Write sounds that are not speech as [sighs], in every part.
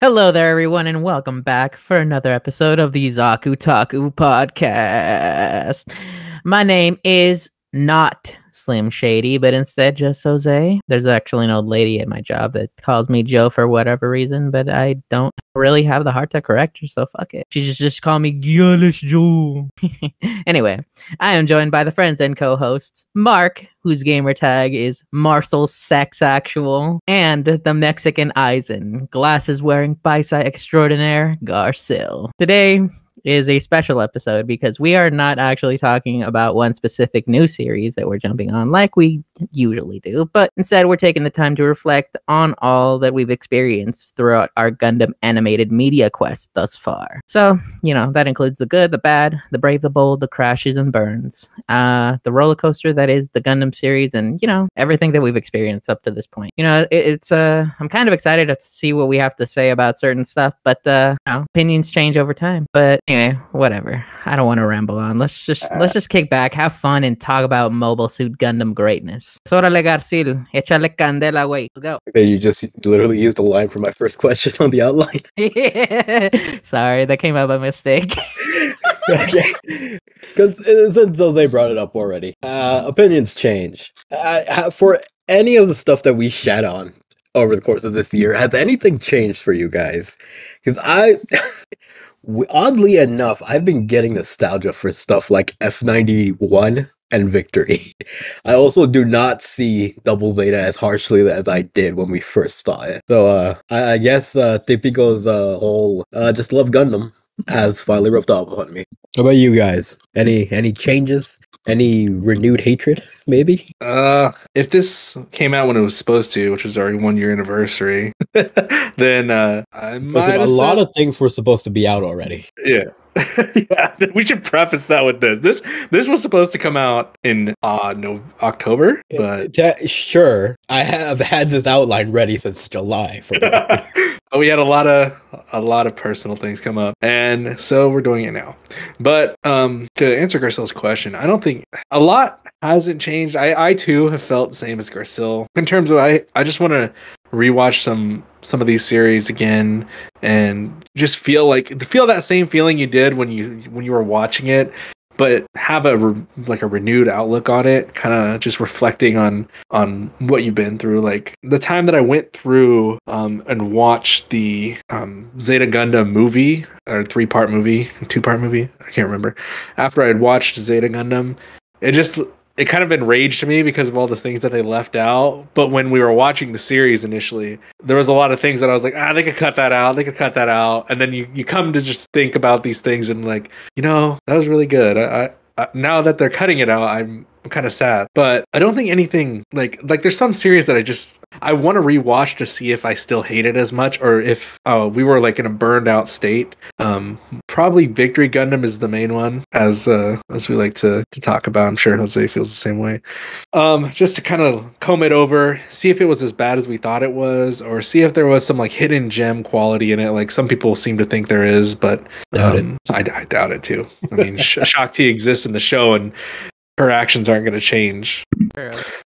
Hello there, everyone, and welcome back for another episode of the Zaku Taku podcast. My name is not Slim Shady, but instead just Jose. There's actually an old lady at my job that calls me Joe for whatever reason, but I don't really have the heart to correct her, so fuck it. She just just call me Giannis Joe. [laughs] anyway, I am joined by the friends and co-hosts Mark, whose gamer tag is Marcel Sex Actual, and the Mexican Eisen, glasses wearing bicep extraordinaire Garcil. Today is a special episode because we are not actually talking about one specific new series that we're jumping on like we usually do, but instead we're taking the time to reflect on all that we've experienced throughout our Gundam animated media quest thus far. So, you know, that includes the good, the bad, the brave, the bold, the crashes and burns, uh, the roller coaster that is the Gundam series, and, you know, everything that we've experienced up to this point. You know, it, it's, uh, I'm kind of excited to see what we have to say about certain stuff, but, uh, you know, opinions change over time. But anyway, whatever. I don't want to ramble on. Let's just uh, let's just kick back, have fun, and talk about Mobile Suit Gundam greatness. Sórale Garcil, échale candela, güey. Let's go. Okay, you just literally used a line from my first question on the outline. [laughs] Sorry, that came out by mistake. [laughs] okay, uh, since Jose brought it up already, uh, opinions change. Uh, for any of the stuff that we shat on over the course of this year, has anything changed for you guys? Because I [laughs] oddly enough, I've been getting nostalgia for stuff like F91 and Victory. [laughs] I also do not see Double Zeta as harshly as I did when we first saw it. So uh, I, I guess uh, Tipico's uh, whole uh, just love Gundam has finally rubbed off on me. How about you guys? Any any changes? Any renewed hatred? [laughs] Maybe. Uh, if this came out when it was supposed to, which was our one year anniversary, [laughs] then uh, I might. Listen, a lot of things were supposed to be out already. Yeah. [laughs] yeah, we should preface that with this. This this was supposed to come out in uh no October, but sure, I have had this outline ready since July. For [laughs] we had a lot of a lot of personal things come up, and so we're doing it now. But um, to answer Garcel's question, I don't think a lot hasn't changed. I I too have felt the same as Garcil in terms of I I just want to rewatch some some of these series again and just feel like feel that same feeling you did when you when you were watching it but have a re- like a renewed outlook on it kind of just reflecting on on what you've been through. Like the time that i went through um and watched the um zeta gundam movie or three part movie two part movie i can't remember. After i had watched zeta gundam it just it kind of enraged me because of all the things that they left out. But when we were watching the series initially, there was a lot of things that I was like, ah, they could cut that out. They could cut that out. And then you, you come to just think about these things and like, you know, that was really good. I, I now that they're cutting it out, I'm I'm kind of sad, but I don't think anything like like there's some series that I just I want to rewatch to see if I still hate it as much or if uh, we were like in a burned out state. Um, probably Victory Gundam is the main one, as uh, as we like to to talk about. I'm sure Jose feels the same way. Um, just to kind of comb it over, see if it was as bad as we thought it was, or see if there was some like hidden gem quality in it. Like some people seem to think there is, but um, I, I doubt it too. I mean, [laughs] Shakti exists in the show, and her actions aren't going to change.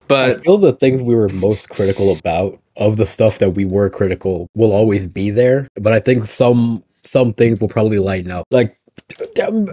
But I feel the things we were most critical about of the stuff that we were critical will always be there. But I think some some things will probably lighten up. Like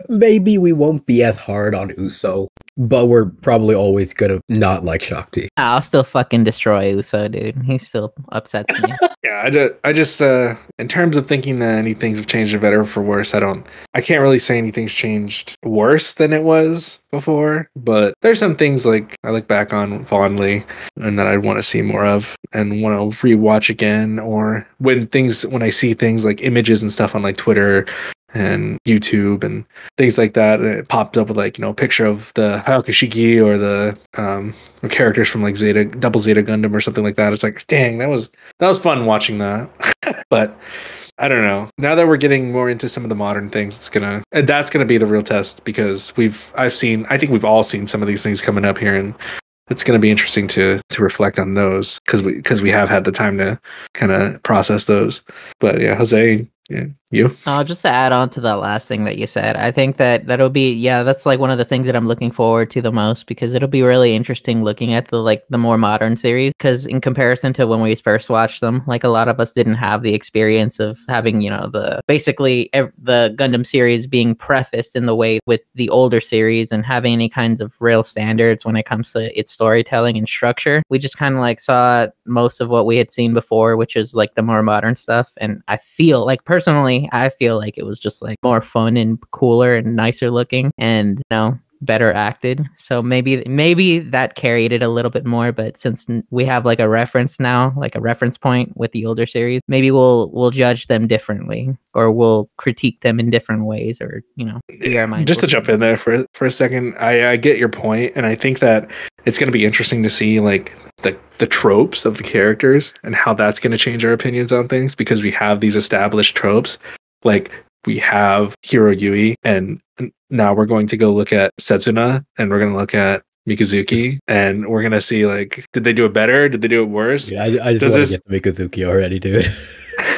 maybe we won't be as hard on Uso, but we're probably always gonna not like Shakti. I'll still fucking destroy Uso, dude. He still upsets me. [laughs] yeah, I just, I just, uh, in terms of thinking that any things have changed for better or for worse, I don't, I can't really say anything's changed worse than it was before. But there's some things like I look back on fondly and that I'd want to see more of and want to rewatch again, or when things, when I see things like images and stuff on like Twitter and YouTube and things like that. And it popped up with like, you know, a picture of the Hyaku Shiki or the um or characters from like Zeta Double Zeta Gundam or something like that. It's like, dang, that was that was fun watching that. [laughs] but I don't know. Now that we're getting more into some of the modern things, it's gonna and that's gonna be the real test because we've I've seen I think we've all seen some of these things coming up here and it's going to be interesting to to reflect on those because we because we have had the time to kind of process those. But yeah, Jose, yeah, You? Uh, just to add on to the last thing that you said, I think that that'll be yeah, that's like one of the things that I'm looking forward to the most because it'll be really interesting looking at the like the more modern series because in comparison to when we first watched them, like a lot of us didn't have the experience of having you know the basically ev- the Gundam series being prefaced in the way with the older series and having any kinds of real standards when it comes to its storytelling and structure. We just kind of like saw most of what we had seen before, which is like the more modern stuff, and I feel like personally. I feel like it was just like more fun and cooler and nicer looking and you know better acted. So maybe maybe that carried it a little bit more, but since we have like a reference now, like a reference point with the older series, maybe we'll we'll judge them differently or we'll critique them in different ways or, you know, be our mind. Just to jump in there for for a second, I, I get your point, and I think that it's going to be interesting to see like the the tropes of the characters and how that's going to change our opinions on things because we have these established tropes, like we have Heero Yuy, and now we're going to go look at Setsuna, and we're going to look at Mikazuki, and we're gonna see like, did they do it better? Did they do it worse? Yeah, I, I just Does want this- to get to Mikazuki already, dude.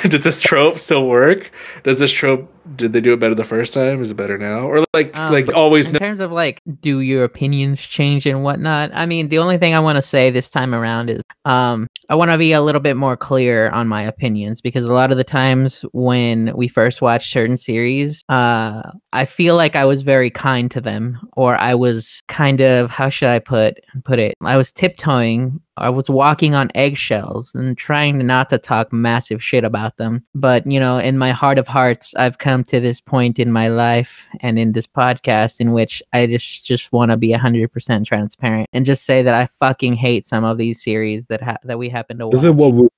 [laughs] Does this trope still work? Does this trope did they do it better the first time? Is it better now? Or like Um, like always in terms of like do your opinions change and whatnot i mean the only thing i want to say this time around is um i want to be a little bit more clear on my opinions because a lot of the times when we first watch certain series uh i feel like i was very kind to them or i was kind of how should i put put it i was tiptoeing I was walking on eggshells and trying not to talk massive shit about them. But, you know, in my heart of hearts, I've come to this point in my life and in this podcast in which I just just want to be 100% transparent and just say that I fucking hate some of these series that ha- that we happen to watch. this is what we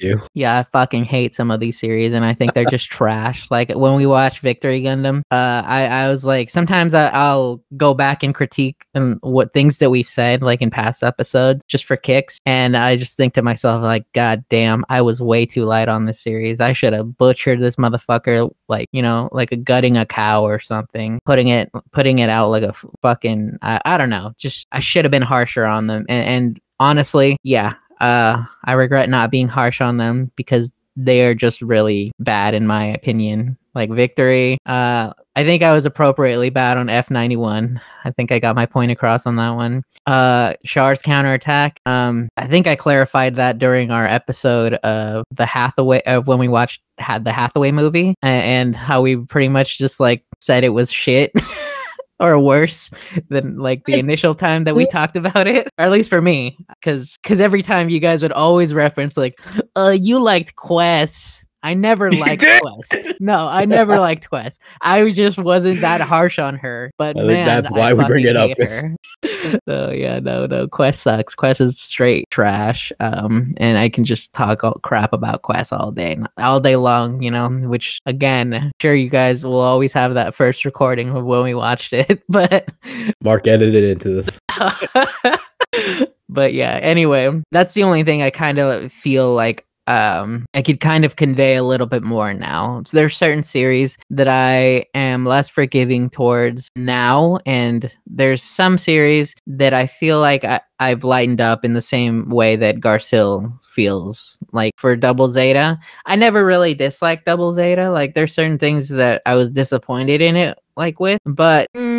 you. Yeah, I fucking hate some of these series, and I think they're just [laughs] trash. Like when we watch Victory Gundam, uh, I I was like, sometimes I, I'll go back and critique and what things that we've said, like in past episodes, just for kicks, and I just think to myself, like, God damn, I was way too light on this series. I should have butchered this motherfucker, like you know, like a gutting a cow or something, putting it putting it out like a fucking I, I don't know. Just I should have been harsher on them, and, and honestly, yeah, uh, I regret not being harsh on them because they are just really bad in my opinion. Like Victory, uh, I think I was appropriately bad on F91. I think I got my point across on that one. Uh, Char's counterattack. Um, I think I clarified that during our episode of the Hathaway of when we watched had the Hathaway movie a- and how we pretty much just like said it was shit. [laughs] or worse than like the initial time that we talked about it or at least for me because because every time you guys would always reference like uh you liked Quess i never liked Quess no i never liked Quess i just wasn't that harsh on her but I man that's I why we bring it up. hate her. [laughs] oh yeah no no Quess sucks Quess is straight trash um and i can just talk all crap about Quess all day all day long you know which again sure you guys will always have that first recording of when we watched it [laughs] but Mark edited into this. [laughs] but yeah anyway that's the only thing i kind of feel like um i could kind of convey a little bit more now. There's certain series that i am less forgiving towards now and there's some series that i feel like I, i've lightened up in the same way that garcil feels like for double zeta. I never really disliked double zeta. Like there's certain things that i was disappointed in it like with but mm,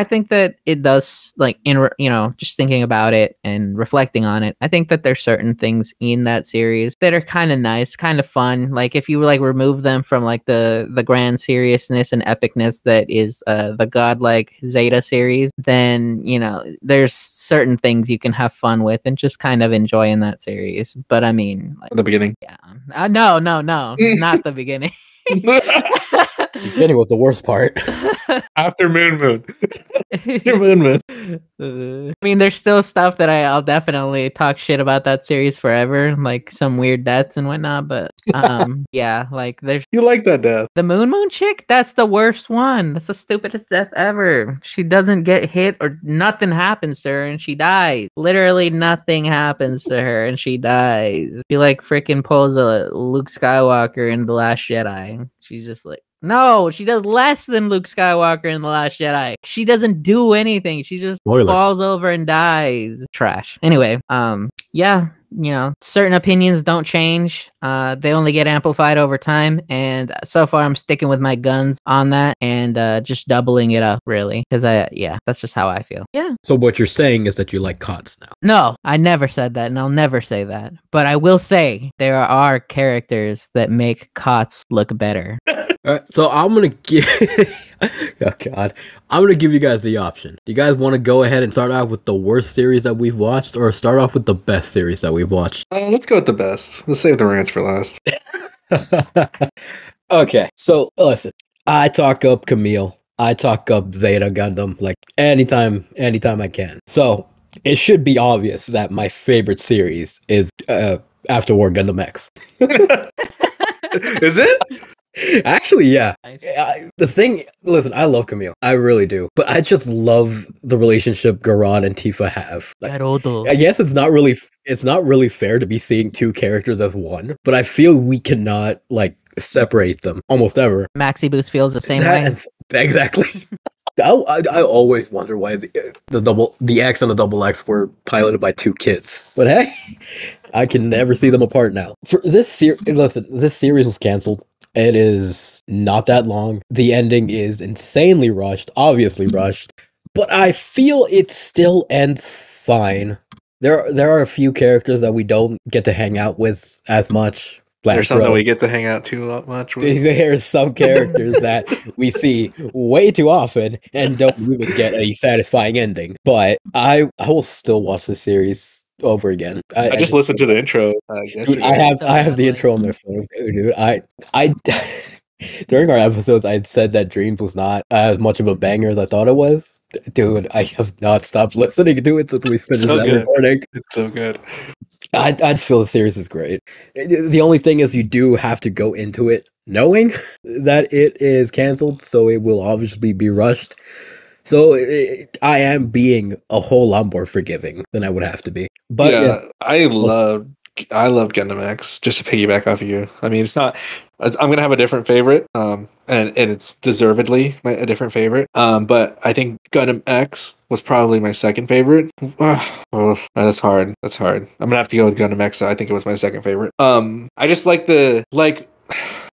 i think that it does like in you know just thinking about it and reflecting on it i think that there's certain things in that series that are kind of nice kind of fun. Like if you like remove them from like the the grand seriousness and epicness that is uh the godlike zeta series then you know there's certain things you can have fun with and just kind of enjoy in that series. But i mean like the beginning. yeah. Uh, no no no. [laughs] Not the beginning [laughs] [laughs] Beginning was the worst part. [laughs] After Moon Moon. After [laughs] Moon Moon. I mean, there's still stuff that I, I'll definitely talk shit about that series forever, like some weird deaths and whatnot. But [laughs] um, yeah, like there's You like that death. the Moon Moon chick. That's the worst one. That's the stupidest death ever. She doesn't get hit or nothing happens to her, and she dies. Literally nothing happens to her, and she dies. She like freaking pulls a Luke Skywalker in the Last Jedi. She's just like. No, she does less than Luke Skywalker in The Last Jedi. She doesn't do anything. She just Spoilers. falls over and dies. Trash. Anyway, um, yeah, you know, certain opinions don't change. Uh, they only get amplified over time. And so far, I'm sticking with my guns on that and uh, just doubling it up, really. Because I, yeah, that's just how I feel. Yeah. So what you're saying is that you like Katz now. No, I never said that, and I'll never say that. But I will say there are characters that make Katz look better. [laughs] All right, so I'm gonna give. [laughs] oh God, I'm gonna give you guys the option. Do you guys want to go ahead and start off with the worst series that we've watched, or start off with the best series that we've watched? Uh, let's go with the best. Let's save the rants for last. [laughs] okay, so listen, I talk up Camille. I talk up Zeta Gundam like anytime, anytime I can. So it should be obvious that my favorite series is uh, After War Gundam X. [laughs] Is it? Actually, yeah. Nice. I, the thing, listen, I love Camille. I really do. But I just love the relationship Garrod and Tifa have. Like, I guess it's not really it's not really fair to be seeing two characters as one, but I feel we cannot like separate them almost ever. Maxi Boost feels the same That- way. [laughs] Exactly. [laughs] I, I, I always wonder why the, the double the X and the double X were piloted by two kids. But hey, [laughs] I can never see them apart now. For this series, listen, this series was canceled. It is not that long. The ending is insanely rushed, obviously hmm. rushed, but I feel it still ends fine. There, there are a few characters that we don't get to hang out with as much. There's Lance something we get to hang out too much [laughs] with. There's some characters that we [laughs] see way too often and don't even get a satisfying ending. But I I will still watch the series over again. I just listened to the intro. Uh, Dude. I have I have the intro on my phone, dude. I I [laughs] during our episodes I had said that Dreams was not as much of a banger as I thought it was. Dude, I have not stopped [laughs] listening to it since we finished So that good. recording. It's so good. I, I just feel the series is great. The only thing is, you do have to go into it knowing [laughs] that it is canceled, so it will obviously be rushed. So it, I am being a whole lot more forgiving than I would have to be. But yeah, yeah, I love I love Gundam X. Just to piggyback off of you, I mean, it's not. it's- I'm gonna have a different favorite, um, and and it's deservedly my, a different favorite. Um, but I think Gundam X was probably my second favorite. Ugh, that's hard. That's hard. I'm gonna have to go with Gundam X. I think it was my second favorite. Um, I just like the like.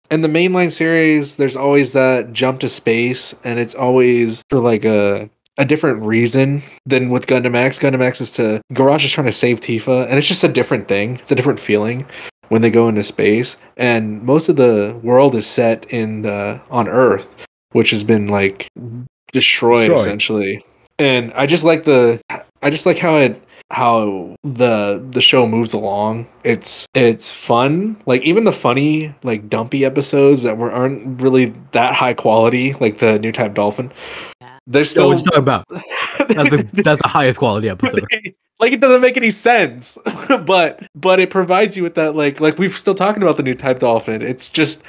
In the mainline series, there's always that jump to space, and it's always for like a a different reason than with Gundam X. Gundam X is to Garage is trying to save Tifa, and it's just a different thing. It's a different feeling when they go into space. And most of the world is set in the on Earth, which has been like destroyed, Destroyed. essentially. And I just like the I just like how it how the the show moves along. It's it's fun. Like even the funny like dumpy episodes that were aren't really that high quality, like the new type dolphin. They're so still what you talking about? That's the [laughs] that's the highest quality episode. [laughs] like it doesn't make any sense [laughs] but but it provides you with that like like we've still talking about the new type dolphin it's just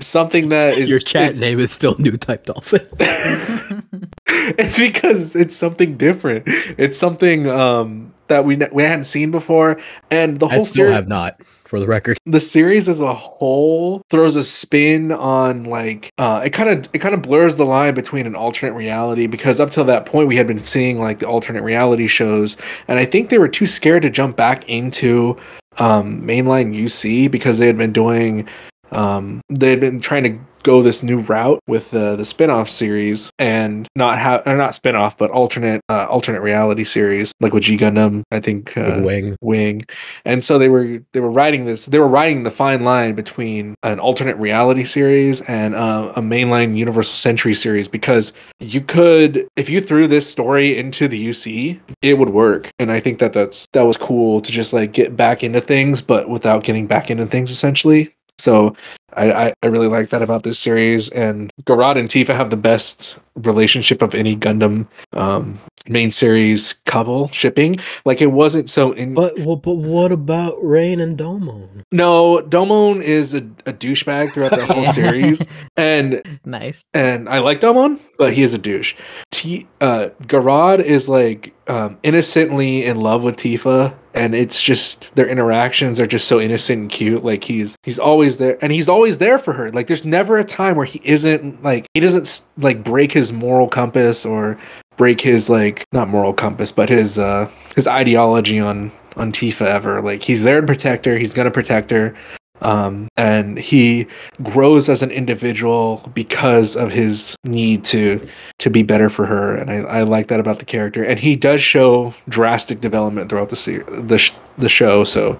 something that is Your chat name is still New Type Dolphin. [laughs] [laughs] it's because it's something different it's something um that we ne- we hadn't seen before and the I whole still series have not, for the record. the series as a whole throws a spin on like uh it kind of it kind of blurs the line between an alternate reality because up till that point we had been seeing like the alternate reality shows and i think they were too scared to jump back into um mainline uc because they had been doing um they had been trying to go this new route with the the spin-off series and not have or not spin-off but alternate uh, alternate reality series like with G Gundam I think uh, With Wing. wing. And so they were they were writing this they were writing the fine line between an alternate reality series and uh, a mainline universal century series because you could if you threw this story into the uc it would work. And i think that that's that was cool to just like get back into things but without getting back into things essentially so I, I, I really like that about this series. And Garrod and Tifa have the best relationship of any Gundam um, main series couple shipping. Like it wasn't so in But well, but what about Rain and Domon? no, Domon is a, a douchebag throughout the whole [laughs] series, and nice. and I like Domon, but he is a douche. T uh, Garrod is like um, innocently in love with Tifa, and it's just their interactions are just so innocent and cute. Like he's he's always there, and he's always there for her. Like there's never a time where he isn't like he doesn't like break his moral compass or break his like not moral compass, but his uh his ideology on on Tifa ever. Like he's there to protect her. He's gonna protect her. Um, and he grows as an individual because of his need to to be better for her, and I, I like that about the character. And he does show drastic development throughout the se- the sh- the show, so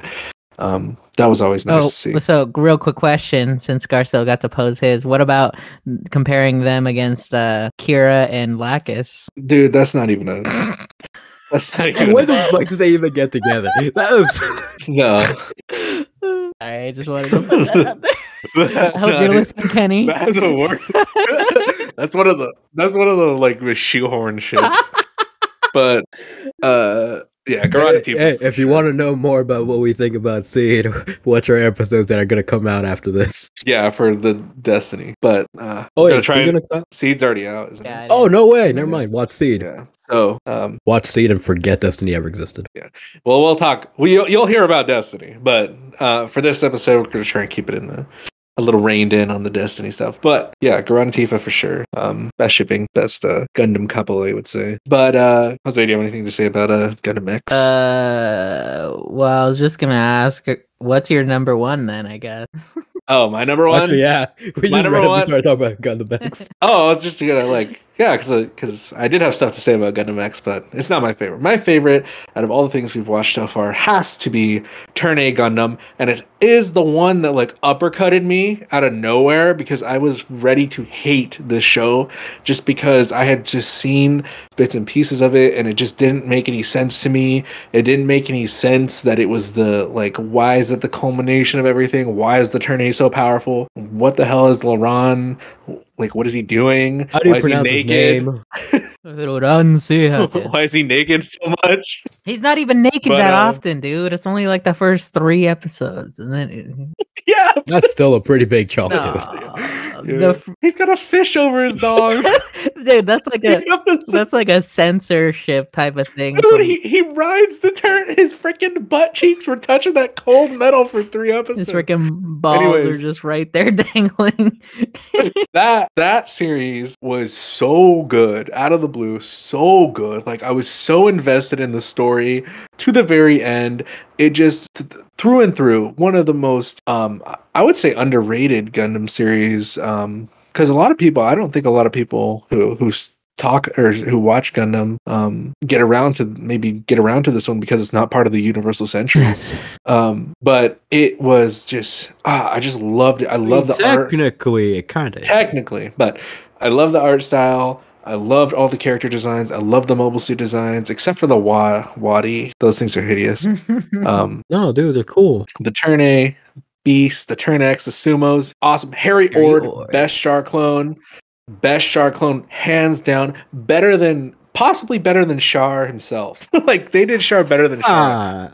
um, that was always nice oh, to see. so real quick question since Garcelle got to pose his, what about comparing them against uh, Kira and Lacus? Dude, that's not even a. [laughs] That's not even. when the fuck did they even get together? [laughs] That was [laughs] no. I just wanted to put that out there. I hope you're it. listening, Kenny. That's a word. that's one of the. That's one of the like the shoehorn shits. but uh, yeah, Garage Hey, Team. hey, if you want to know more about what we think about Seed, [laughs] watch our episodes that are going to come out after this. yeah, for the Destiny. But uh, Oh, gonna yeah, try and- gonna? Seed's already out. Isn't Yeah, it? Oh, no way. Never [laughs] mind. Watch Seed. Yeah. So, um, Watch Seed and forget Destiny ever existed. Yeah. well, we'll talk. We you'll hear about Destiny, but uh, for this episode, we're gonna try and keep it in the a little reined in on the Destiny stuff. But yeah, Garand Tifa for sure. Um, best shipping, best uh, Gundam couple, I would say. But uh, Jose, do you have anything to say about uh, Gundam X? Uh, well, I was just gonna ask, uh, what's your number one then? I guess. oh, my number one. Actually, yeah. [laughs] We My just number randomly one- started talking about Gundam X. Oh, I was just gonna like, yeah, because because I did have stuff to say about Gundam X, but it's not my favorite. My favorite out of all the things we've watched so far has to be Turn A Gundam, and it is the one that like uppercutted me out of nowhere because I was ready to hate this show just because I had just seen bits and pieces of it, and it just didn't make any sense to me. It didn't make any sense that it was the like, why is it the culmination of everything? Why is the Turn A so powerful? What the hell is Laron? Like, what is he doing? How do Why you is he pronounce his name? [laughs] [laughs] Why is he naked so much? He's not even naked But, that uh, often, dude. It's only like the first three episodes, and then [laughs] yeah, That's still a pretty big chunk. No, Yeah. the f- he's got a fish over his dog. [laughs] dude, that's like a that's like a censorship type of thing. Dude, from- he, he rides the turn. His freaking butt cheeks were touching that cold metal for three episodes. his freaking balls Anyways. are just right there dangling. that that series was so good out of the blue so good. Like i was so invested in the story to the very end. It just th- through and through one of the most um i would say underrated gundam series um because a lot of people i don't think a lot of people who who talk or who watch gundam um get around to maybe get around to this one because it's not part of the universal century. Yes, um but it was just ah, i just loved it. I love the art. Technically, it kind of. technically but i love the art style i loved all the character designs. I love the mobile suit designs except for the wa- wadi. Those things are hideous. [laughs] Um no, dude, they're cool. the turn a beast the turn x the sumos awesome. Harry, Harry ord, Ord. best star clone best star clone hands down. Better than possibly better than Char himself. [laughs] Like they did Char better than Char. Ah,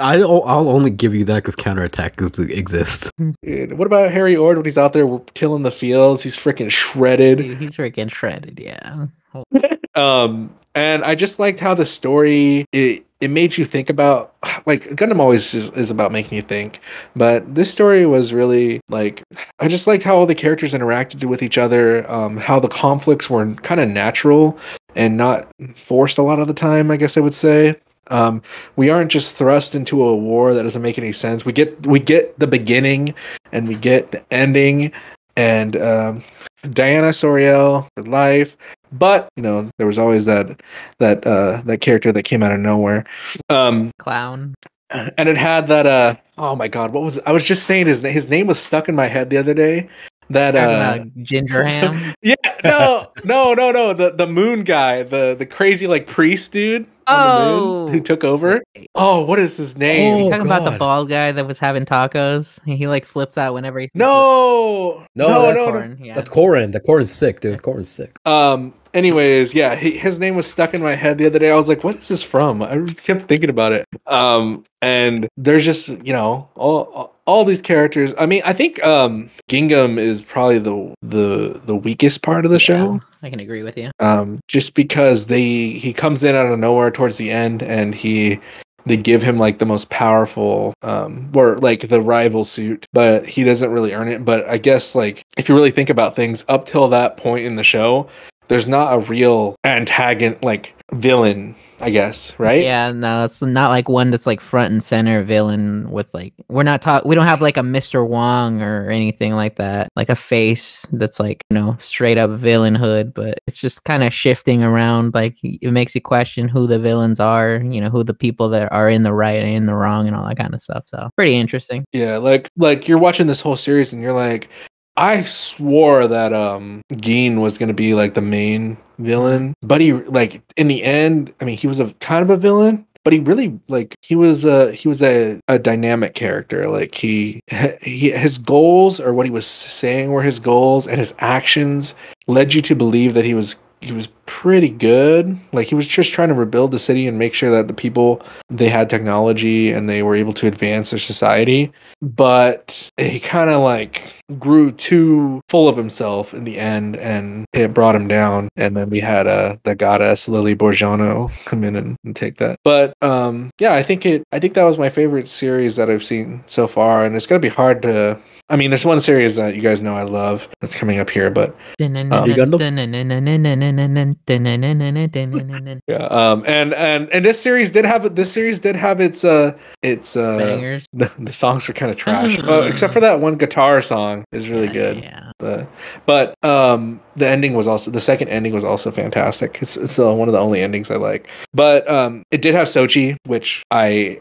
I, I'll only give you that because counterattack is- exists. [laughs] Dude, what about Harry Ord when he's out there killing the fields? He's freaking shredded. Dude, he's freaking shredded. Yeah, [laughs] um and i just liked how the story it it made you think about [sighs] like gundam always is, is about making you think. But this story was really like [sighs] i just liked how all the characters interacted with each other um how the conflicts were kind of natural and not forced a lot of the time i guess i would say. Um we aren't just thrust into a war that doesn't make any sense. We get we get the beginning and we get the ending. And um Dianna Soreil for life. But you know there was always that that uh that character that came out of nowhere. Um clown. and it had that uh oh my god what was i was just saying his name his name was stuck in my head the other day that uh ginger [laughs] ham. yeah no no no no the the moon guy the the crazy like priest dude on the Oh. moon who took over oh what is his name Oh, talking about the bald guy that was having tacos. He, he, like flips out whenever he. no No, no that's no, no. Yeah. That's Corin. The Corin's sick, dude. Corin's sick. Um. Anyways, yeah, he, his name was stuck in my head the other day. I was like, "What is this from?" I kept thinking about it. Um. And there's just you know all all, all these characters. I mean, I think um Gingham is probably the the the weakest part of the show. I can agree with you. Um. Just because they he comes in out of nowhere towards the end and he they give him like the most powerful um or like the rival suit but he doesn't really earn it but i guess like if you really think about things up till that point in the show there's not a real antagonist like villain I guess, right? Yeah, no, it's not like one that's like front and center villain with like we're not talking we don't have like a Mr. Wong or anything like that. Like a face that's like, you know, straight up villainhood, but it's just kind of shifting around like it makes you question who the villains are, you know, who the people that are in the right and in the wrong and all that kind of stuff. So, pretty interesting. Yeah, like like you're watching this whole series and you're like I swore that um Gin was gonna be like the main villain, but he like in the end, I mean, he was a kind of a villain, but he really like he was a he was a, a dynamic character. Like he he his goals or what he was saying were his goals, and his actions led you to believe that he was he was pretty good. Like he was just trying to rebuild the city and make sure that the people they had technology and they were able to advance their society. But he kind of like grew too full of himself in the end and it brought him down. And then we had uh the goddess Lily Borjarno come in and, and take that. But um yeah, I think it I think that was my favorite series that I've seen so far. And it's gonna be hard to I mean, there's one series that you guys know I love that's coming up here, but [laughs] yeah, um, and and and this series did have this series did have its uh its uh Bangers. the, the songs were kind of trash, [laughs] uh, except for that one guitar song is really good. Yeah. The, but um, the ending was also the second ending was also fantastic. It's it's uh, one of the only endings I like. But um, it did have Sochie, which I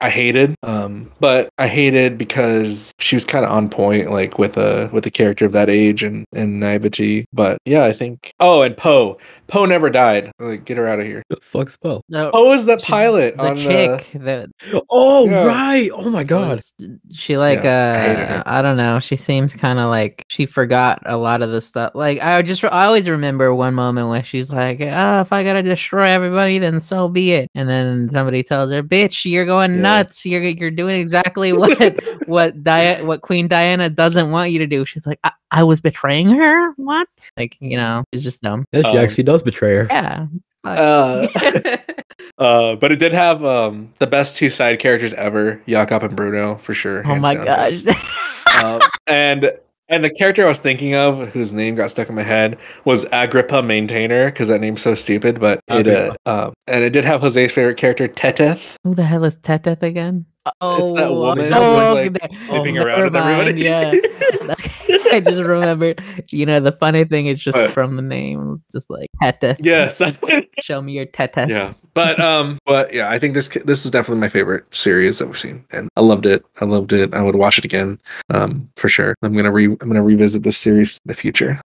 I hated. Um, but I hated because she was kind of on point, like with a with a character of that age and and naivety. But yeah, I think. Oh, and Poe. Poe never died. Like, get her out of here. The fuck's Poe? No, Poe is the pilot the on chick that Oh Yeah. right! Oh my god! was- she like Yeah, uh her. I don't know. She seems kind of like she forgot a lot of the stuff. Like I just I always remember one moment when she's like, "Ah, if I gotta destroy everybody, then so be it." And then somebody tells her, "Bitch, you're going Yeah. nuts. You're you're doing exactly what [laughs] what Di- what Queen Diana doesn't want you to do." She's like, I, "I was betraying her. What? Like you know, it's just dumb." Yeah, she Um, actually does betray her. Yeah. Uh, [laughs] uh, but it did have um the best two side characters ever, Jakob and Bruno for sure. oh my down. gosh. um, and and the character I was thinking of, whose name got stuck in my head, was Agrippa Maintainer, because that name's so stupid. But it, uh, um, and it did have Jose's favorite character, Teteth. Who the hell is Teteth again? Oh, it's that woman who was, like, okay. sleeping Oh, around with never everybody. Yeah, [laughs] I just remembered. You know, the funny thing is just What? from the name, just like Teteth. yes, [laughs] Show me your Teteth. yeah. But um, but yeah, I think this this was definitely my favorite series that we've seen, and I loved it. I loved it. I would watch it again, um, for sure. I'm gonna re I'm gonna revisit this series in the future.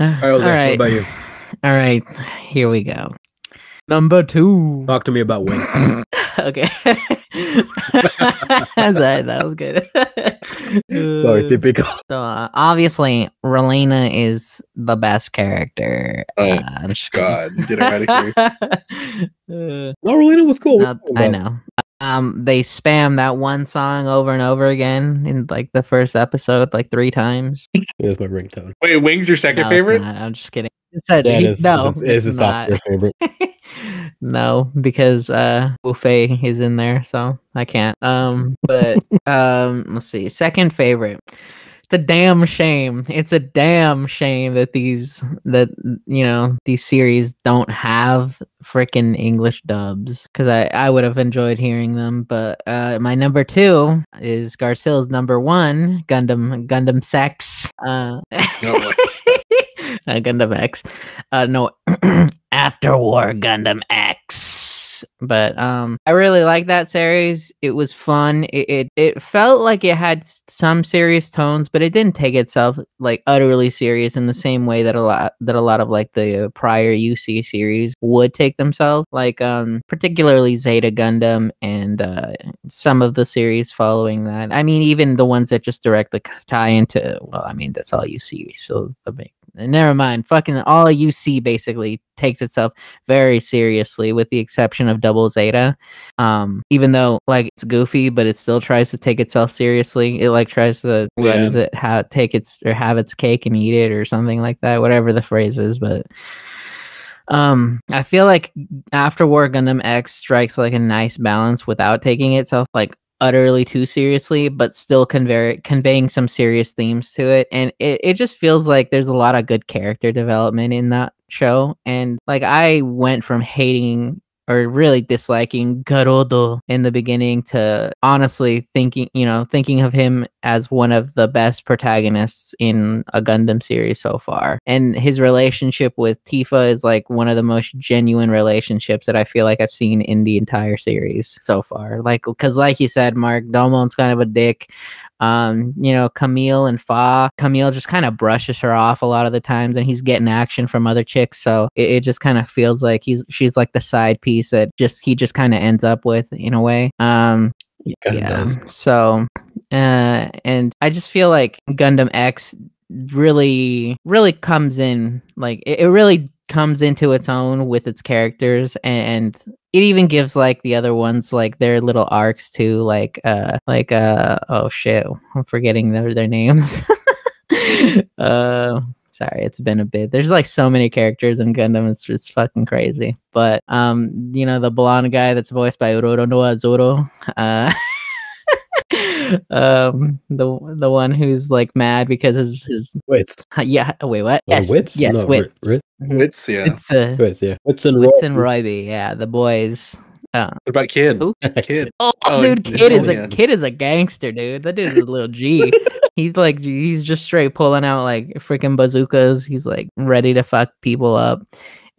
All [sighs] All right, Jose, what about you? [sighs] All right. Here we go. Number two. Talk to me about Wing. [laughs] okay. [laughs] Sorry, that was good. [laughs] Sorry, Uh, typical. So uh, obviously, Relena is the best character. Oh, uh, I'm just kidding. God, get her out of here. [laughs] Uh, No, Rolina was cool. no, I know. Um, they spam that one song over and over again in like the first episode, like three times. That's my ringtone. Wait, Wings your second No, favorite? not. I'm just kidding. It said it he- is. no, it's, it's not. your favorite. [laughs] no, because uh Buffet is in there, so I can't. Um, but [laughs] um, let's see. Second favorite. It's a damn shame. It's a damn shame that these that you know these series don't have freaking English dubs because I I would have enjoyed hearing them. But uh, my number two is Garcille's number one Gundam Gundam Sex. Uh, No uh, [laughs] Gundam X. Uh, no, [clears throat] After War Gundam X. But um, I really like that series. It was fun. It, it it felt like it had some serious tones, but it didn't take itself like utterly serious in the same way that a lot that a lot of like the prior UC series would take themselves. Like um, particularly Zeta Gundam and uh, some of the series following that. I mean, even the ones that just directly tie into. Well, I mean, that's all UC. So I mean, never mind. Fucking all UC basically takes itself very seriously, with the exception of Double Zeta. Um, even though like it's goofy, but it still tries to take itself seriously. It like tries to Yeah. is it? How take its or have its cake and eat it or something like that. Whatever the phrase is, but. Um, I feel like After War Gundam X strikes like a nice balance without taking itself like utterly too seriously, but still convey conveying some serious themes to it. And it, it just feels like there's a lot of good character development in that show. And like I went from hating or really disliking Garodo in the beginning to honestly thinking, you know, thinking of him as one of the best protagonists in a Gundam series so far. And his relationship with Tifa is like one of the most genuine relationships that I feel like I've seen in the entire series so far. Like, because, like you said, Mark, Domon's kind of a dick. Um, you know, Camille and Fa, Camille just kind of brushes her off a lot of the times, and he's getting action from other chicks. So it, it just kind of feels like he's she's like the side piece that just he just kind of ends up with in a way. Um, yeah. does. So, uh, and I just feel like Gundam X really, really comes in like it, it really comes into its own with its characters and it even gives like the other ones like their little arcs too like uh like uh oh shit i'm forgetting their their names [laughs] uh sorry it's been a bit there's like so many characters in gundam it's it's fucking crazy but um you know the blonde guy that's voiced by Uroro Noah Zoro uh [laughs] um the the one who's like mad because his his Witz. yeah wait what Or yes Witz? yes no, Witz Rit, Mhm. It's yeah. it's uh Witz, yeah. Witz and Witz and Roy. Roybea, yeah, the boys. Uh, What about kid? Who? Kid. [laughs] oh, Oh, dude, kid is a Sonya. kid is a gangster, dude. That dude is a little G. [laughs] he's like he's just straight pulling out like freaking bazookas. He's like ready to fuck people up.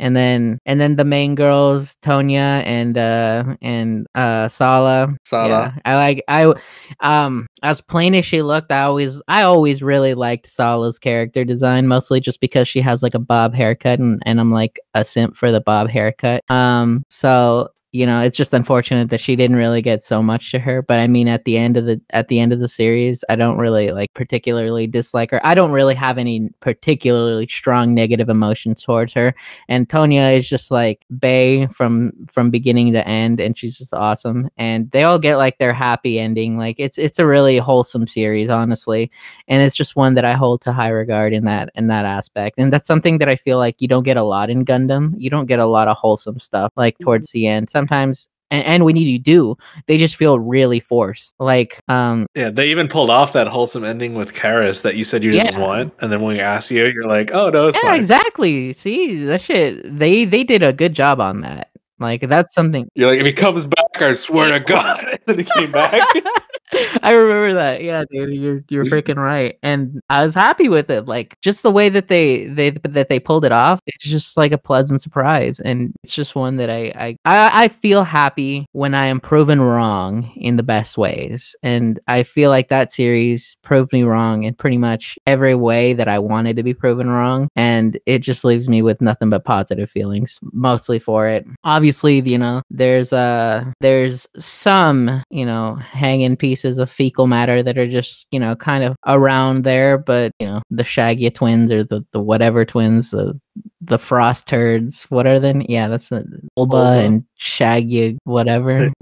And then and then the main girls, Tonya and uh and uh Sala. Sala. Yeah, I like I um as plain as she looked, I always I always really liked Sala's character design, mostly just because she has like a bob haircut and, and I'm like a simp for the bob haircut. Um so you know, it's just unfortunate that she didn't really get so much to her. But I mean at the end of the at the end of the series, I don't really like particularly dislike her. I don't really have any particularly strong negative emotions towards her and Tonya is just like Bay from from beginning to end, and she's just awesome. And they all get like their happy ending. Like it's it's a really wholesome series, honestly, and it's just one that I hold to high regard in that in that aspect. And that's something that I feel like you don't get a lot in Gundam. You don't get a lot of wholesome stuff like mm-hmm. towards the end. Sometimes. And, and when you do, they just feel really forced. Like, um, Yeah, they even pulled off that wholesome ending with Carris that you said you didn't Yeah. want, and then when we asked you, you're like, "Oh no, it's yeah, fine." exactly. See that shit. They they did a good job on that. Like that's something You're like, if he comes back, I swear to [laughs] God. [laughs] and then he came back. [laughs] [laughs] I remember that. Yeah, dude, you're you're [laughs] freaking right. And I was happy with it. Like just the way that they they that they pulled it off. It's just like a pleasant surprise, and it's just one that I I I, feel happy when I am proven wrong in the best ways. And I feel like that series proved me wrong in pretty much every way that I wanted to be proven wrong, and it just leaves me with nothing but positive feelings, mostly for it. Obviously, you know, there's uh there's some you know hanging pieces of fecal matter that are just you know kind of around there, but you know the Shagia twins or the the whatever twins, the the Frost turds. What are they? Yeah, that's the Olba Olba. and Shagia whatever. [laughs]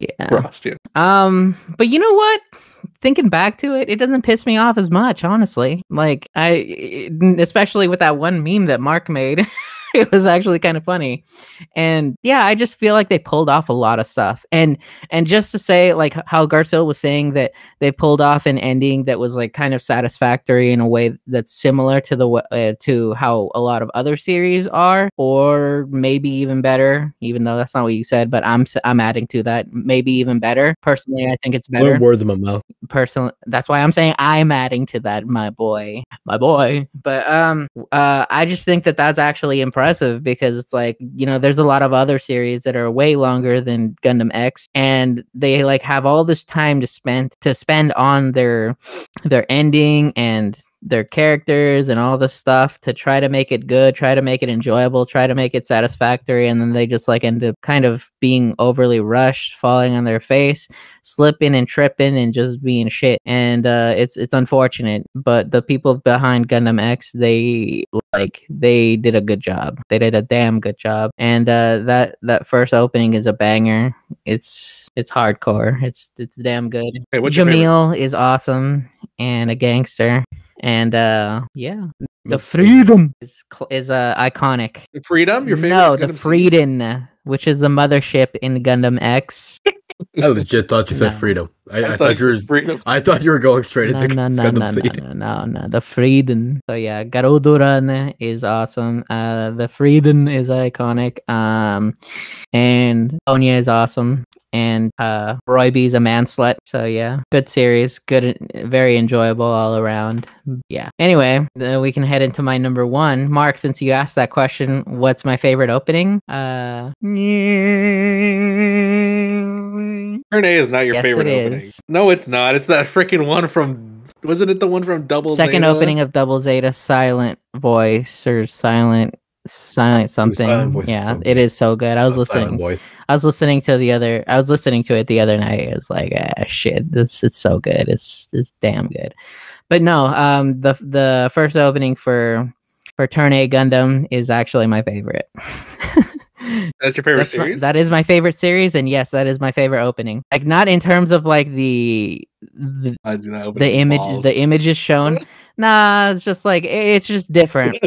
Yeah. Frost, yeah. Um, but you know what? Thinking back to it, it doesn't piss me off as much, honestly. Like I, especially with that one meme that Mark made, [laughs] [laughs] it was actually kind of funny. And yeah, I just feel like they pulled off a lot of stuff. And and just to say, like how Garcelle was saying that they pulled off an ending that was like kind of satisfactory in a way that's similar to the uh, to how a lot of other series are, or maybe even better. Even though that's not what you said, but I'm I'm adding to that. Maybe even better. Personally, I think it's better words in my mouth. personally that's why i'm saying i'm adding to that my boy my boy. But um uh i just think that that's actually impressive because it's like you know there's a lot of other series that are way longer than gundam x and they like have all this time to spend to spend on their their ending and their characters and all this stuff to try to make it good, try to make it enjoyable, try to make it satisfactory, and then they just like end up kind of being overly rushed, falling on their face, slipping and tripping and just being shit. And uh it's it's unfortunate, but the people behind Gundam X, they like they did a good job. They did a damn good job. And uh that that first opening is a banger. It's it's hardcore. It's it's damn good. Hey? Jamil is awesome and a gangster. And uh yeah, the freedom is is uh iconic. Freedom? Your favorite? no, the Freedom, which is the mothership in Gundam X. I legit thought you said No. freedom. I, I I'm thought you were. freedom. I thought you were going straight No, into no, no, Gundam no, Seed. no, no, no, no. The freedom. So yeah, Garuduran is awesome. Uh, the freedom is iconic. Um, and Sonya is awesome. And uh, Roy B is a man slut. So yeah, good series, good, very enjoyable all around. Yeah. Anyway, uh, we can head into my number one. Mark, since you asked that question, what's my favorite opening? Uh, Turn A is not your Yes, favorite it opening. is. No, it's not. It's that freaking one from. Wasn't it the one from Double second Zeta? opening of Double Zeta, silent voice or silent silent something. Silent Voice is yeah, so it good. is so good. I was A listening. voice. I was listening to the other. I was listening to it the other night. It was like, ah, shit, this it's so good. It's it's damn good. But no, um, the the first opening for for Turn A Gundam is actually my favorite. [laughs] That's your favorite That's my- series. that is my favorite series, and yes, that is my favorite opening. Like not in terms of like the the, I do not open the image balls. the images shown. [laughs] Nah, it's just like it's just different.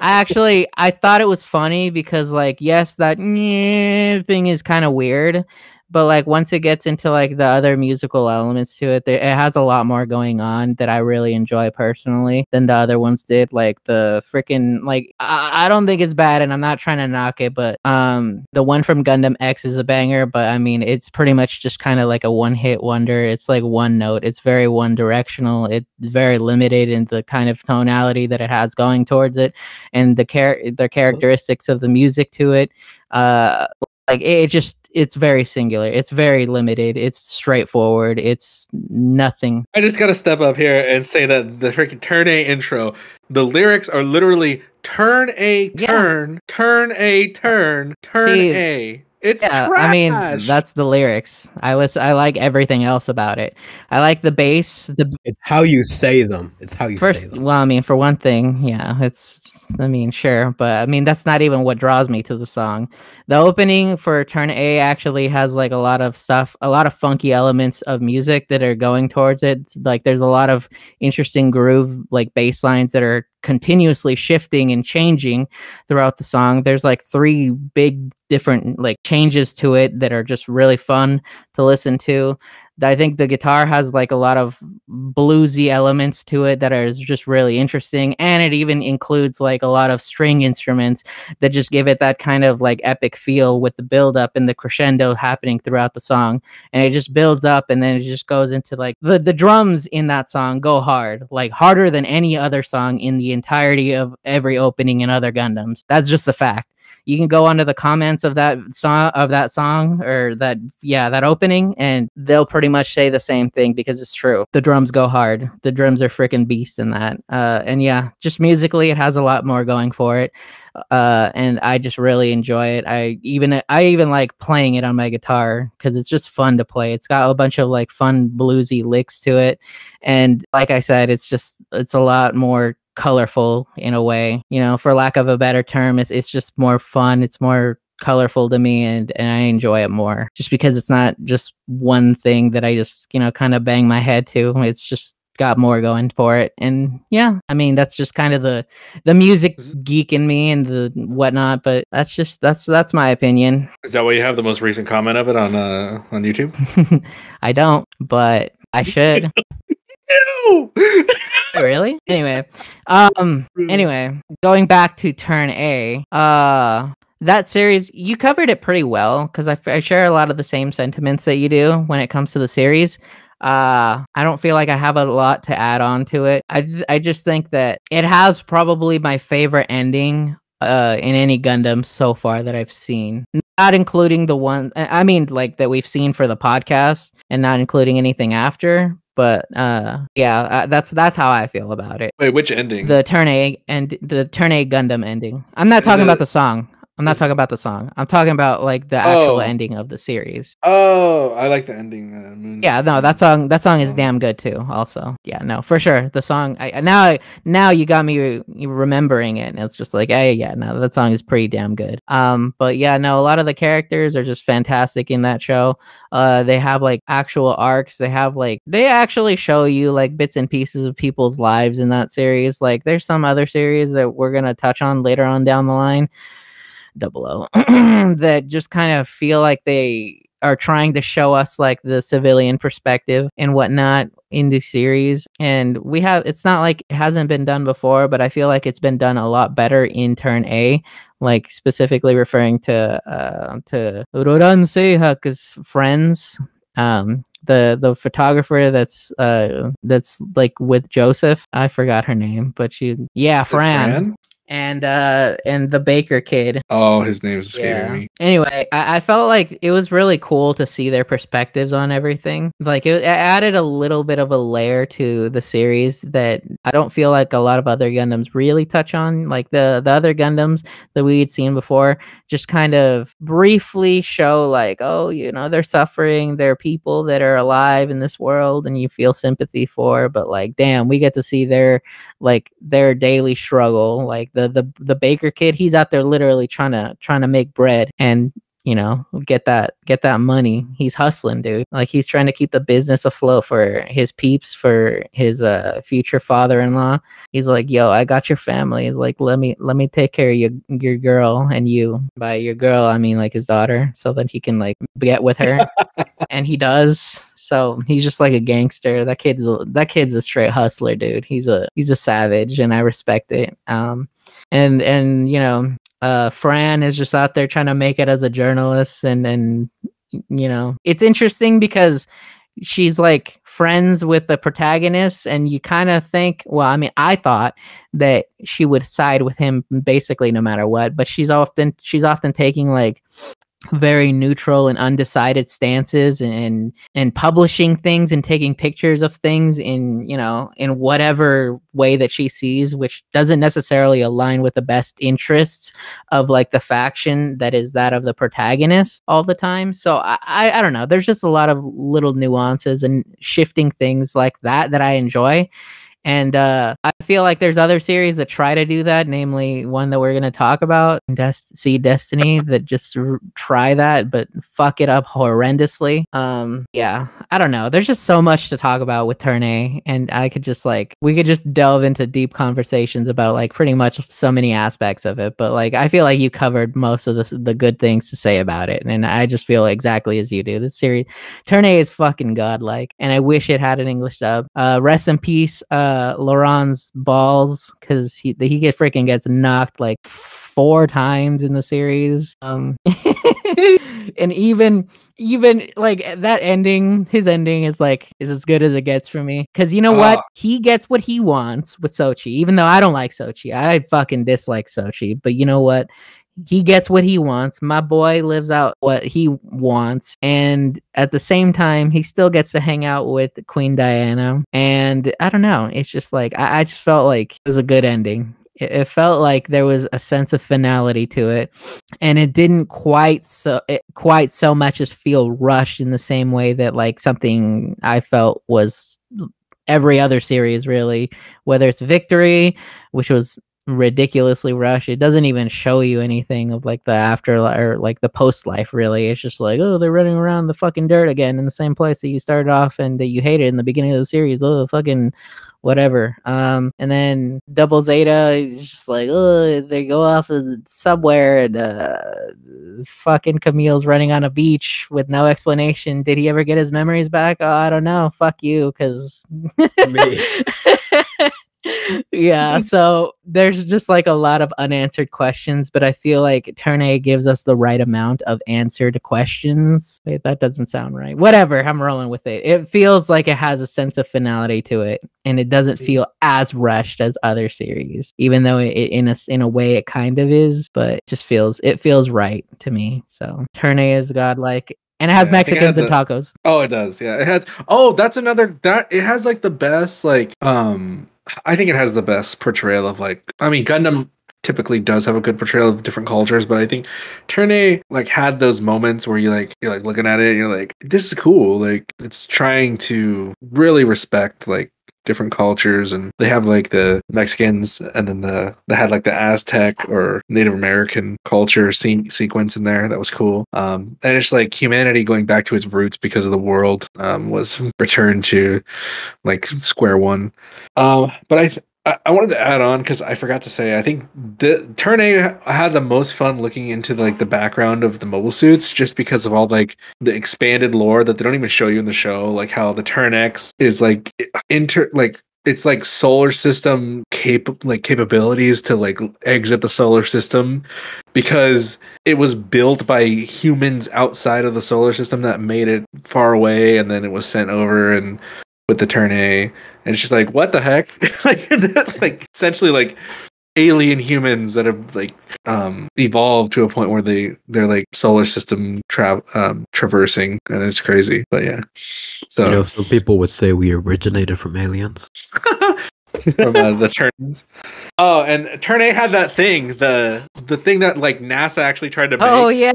I actually I thought it was funny because like yes that [laughs] thing is kind of weird, but like once it gets into like the other musical elements to it, it has a lot more going on that I really enjoy personally than the other ones did. Like the freaking like I, I don't think it's bad, and I'm not trying to knock it, but um the one from Gundam X is a banger, but I mean it's pretty much just kind of like a one hit wonder. It's like one note. It's very one directional. It's very limited in the kind of tonality that it has going towards it and the char- the characteristics of the music to it uh like it just it's very singular it's very limited it's straightforward it's nothing I just gotta step up here and say that the freaking turn A intro, the lyrics are literally turn a Yeah. turn, turn a turn, turn See, a. It's yeah trash. i mean that's the lyrics i listen i like everything else about it i like the bass the It's how you say them. It's how you say First, them. well, I mean, for one thing, yeah, it's. I mean, sure, but I mean, that's not even what draws me to the song. The opening for Turn A actually has like a lot of stuff, a lot of funky elements of music that are going towards it. Like, there's a lot of interesting groove, like bass lines that are continuously shifting and changing throughout the song. There's like three big different like changes to it that are just really fun to listen to. I think the guitar has like a lot of bluesy elements to it that are just really interesting, and it even includes like a lot of string instruments that just give it that kind of like epic feel with the build up and the crescendo happening throughout the song, and it just builds up and then it just goes into like the the drums in that song go hard, like harder than any other song in the entirety of every opening in other Gundams. That's just a fact you can go onto the comments of that song of that song or that yeah that opening and they'll pretty much say the same thing because it's true. The drums go hard. The drums are freaking beast in that. Uh and yeah just musically it has a lot more going for it. Uh and i just really enjoy it. I even i even like playing it on my guitar because it's just fun to play. It's got a bunch of like fun bluesy licks to it. And like i said it's just it's a lot more colorful in a way you know for lack of a better term it's, it's just more fun it's more colorful to me and and i enjoy it more just because it's not just one thing that i just you know kind of bang my head to it's just got more going for it and yeah i mean that's just kind of the the music geek in me and the whatnot but that's just that's that's my opinion Is that why you have the most recent comment of it on uh on YouTube? [laughs] i don't but i [laughs] should Ew! [laughs] really? [laughs] Anyway um anyway going back to turn a uh that series you covered it pretty well because I, f- I share a lot of the same sentiments that you do when it comes to the series. Uh i don't feel like i have a lot to add on to it. I th- i just think that it has probably my favorite ending uh in any gundam so far that i've seen. Not including the one I mean like that we've seen for the podcast and not including anything after but uh yeah uh, that's that's how i feel about it Wait, which ending? the turn A and the turn A Gundam ending. I'm not talking The- about the song. I'm not talking about the song. I'm talking about like the actual Oh. ending of the series. oh, I like the ending. Uh, Moon's Yeah, no, that song that song is damn good too. Also, yeah, no, for sure. The song I now now you got me re- remembering it, and it's just like, hey, yeah, no, that song is pretty damn good. Um, but yeah, no, a lot of the characters are just fantastic in that show. Uh, they have like actual arcs. They have like they actually show you like bits and pieces of people's lives in that series. Like, there's some other series that we're gonna touch on later on down the line double O [clears throat] that just kind of feel like they are trying to show us like the civilian perspective and whatnot in the series. And we have it's not like it hasn't been done before but i feel like it's been done a lot better in turn a like specifically referring to uh to Roran Sehak's friends. Um the the photographer that's uh that's like with Joseph. I forgot her name but she yeah Fran, Fran? And uh and the Baker kid Oh, his name's escaping yeah. me. Anyway, I, I felt like it was really cool to see their perspectives on everything. Like it, it added a little bit of a layer to the series that I don't feel like a lot of other Gundams really touch on. Like the the other Gundams that we had seen before, just kind of briefly show like, oh, you know, they're suffering. They're people that are alive in this world, and you feel sympathy for. But like, damn, we get to see their like their daily struggle. Like the the the baker kid, he's out there literally trying to trying to make bread and you know get that get that money. He's hustling, dude. Like he's trying to keep the business afloat for his peeps, for his uh future father-in-law. He's like, "Yo, I got your family." He's like, "Let me let me take care of your your girl and you." By your girl, I mean like his daughter, so that he can like get with her, [laughs] and he does. So he's just like a gangster. That kid's a, that kid's a straight hustler, dude. He's a he's a savage, and I respect it. Um, and and you know, uh, Fran is just out there trying to make it as a journalist, and and you know, it's interesting because she's like friends with the protagonist, and you kind of think, well, I mean, I thought that she would side with him basically no matter what, but she's often she's often taking like very neutral and undecided stances and and publishing things and taking pictures of things in you know in whatever way that she sees which doesn't necessarily align with the best interests of like the faction that is that of the protagonist all the time. So i i, I don't know. There's just a lot of little nuances and shifting things like that that i enjoy and uh, I feel like there's other series that try to do that, namely one that we're going to talk about, Des- See Destiny, [laughs] that just r- try that but fuck it up horrendously. Um, yeah, I don't know. There's just so much to talk about with Turn A, and I could just like we could just delve into deep conversations about like pretty much so many aspects of it. But like I feel like you covered most of the the good things to say about it, and I just feel exactly as you do. This series, Turn A is fucking godlike, and I wish it had an English dub. Uh, rest in peace, uh, Laurent's balls, because he he get freaking gets knocked like four times in the series. Um, [laughs] and even even like that ending, his ending is like is as good as it gets for me. Because you know what, Oh. he gets what he wants with Sochie. Even though I don't like Sochie, I fucking dislike Sochie. But you know what? He gets what he wants. My boy lives out what he wants. And at the same time, he still gets to hang out with Queen Dianna. And I don't know. It's just like, I, I just felt like it was a good ending. It, it felt like there was a sense of finality to it. And it didn't quite so it, quite so much as feel rushed in the same way that like something I felt was every other series really whether it's victory which was ridiculously rushed. It doesn't even show you anything of like the after or like the post life really. It's just like, oh, they're running around the fucking dirt again in the same place that you started off and that you hated in the beginning of the series. Oh, fucking whatever. Um, and then Double Zeta is just like, oh, they go off of somewhere and uh, fucking Camille's running on a beach with no explanation. Did he ever get his memories back? Oh, I don't know. Fuck you, because Me. [laughs] [laughs] yeah, so there's just like a lot of unanswered questions, but I feel like Turn A gives us the right amount of answered questions. Wait, that doesn't sound right. Whatever, I'm rolling with it. It feels like it has a sense of finality to it, and it doesn't feel as rushed as other series, even though it, in a in a way it kind of is, but it just feels it feels right to me. So Turn A is godlike. And it has Yeah, I think I had Mexicans and the- tacos. Oh, it does. Yeah, it has. Oh, that's another. That it has like the best. Like, um, I think it has the best portrayal of like. I mean, Gundam typically does have a good portrayal of different cultures, but I think Turn A like had those moments where you like you're like looking at it and you're like, this is cool. Like, it's trying to really respect like different cultures and they have like the Mexicans and then the they had like the Aztec or Native American culture sequence in there that was cool. Um and it's like humanity going back to its roots because of the world um was returned to like square one. Um but I I, I wanted to add on because I forgot to say. I think the Turn A had the most fun looking into like the background of the mobile suits, just because of all like the expanded lore that they don't even show you in the show, like how the Turn X is like inter like it's like solar system cap like capabilities to like exit the solar system because it was built by humans outside of the solar system that made it far away and then it was sent over and with the turn A and she's like what the heck [laughs] like [laughs] like essentially like alien humans that have like um evolved to a point where they they're like solar system tra- um traversing and it's crazy but yeah so You know, some people would say we originated from aliens. [laughs] from uh, the turns. Oh, and turn A had that thing, the the thing that like NASA actually tried to make. Oh yeah.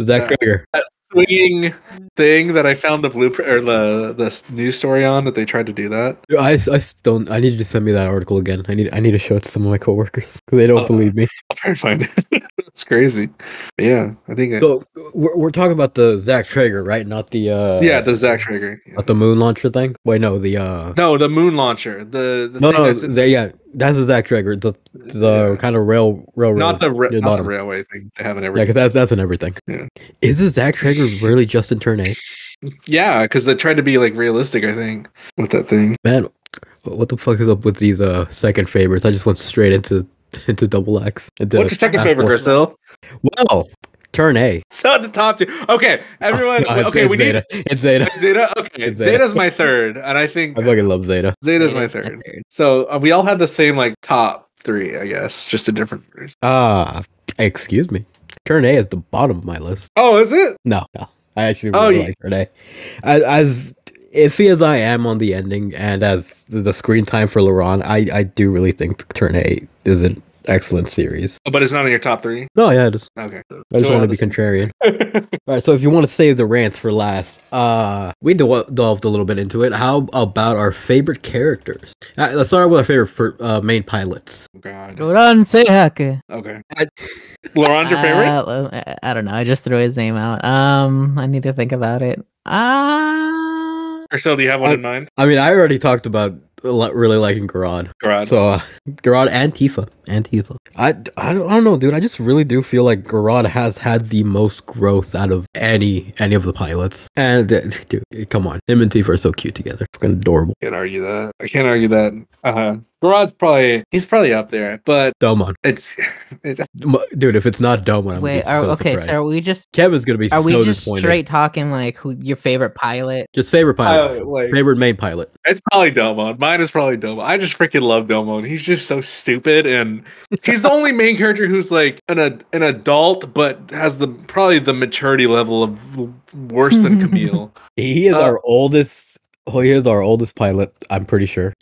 Zach Uh, Krieger. Swinging thing that I found the blueprint or the the news story on that they tried to do that. I, I don't. I need you to send me that article again. I need I need to show it to some of my coworkers because they don't Uh, believe me. I'll try to find it. [laughs] it's crazy. But yeah, I think. it- So we're, we're talking about the Zach Traeger, right? Not the uh yeah, the Zach Trigger. not the moon launcher thing. Wait, no, the uh No, the moon launcher. The, the no thing no that's in- the, yeah that's the Zach Traeger. The the Yeah. kind of rail railroad. not the ra- not the railway thing they have in Yeah, because that's that's an everything. Yeah. Is the Zach Traeger really just in turn Yeah, because they tried to be like realistic. I think with that thing. Man, what the fuck is up with these uh second favorites? I just went straight into [laughs] into double X. into What's your second favorite. Grisel? Well, turn A. So at the top two. Okay, everyone. [laughs] No, it's- okay, it's we need Zeta. It's Zeta. Zeta. [laughs] Okay, It's Zeta. Zeta's my third, and I think I fucking love Zeta. Zeta's my third. So uh, we all had the same like top three, I guess, just a different orders. Ah, excuse me. Turn A is the bottom of my list. Oh, is it? No, no. I actually Oh, really you- like Turn A. As, as iffy as I am on the ending and as the screen time for Laurent, I, I do really think Turn A is an excellent series. Oh, but it's not in your top three. No, yeah, it is. Okay. I just want to be contrarian. [laughs] All right, so if you want to save the rants for last, uh, we del- delved a little bit into it. How about our favorite characters? Uh, let's start with our favorite for, uh, main pilots. God. Roran Sehake. Okay. Laurent's your favorite? Uh, well, I- I don't know. I just threw his name out. Um, I need to think about it. Ah, Marcel, do you have one I- in mind? I mean, I already talked about a lot- really liking Garrod. Garrod. So, uh, Garrod and Tifa. And Tifa. I, I, don't, I don't know, dude. I just really do feel like Garrod has had the most growth out of any any of the pilots. And, uh, dude, come on. Him and Tifa are so cute together. Fucking adorable. can't argue that. I can't argue that. Uh, Garrod's probably he's probably up there, but Domon. it's it's Dude, if it's not Domon, I'm wait. Wait, Are, so okay, surprised. so are we just Kevin's gonna be are so we just disappointed. straight talking like who your favorite pilot? Just favorite pilot. uh, like favorite main pilot. It's probably Domon. Mine is probably Domon. I just freaking love Domon. He's just so stupid, and he's the only main character who's like an a, an adult, but has the probably the maturity level of worse than Camille. [laughs] He is Uh, our oldest. He is our oldest pilot. I'm pretty sure.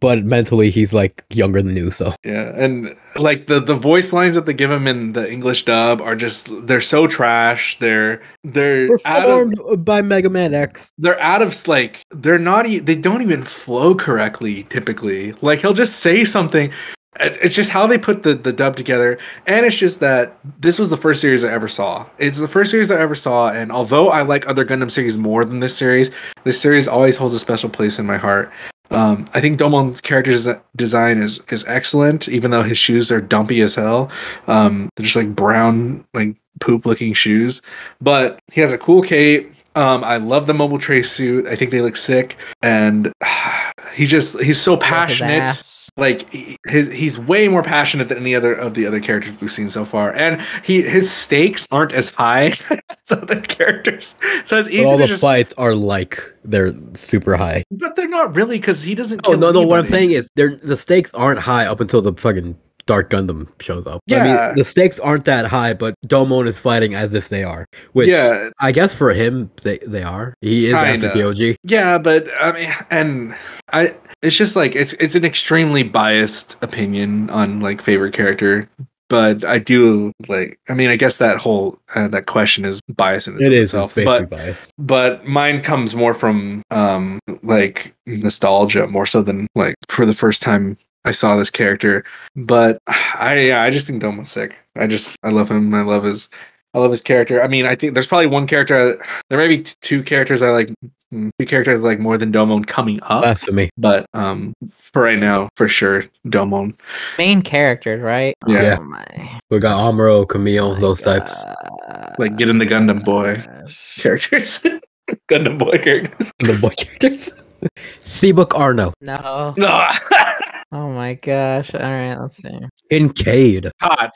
But mentally, he's like younger than you. So yeah, and like the the voice lines that they give him in the English dub are just they're so trash. They're they're out of, performed by Mega Man X. they're out of like they're not e- they don't even flow correctly typically like he'll just say something it's just how they put the, the dub together and it's just that this was the first series i ever saw it's the first series i ever saw and although i like other gundam series more than this series this series always holds a special place in my heart um, I think Domon's character design is is excellent, even though his shoes are dumpy as hell. Um, they're just like brown, like poop looking shoes. But he has a cool cape. Um, I love the mobile tray suit. I think they look sick, and [sighs] he just he's so passionate. Ass. Like he- his, he's way more passionate than any other of the other characters we've seen so far, and he his stakes aren't as high [laughs] as other characters. So it's But easy all to the just, fights are like they're super high. but they're not really because he doesn't. Oh kill no, no. What I'm saying is, they're the stakes aren't high up until the fucking Dark Gundam shows up. I Yeah. mean, the stakes aren't that high, but Domon is fighting as if they are. Which yeah, I guess for him, they they are. He is Kinda. after KOG. Yeah, but I mean, and I, it's just like it's it's an extremely biased opinion on like favorite character. But I do like. I mean, I guess that whole uh, that question is biased in It is. It's itself. basically but biased. but mine comes more from um like nostalgia more so than like for the first time I saw this character. But I yeah, I just think Domon's sick. I just I love him. I love his I love his character. I mean, I think there's probably one character. There may be two characters I like. mm, Two characters I like more than Domon coming up, Blasphemy. but um, for right now, for sure, Domon. Main characters, right? Yeah. Oh my. We got Amuro, Camille, those types. Like, get in the Gundam boy. gosh. Characters, [laughs] Gundam boy characters. Gundam boy characters. [laughs] Seabook Arno. No. No, [laughs] Oh my gosh. All right, let's see. Kincaid. hot.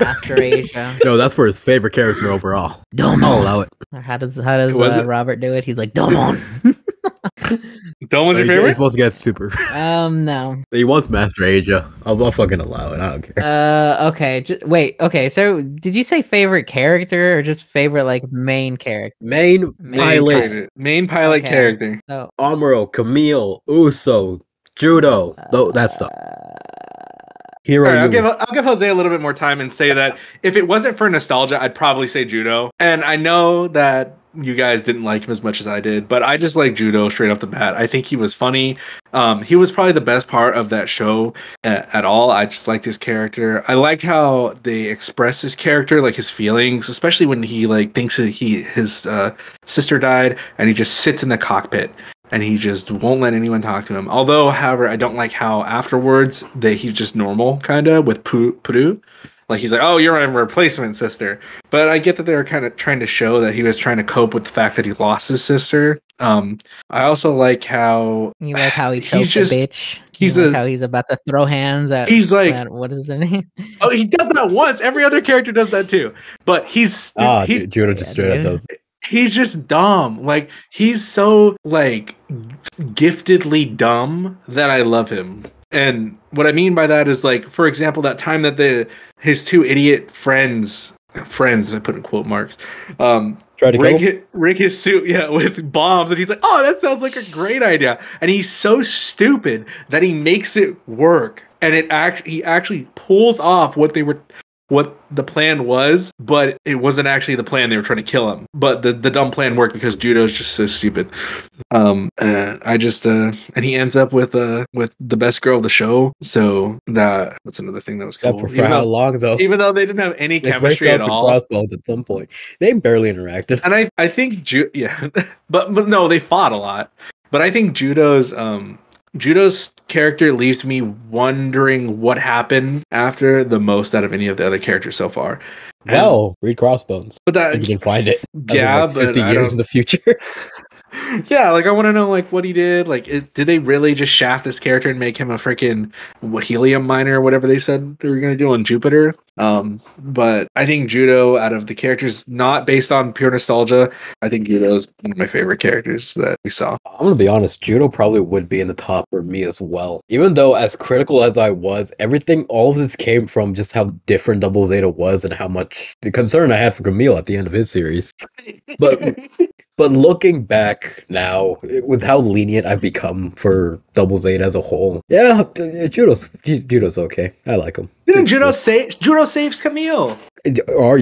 Master [laughs] Asia. No, that's for his favorite character overall. I'll Domon. allow it. How does how does Was uh, it? Robert do it? He's like Domon. [laughs] Domon's your favorite? He's supposed to get super. um, no. he wants Master Asia. I'll, I'll fucking allow it. I don't care. Uh, okay. J- wait. Okay. So, did you say favorite character or just favorite like main character? Main Main pilots. Pilot. Main pilot Okay. character. So, Amuro, Camille, Uso, Judau. Though that stuff. Hero. Right, I'll give I'll give Jose a little bit more time and say that if it wasn't for nostalgia, I'd probably say Judau. And I know that you guys didn't like him as much as I did, but I just like Judau straight off the bat. I think he was funny. Um, he was probably the best part of that show at, at all. I just liked his character. I like how they express his character, like his feelings, especially when he like thinks that he his uh, sister died and he just sits in the cockpit and he just won't let anyone talk to him. Although, however, I don't like how afterwards that he's just normal, kind of with Pu- Puru. Like he's like, "Oh, you're a replacement sister," but I get that they were kind of trying to show that he was trying to cope with the fact that he lost his sister. Um, I also like how you like how he [sighs] He's choked just- the bitch? he's You like a- how he's about to throw hands at. he's like, at- what is the name? oh, he does that once. Every other character does that too, but he's stu- Ah, he, Ju- Judau just Yeah, straight up does. He's just dumb. Like he's so like giftedly dumb that I love him. And what I mean by that is like, for example, that time that the his two idiot friends friends I put in quote marks um Try to rig, rig his suit yeah with bombs and he's like oh that sounds like a great idea and he's so stupid that he makes it work and it actually he actually pulls off what they were what the plan was, but it wasn't actually the plan. They were trying to kill him. But the, the dumb plan worked because Judau's just so stupid. Um, and I just uh, and he ends up with uh with the best girl of the show. So that that's another thing that was Yeah, cool. for, for how though, long though? even though they didn't have any They chemistry at all. crossbones at some point. They barely interacted. and I I think Ju- yeah, [laughs] but but no, they fought a lot. But I think Judau's um Judau's character leaves me wondering what happened after the most out of any of the other characters so far. And- Well, read Crossbones. but that If you can find it. Yeah, like but fifty years in the future. [laughs] yeah, like I want to know like what he did. Like, it, did they really just shaft this character and make him a freaking helium miner or whatever they said they were gonna do on Jupiter? Um, but I think Judau, out of the characters, not based on pure nostalgia, I think Judau is one of my favorite characters that we saw. I'm gonna be honest, Judau probably would be in the top for me as well. Even though as critical as I was, everything all of this came from just how different Double Zeta was and how much the concern I had for Camille at the end of his series. But [laughs] but looking back now, with how lenient I've become for Double Zeta as a whole, yeah, Judau's Judau's okay. I like him. Didn't Judau say Judau saves Camille? Or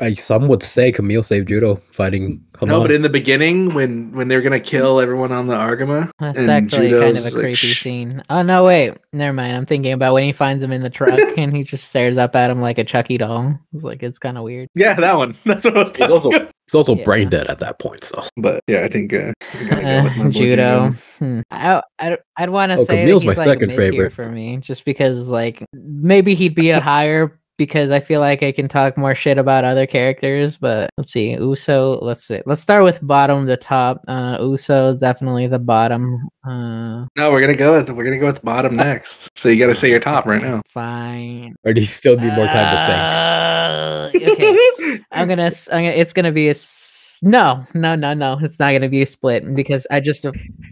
I, some would say Camille saved Judau fighting Haman. No, but in the beginning, when when they're gonna kill everyone on the Argama, That's and actually kind of a like, creepy "Shh." scene. Oh no, wait, never mind. I'm thinking about when he finds him in the truck [laughs] and he just stares up at him like a Chucky doll. It's like it's kind of weird. Yeah, that one. [laughs] That's what I was He's also about. he's also Yeah. brain dead at that point. So But yeah, I think uh, I gotta go with [laughs] my Uh, Judau. Judau. Hmm. I, I, I'd want to Oh, say Camille's that my like second favorite. for me, just because like maybe he'd be a higher because I feel like I can talk more shit about other characters. But let's see, Uso. Let's see. Let's start with bottom to top. Uh, Uso definitely the bottom. Uh, No, we're gonna go with we're gonna go with bottom next. So you gotta say your top right now. fine. or do you still need more time to think? Uh, okay. [laughs] I'm gonna, s- I'm gonna. It's gonna be a No, no, no, no. It's not gonna be a split because I just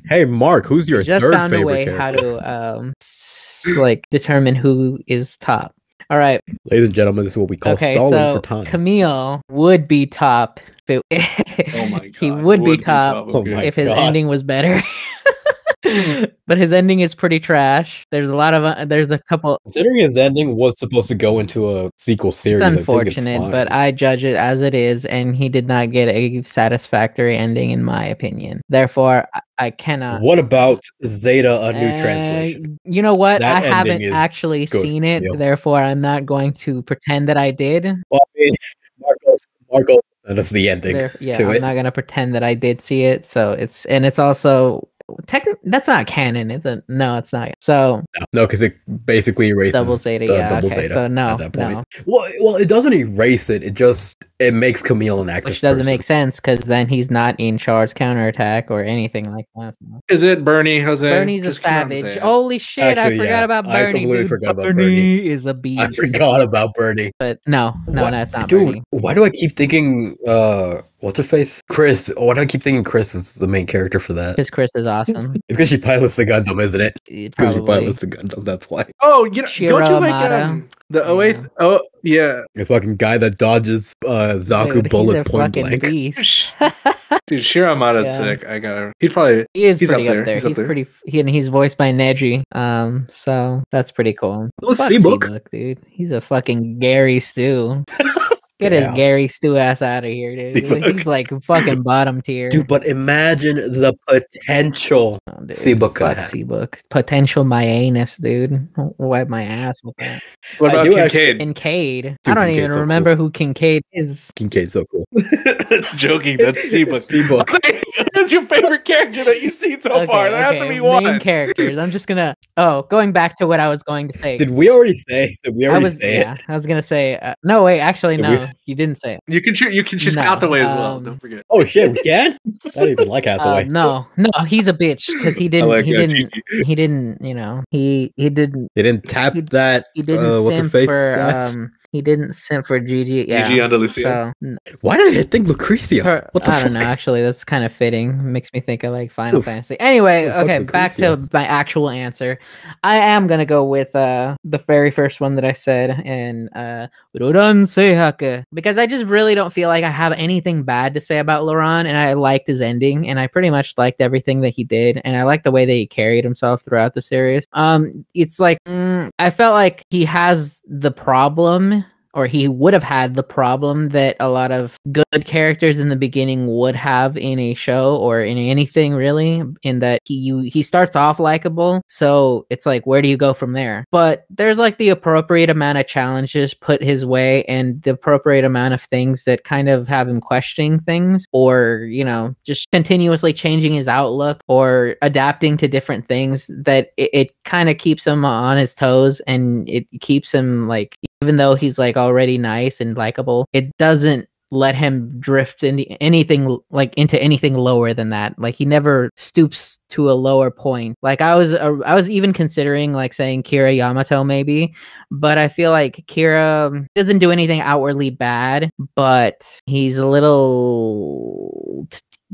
Hey, Mark, who's your just third found a favorite way character? how to um like determine who is top. All right. Ladies and gentlemen, this is what we call okay. stalling So for time. Camille would be top. If it, Oh my [laughs] god. he would, be top Oh my if his God. ending was better. [laughs] [laughs] but his ending is pretty trash. There's a lot of uh, there's a couple Considering his ending was supposed to go into a sequel series, it's I think unfortunate, but I judge it as it is, and he did not get a satisfactory ending, in my opinion. Therefore, I, I cannot. what about Zeta: A New Uh, Translation? You know what? That I haven't actually seen it, therefore, I'm not going to pretend that I did. Well, I mean, [laughs] Marcos, Marcos us the ending There- yeah, I'm it. not gonna pretend that I did see it. So it's and it's also tech. That's not canon, is it? No, it's not. So No, because it basically erases double zeta. the Yeah. double okay. zeta So no, at that point. no, Well, well, it doesn't erase it. It just it makes Camille an active which doesn't person. make sense because then he's not in charge counterattack or anything like that. Is it Bernie, Jose? Bernie's a Just come out and say savage. Holy shit! Actually, I forgot yeah, about I Bernie. completely dude. forgot about Bernie Bernie. is a beast. I forgot about Bernie. But no, no, What- no, it's not Dude, Bernie. why do I keep thinking uh what's her face? Chris. Why do I keep thinking Chris is the main character for that? Because Chris is awesome. [laughs] It's because she pilots the Gundam, isn't it? Because she pilots the Gundam, that's why. Oh, you know, don't you like Shiro Amada. um, the 08? Oh, yeah. The fucking guy that dodges uh Zaku Dude, he's bullets a point fucking blank. beast. [laughs] Dude, Shiro Amada's Yeah. sick. I gotta. He's probably. He is He's up pretty up there. there. He's He's, up there. pretty. He, and he's voiced by Neji. Um, so that's pretty cool. Oh, Fuck Seabook. Seabook, dude. He's a fucking Gary Stew. [laughs] Get his Gary Stu ass out of here, dude. Seabook. He's like [laughs] fucking bottom tier. Dude, but imagine the potential. Oh, dude. Seabook could have. Seabook. Potential my anus, dude. I'll Wipe my ass with that. What I about do actually- Kincaid? Kincaid. I don't Kincaid's even so cool. remember who Kincaid is. Kincaid's so cool. [laughs] Joking. That's [laughs] Seabook. Seabook. That's your favorite character that you've seen so far. There has to be one. Main characters. I'm just gonna. Oh, going back to what I was going to say. Did we already say? Did we I already was say yeah. it? I was gonna say uh, no. Wait, actually Did we- no. You didn't say it. You can choose. You can choose No, Hathaway as well. um, Don't forget. Oh shit, we can? I don't even like Uh, Hathaway. no, no. He's a bitch because he didn't. like he didn't. Gigi. He didn't. You know. He he didn't. They didn't tap he- that. He didn't uh, what's her simp face? for. Um. He didn't send for Gigi. Yeah. Gigi Andalusia. So Why did I think Lucretia? her- what the I fuck? don't know. Actually, that's kind of fitting. Makes me think of like Final Oof. Fantasy. Anyway, okay, back to my actual answer. I am gonna go with uh the very first one that I said, and uh Roran Seihake, because I just really don't feel like I have anything bad to say about Loran, and I liked his ending, and I pretty much liked everything that he did, and I liked the way that he carried himself throughout the series. Um, it's like mm, I felt like he has the problem or he would have had the problem that a lot of good characters in the beginning would have in a show or in anything really in that he you, he starts off likable so it's like where do you go from there? But there's like the appropriate amount of challenges put his way and the appropriate amount of things that kind of have him questioning things or you know just continuously changing his outlook or adapting to different things that it, it kind of keeps him on his toes and it keeps him like even though he's like already nice and likable, it doesn't let him drift into anything like into anything lower than that. Like he never stoops to a lower point. Like I was, uh, I was even considering like saying Kira Yamato maybe, but I feel like Kira doesn't do anything outwardly bad, but he's a little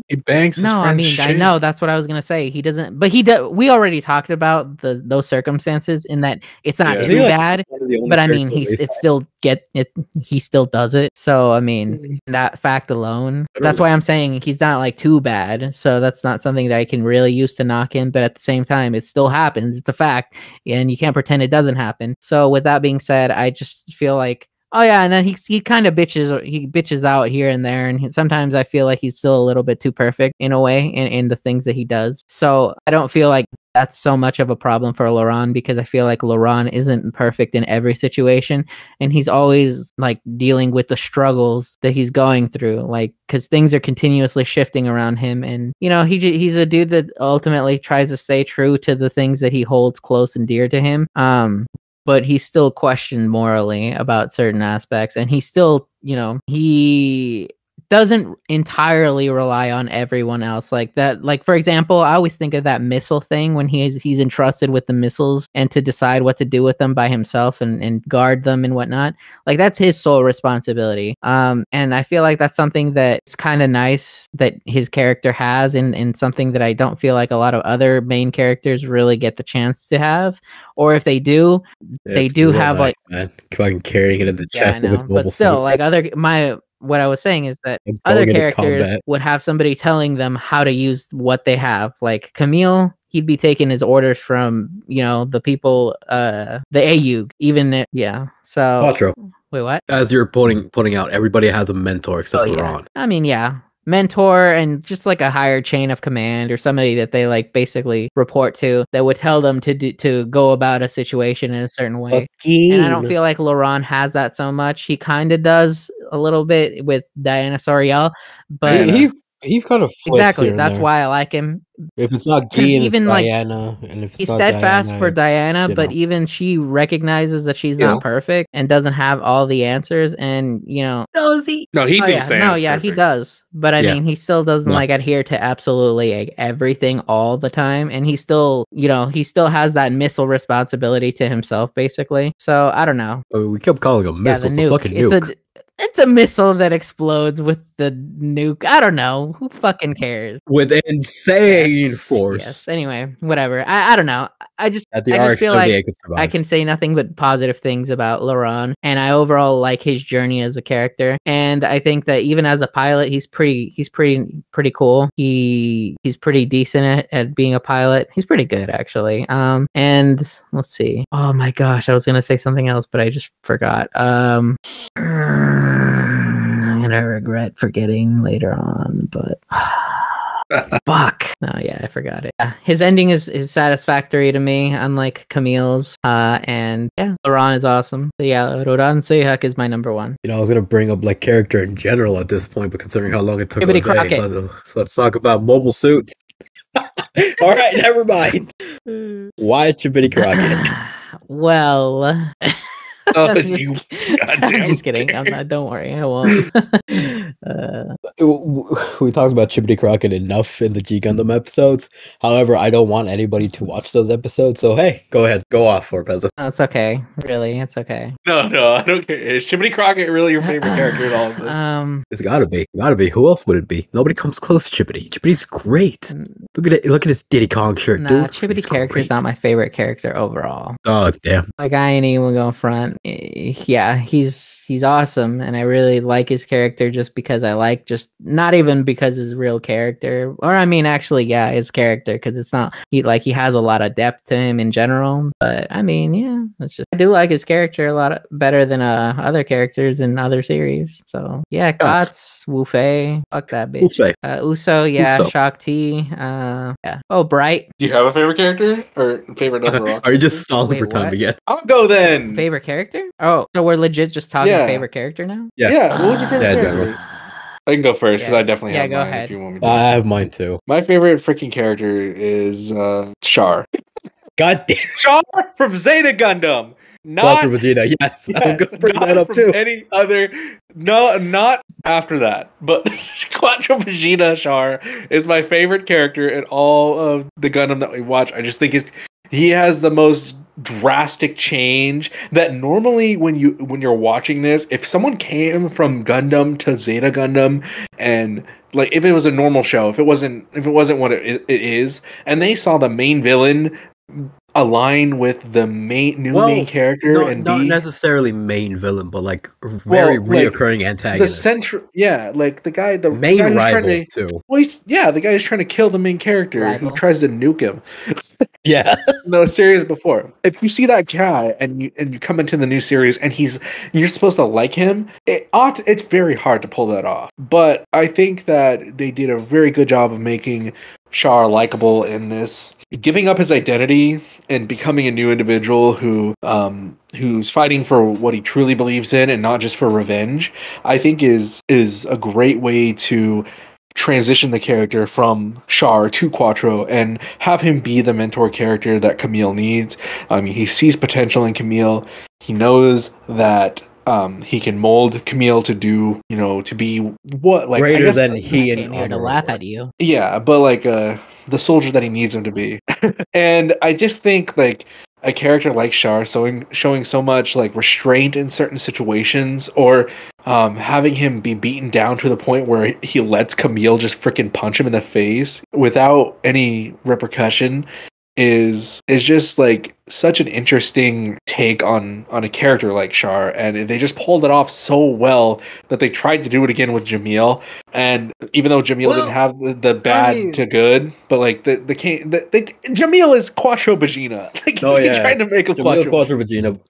He bangs. No, I mean, I know that's what I was gonna say. He doesn't, but he does. We already talked about the those circumstances in that it's not Yeah. Too like, bad, One of the only but I mean, he's it still get it. He still does it. So I mean, mm-hmm. that fact alone, that's why I'm saying he's not like too bad. So that's not something that I can really use to knock him. But at the same time, it still happens. It's a fact, and you can't pretend it doesn't happen. So with that being said, I just feel like. Oh yeah, and then he he kind of bitches he bitches out here and there, and he, sometimes I feel like he's still a little bit too perfect in a way in, in the things that he does. So I don't feel like that's so much of a problem for Laurent because I feel like Laurent isn't perfect in every situation, and he's always like dealing with the struggles that he's going through, like because things are continuously shifting around him, and you know he he's a dude that ultimately tries to stay true to the things that he holds close and dear to him. Um, but he's still questioned morally about certain aspects and he still you know he doesn't entirely rely on everyone else like that like for example i always think of that missile thing when he's he's entrusted with the missiles and to decide what to do with them by himself and, and guard them and whatnot like that's his sole responsibility um and i feel like that's something that's kind of nice that his character has and, and something that i don't feel like a lot of other main characters really get the chance to have or if they do they do have, like- man, fucking carrying it in the yeah, chest know. with but mobile still suit like other my what i was saying is that other characters would have somebody telling them how to use what they have like camille he'd be taking his orders from you know the people uh the AU even if, yeah so Quattro, wait what? As you're pointing pointing out, everybody has a mentor except oh yeah. Ron. i mean yeah mentor and just like a higher chain of command or somebody that they like basically report to that would tell them to do, to go about a situation in a certain way. And I don't feel like Laurent has that so much. He kind of does a little bit with Dianna Soreil, but he, he he kind of exactly that's why I like him. If it's not Guy and even, it's like, Dianna, and if it's He's not steadfast Dianna, for Dianna, but know. even she recognizes that she's You not know. perfect and doesn't have all the answers. And you know, does he? No, he oh, thinks yeah, no, yeah, he does. But I Yeah. mean, he still doesn't No. like adhere to absolutely like, everything all the time, and he still, you know, he still has that missile responsibility to himself, basically. So I don't know. I mean, we kept calling him Yeah, missile. the the nuke. fucking It's nuke. a it's a missile that explodes with the nuke. I don't know. Who fucking cares? with insane Yes, force Yes. Anyway, whatever. I, I don't know. I just I just feel like. I can say nothing but positive things about Laurent, and I overall like his journey as a character. And I think that even as a pilot, he's pretty he's pretty pretty cool. He he's pretty decent at, at being a pilot. He's pretty good actually. Um and let's see. Oh my gosh, I was gonna say something else, but I just forgot. Um [sniffs] [sighs] I'm gonna regret forgetting later on, but [sighs] Fuck. No, yeah, I forgot it. Yeah, his ending is, is satisfactory to me, unlike Camille's. Uh, and yeah, Laurent is awesome. But yeah, Laurent Seyhak is my number one. You know, I was gonna bring up like character in general at this point, but considering how long it took, Jose, Crockett. let's, let's talk about mobile suits. [laughs] All right, never mind. [sighs] Why Chibodee Crockett? well, Oh, I'm just- you [laughs] I'm just kidding. I'm not, don't worry, I won't. [laughs] uh, [laughs] we talked about Chibodee Crockett enough in the G Gundam episodes. However, I don't want anybody to watch those episodes. So hey, go ahead, go off for Pezzo. it's okay. Really, it's okay. No, no, I don't care. Is Chibodee Crockett really your favorite character in all of this? Um, It's gotta be, gotta be. Who else would it be? Nobody comes close to Chibodee. Chibodee's great. Look at it. Look at his Diddy Kong shirt, nah, dude. Chibodee He's character is not my favorite character overall. Oh damn. like I ain't even going front. Eh, Yeah, he's he's awesome, and I really like his character just because I like just not even because his real character, or I mean, actually, yeah, his character because it's not he like he has a lot of depth to him in general. But I mean, yeah, that's just I do like his character a lot better than uh other characters in other series. So yeah, Guts. Guts, Wu Fei, fuck that bitch. We'll. Uh, Uso, yeah, Uso. Shakti, uh, yeah. Oh, Bright, Do you have a favorite character or favorite [laughs] overall? Are you just stalling Wait, for time what? again? I'll go then. favorite character? Oh, so we're legit just talking Yeah. favorite character now? Yeah. Yeah. What was your favorite Yeah, character? general. I can go first because Yeah. I definitely Yeah, have go mine ahead. if you want me to. I have mine too. My favorite freaking character is uh Char. [laughs] God damn. Char from Zeta Gundam. Not Walter Vegeta. Yes, I was Yes, gonna bring not that up from too. Any other? No, not after that. But [laughs] Quattro Bajeena Char is my favorite character in all of the Gundam that we watch. I just think is he has the most drastic change that normally when you when you're watching this, if someone came from Gundam to Zeta Gundam and like if it was a normal show, if it wasn't if it wasn't what it, it is, and they saw the main villain align with the main new Well, main character Not, and not be necessarily main villain, but like very Well, like, reoccurring the antagonist. central yeah like the guy the main guy who's trying rival to, too. well, he's- yeah the guy who's trying to kill the main character Rival. who tries to nuke him [laughs] Yeah. [laughs] no series before if you see that guy and you and you come into the new series and he's you're supposed to like him it ought it's very hard to pull that off but i think that they did a very good job of making Char likable in this, giving up his identity and becoming a new individual who um who's fighting for what he truly believes in and not just for revenge. I think is is a great way to transition the character from Char to Quattro and have him be the mentor character that Camille needs. I mean, he sees potential in Camille. He knows that um, he can mold Camille to do, you know, to be what like Greater guess- than he and to laugh at you. yeah, but like uh the soldier that he needs him to be. [laughs] and I just think like a character like Char showing showing so much like restraint in certain situations or um having him be beaten down to the point where he lets Camille just freaking punch him in the face without any repercussion is is just like such an interesting take on on a character like Char and they just pulled it off so well that they tried to do it again with Jamil. and even though Jamil Well, didn't have the, the bad mean- to good but like the the, the, the Jamil is Quattro Vagina [laughs] like Oh, yeah. tried to make a Jamil's Quattro Quattro Bajeena.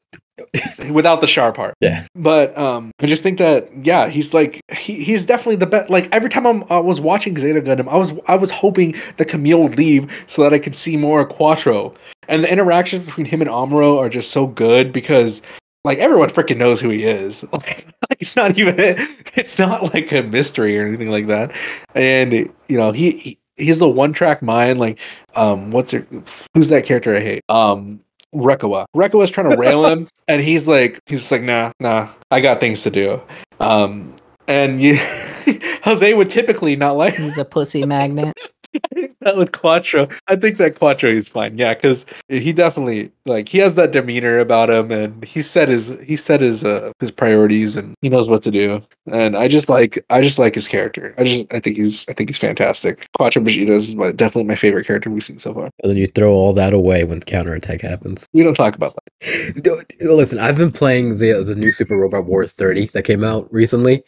[laughs] without the sharp part. Yeah. But um, I just think that yeah, he's like he, he's definitely the best. Like every time I'm, I was watching Zeta Gundam, I was I was hoping that Camille would leave so that I could see more of Quattro. And the interactions between him and Amuro are just so good because like everyone freaking knows who he is. [laughs] Like it's not even it's not like a mystery or anything like that. And you know he, he he's a one track mind. Like um, what's her, who's that character I hate? Um, Reccoa. Reccoa's trying to rail him, [laughs] and he's like, he's just like, nah, nah, I got things to do. Um, and you, [laughs] Jose would typically not like He's a pussy magnet. [laughs] that with Quattro. I think that Quattro is fine. Yeah, because he definitely like he has that demeanor about him, and he set his he set his uh his priorities, and he knows what to do. And I just like I just like his character. I just I think he's I think he's fantastic. Quattro Bajeena is my, definitely my favorite character we've seen so far. And then you throw all that away when the counterattack happens. We don't talk about that. [laughs] Listen, I've been playing the the new Super Robot Wars 30 that came out recently,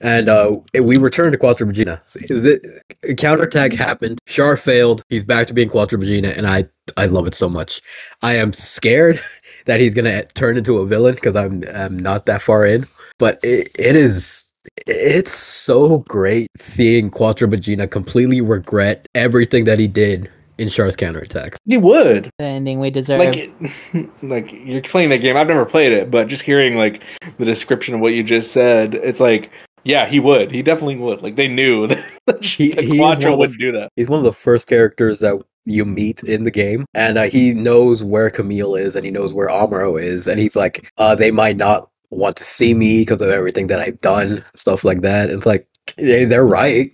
and uh, we returned to Quattro Bajeena. The counterattack happened. Char failed. He's back to being Quattro Bajeena, and I I love it so much. I am scared [laughs] that he's gonna turn into a villain because I'm I'm not that far in, but it, it is. It's so great seeing Quattro Bajeena completely regret everything that he did in Char's counterattack. He would. The ending we deserve. Like, [laughs] it- like you're playing that game. I've never played it, but just hearing like the description of what you just said, it's like, yeah, he would. He definitely would. Like they knew [laughs] that, He- Quattro one of the wouldn't f- do that. He's one of the first characters that you meet in the game, and uh, he knows where Kamille is, and he knows where Amuro is, and he's like, uh, they might not want to see me because of everything that I've done, stuff like that. It's like yeah, they're right,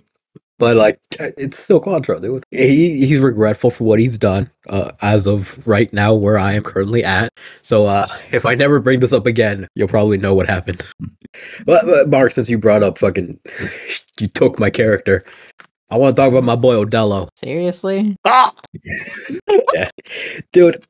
but like it's still Quattro, dude. He he's regretful for what he's done uh, as of right now, where I am currently at. So uh, [laughs] if I never bring this up again, you'll probably know what happened. [laughs] but, but Mark, since you brought up fucking, [laughs] you took my character. I want to talk about my boy Odelo. Seriously? Ah! yeah. dude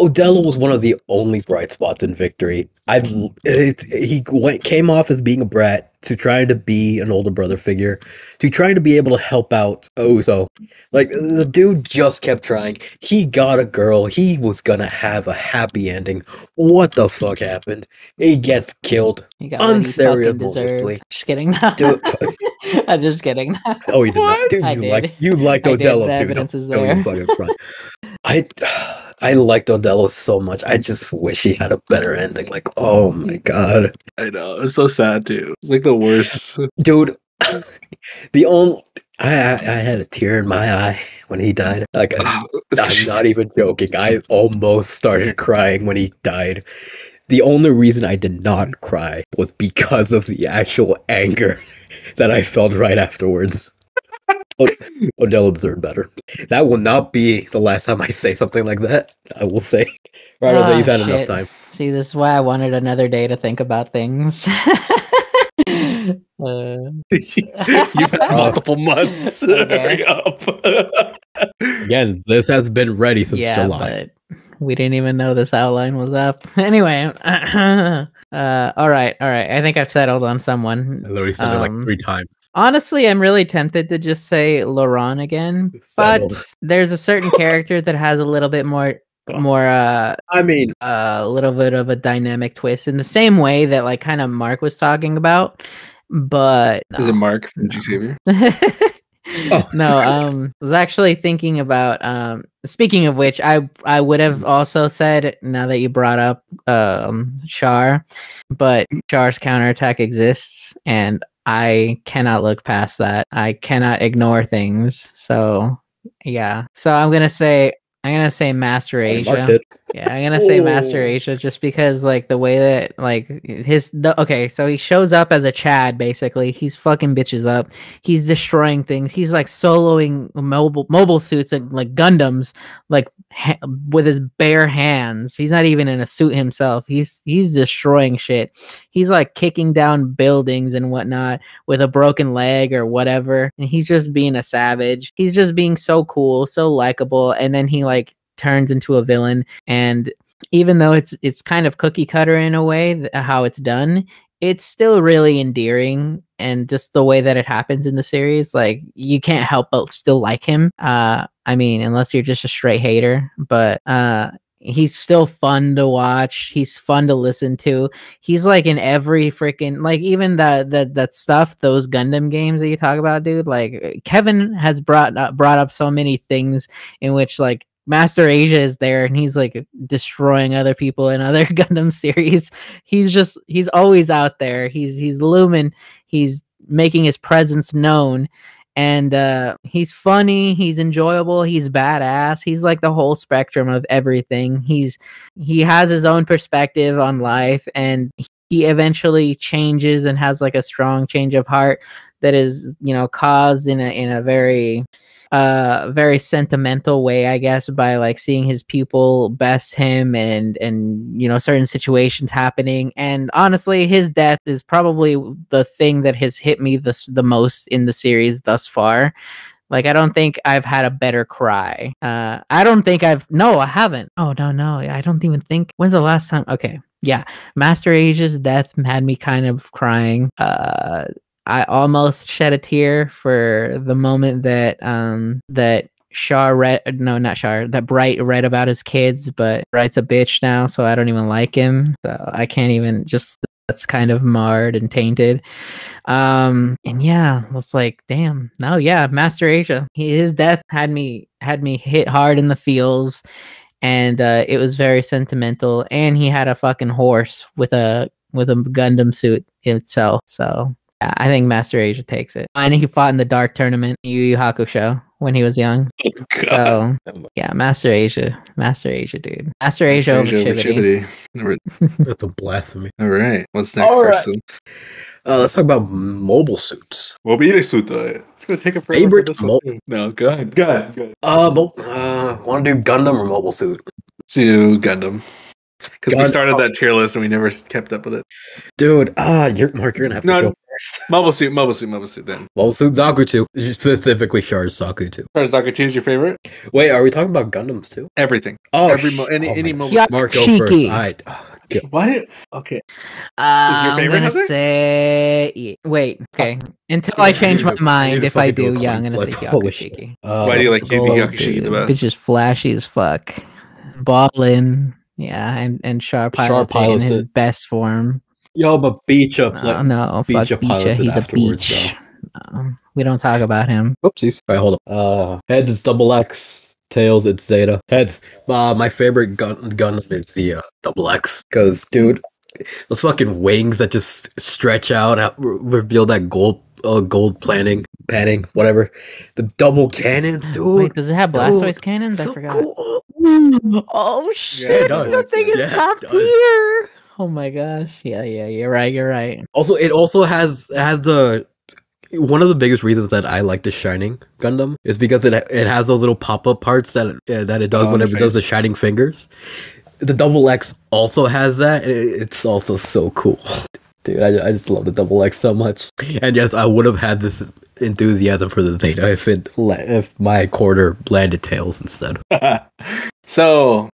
Odelo was one of the only bright spots in victory i it, he went came off as being a brat to trying to be an older brother figure to trying to be able to help out Uso. like the dude just kept trying he got a girl he was gonna have a happy ending what the fuck happened he gets killed You what you deserve. Unceremoniously. Just kidding. [laughs] Dude. [laughs] I'm just kidding. [laughs] Oh, you did not. Dude, I you did. like you liked I. Odelo too. Don't, don't even fucking front. I I liked Odelo so much. I just wish he had a better ending. Like, oh my mm. god, I know. It's so sad too. It's like the worst. [laughs] dude. [laughs] the only I, I I had a tear in my eye when he died. Like I, ah, [laughs] I'm not even joking. I almost started crying when he died. The only reason I did not cry was because of the actual anger that I felt right afterwards. Od- Odell observed better. That will not be the last time I say something like that. I will say. Right, Ah, you've had enough time. See, this is why I wanted another day to think about things. uh, [laughs] You've had multiple months. [laughs] Okay. Hurry up. Again, this has been ready since yeah, July. but we didn't even know this outline was up. [laughs] Anyway, [clears throat] uh, all right, all right. I think I've settled on someone. I literally said it like Um, three times. Honestly, I'm really tempted to just say Loran again, [laughs] but there's a certain character that has a little bit more, more, uh, I mean, a little bit of a dynamic twist in the same way that like kind of Mark was talking about, but Is it no. Mark from G Savior? [laughs] Oh. [laughs] no, um was actually thinking about um speaking of which I I would have also said now that you brought up um Char, but Char's counterattack exists and I cannot look past that. I cannot ignore things. So yeah. So I'm gonna say I'm gonna say Master Asia. Yeah, I'm gonna say Master Oh. Asia just because like the way that like his the okay, so he shows up as a Chad basically. He's fucking bitches up. He's destroying things. He's like soloing mobile mobile suits and like Gundams like ha- with his bare hands. He's not even in a suit himself. He's he's destroying shit. He's like kicking down buildings and whatnot with a broken leg or whatever. And he's just being a savage. He's just being so cool, so likable. And then he like turns into a villain and even though it's it's kind of cookie cutter in a way th- how it's done it's still really endearing and just the way that it happens in the series like you can't help but still like him uh i mean unless you're just a straight hater but uh he's still fun to watch. He's fun to listen to. He's like in every freaking like even that that that stuff those Gundam games that you talk about, dude. Like Kevin has brought up, brought up so many things in which like Master Asia is there and he's like destroying other people in other [laughs] Gundam series. He's just he's always out there. He's he's looming. He's making his presence known and uh, he's funny he's enjoyable he's badass he's like the whole spectrum of everything he's he has his own perspective on life and he eventually changes and has like a strong change of heart that is you know caused in a in a very uh very sentimental way i guess by like seeing his pupil best him and and you know certain situations happening. And honestly his death is probably the thing that has hit me the, the most in the series thus far. Like i don't think i've had a better cry. Uh i don't think i've no i haven't. Oh no no i don't even think when's the last time okay yeah master asia's death had me kind of crying. Uh I almost shed a tear for the moment that um that Char read no not Char that Bright read about his kids, but Bright's a bitch now, so I don't even like him. So I can't even just that's kind of marred and tainted. Um and yeah, it's like damn. No, yeah, Master Asia. His death had me had me hit hard in the feels and uh it was very sentimental and he had a fucking horse with a with a Gundam suit itself. So I think Master Asia takes it. And he fought in the Dark Tournament, Yu Yu Hakusho, when he was young. [laughs] So yeah, Master Asia, Master Asia, dude, Master Asia, over Chibodee. [laughs] That's a blasphemy. All right, what's next? All right. person? Uh, let's talk about mobile suits. Mobile suit. It's gonna take a forever Favorite for this one, mo- No, go ahead. Go ahead. Go ahead. Uh, mo- uh, want to do Gundam or mobile suit? To Gundam. Because we started that tier list and we never kept up with it. Dude, ah, you're Mark. You're gonna have to No, go no. First. [laughs] Mobile suit, mobile suit, mobile suit. Then. Mobile suit Zaku too. Specifically, Char's Zaku too. Zaku 2 is your favorite? Wait, are we talking about Gundams too? Everything. Oh, Every sh- mo- any oh any mobile. Yeah. Mark, go first. Cheeky. I, oh, God. Why did? Okay. Uh, your I'm gonna Jose? say wait. Okay, until I change my need to- you mind, if I do a do, yeah, I'm gonna say flip. Holy Hyaku Shiki. Uh, Why do you like Yu Yu the best? It's just flashy as fuck. Ballin, yeah, and and Char Char pilots in his it. best form. Yo, but Beecha, Oh play- no, Beach fuck up pilots He's a afterwards, beach. No, we don't talk about him. Oopsies. All right, hold up. Uh, heads is double X. Tails, it's Zeta. Heads. Uh, my favorite gun gun is the uh, double X. Cause, dude, those fucking wings that just stretch out, out re- reveal that gold, uh, gold planning, panning, whatever. The double cannons, dude. Wait, does it have Blastoise dude, cannons? I forgot. cool. Oh it shit! that thing is Yeah, top tier. Oh my gosh! Yeah, yeah, you're right. You're right. Also, it also has has the one of the biggest reasons that I like the Shining Gundam is because it it has those little pop up parts that that it does Oh, whenever it does the. Shining Fingers. The Double X also has that. It's also so cool, [laughs] dude. I, I just love the Double X so much. And yes, I would have had this enthusiasm for the Zeta if it if my quarter landed tails instead. [laughs] so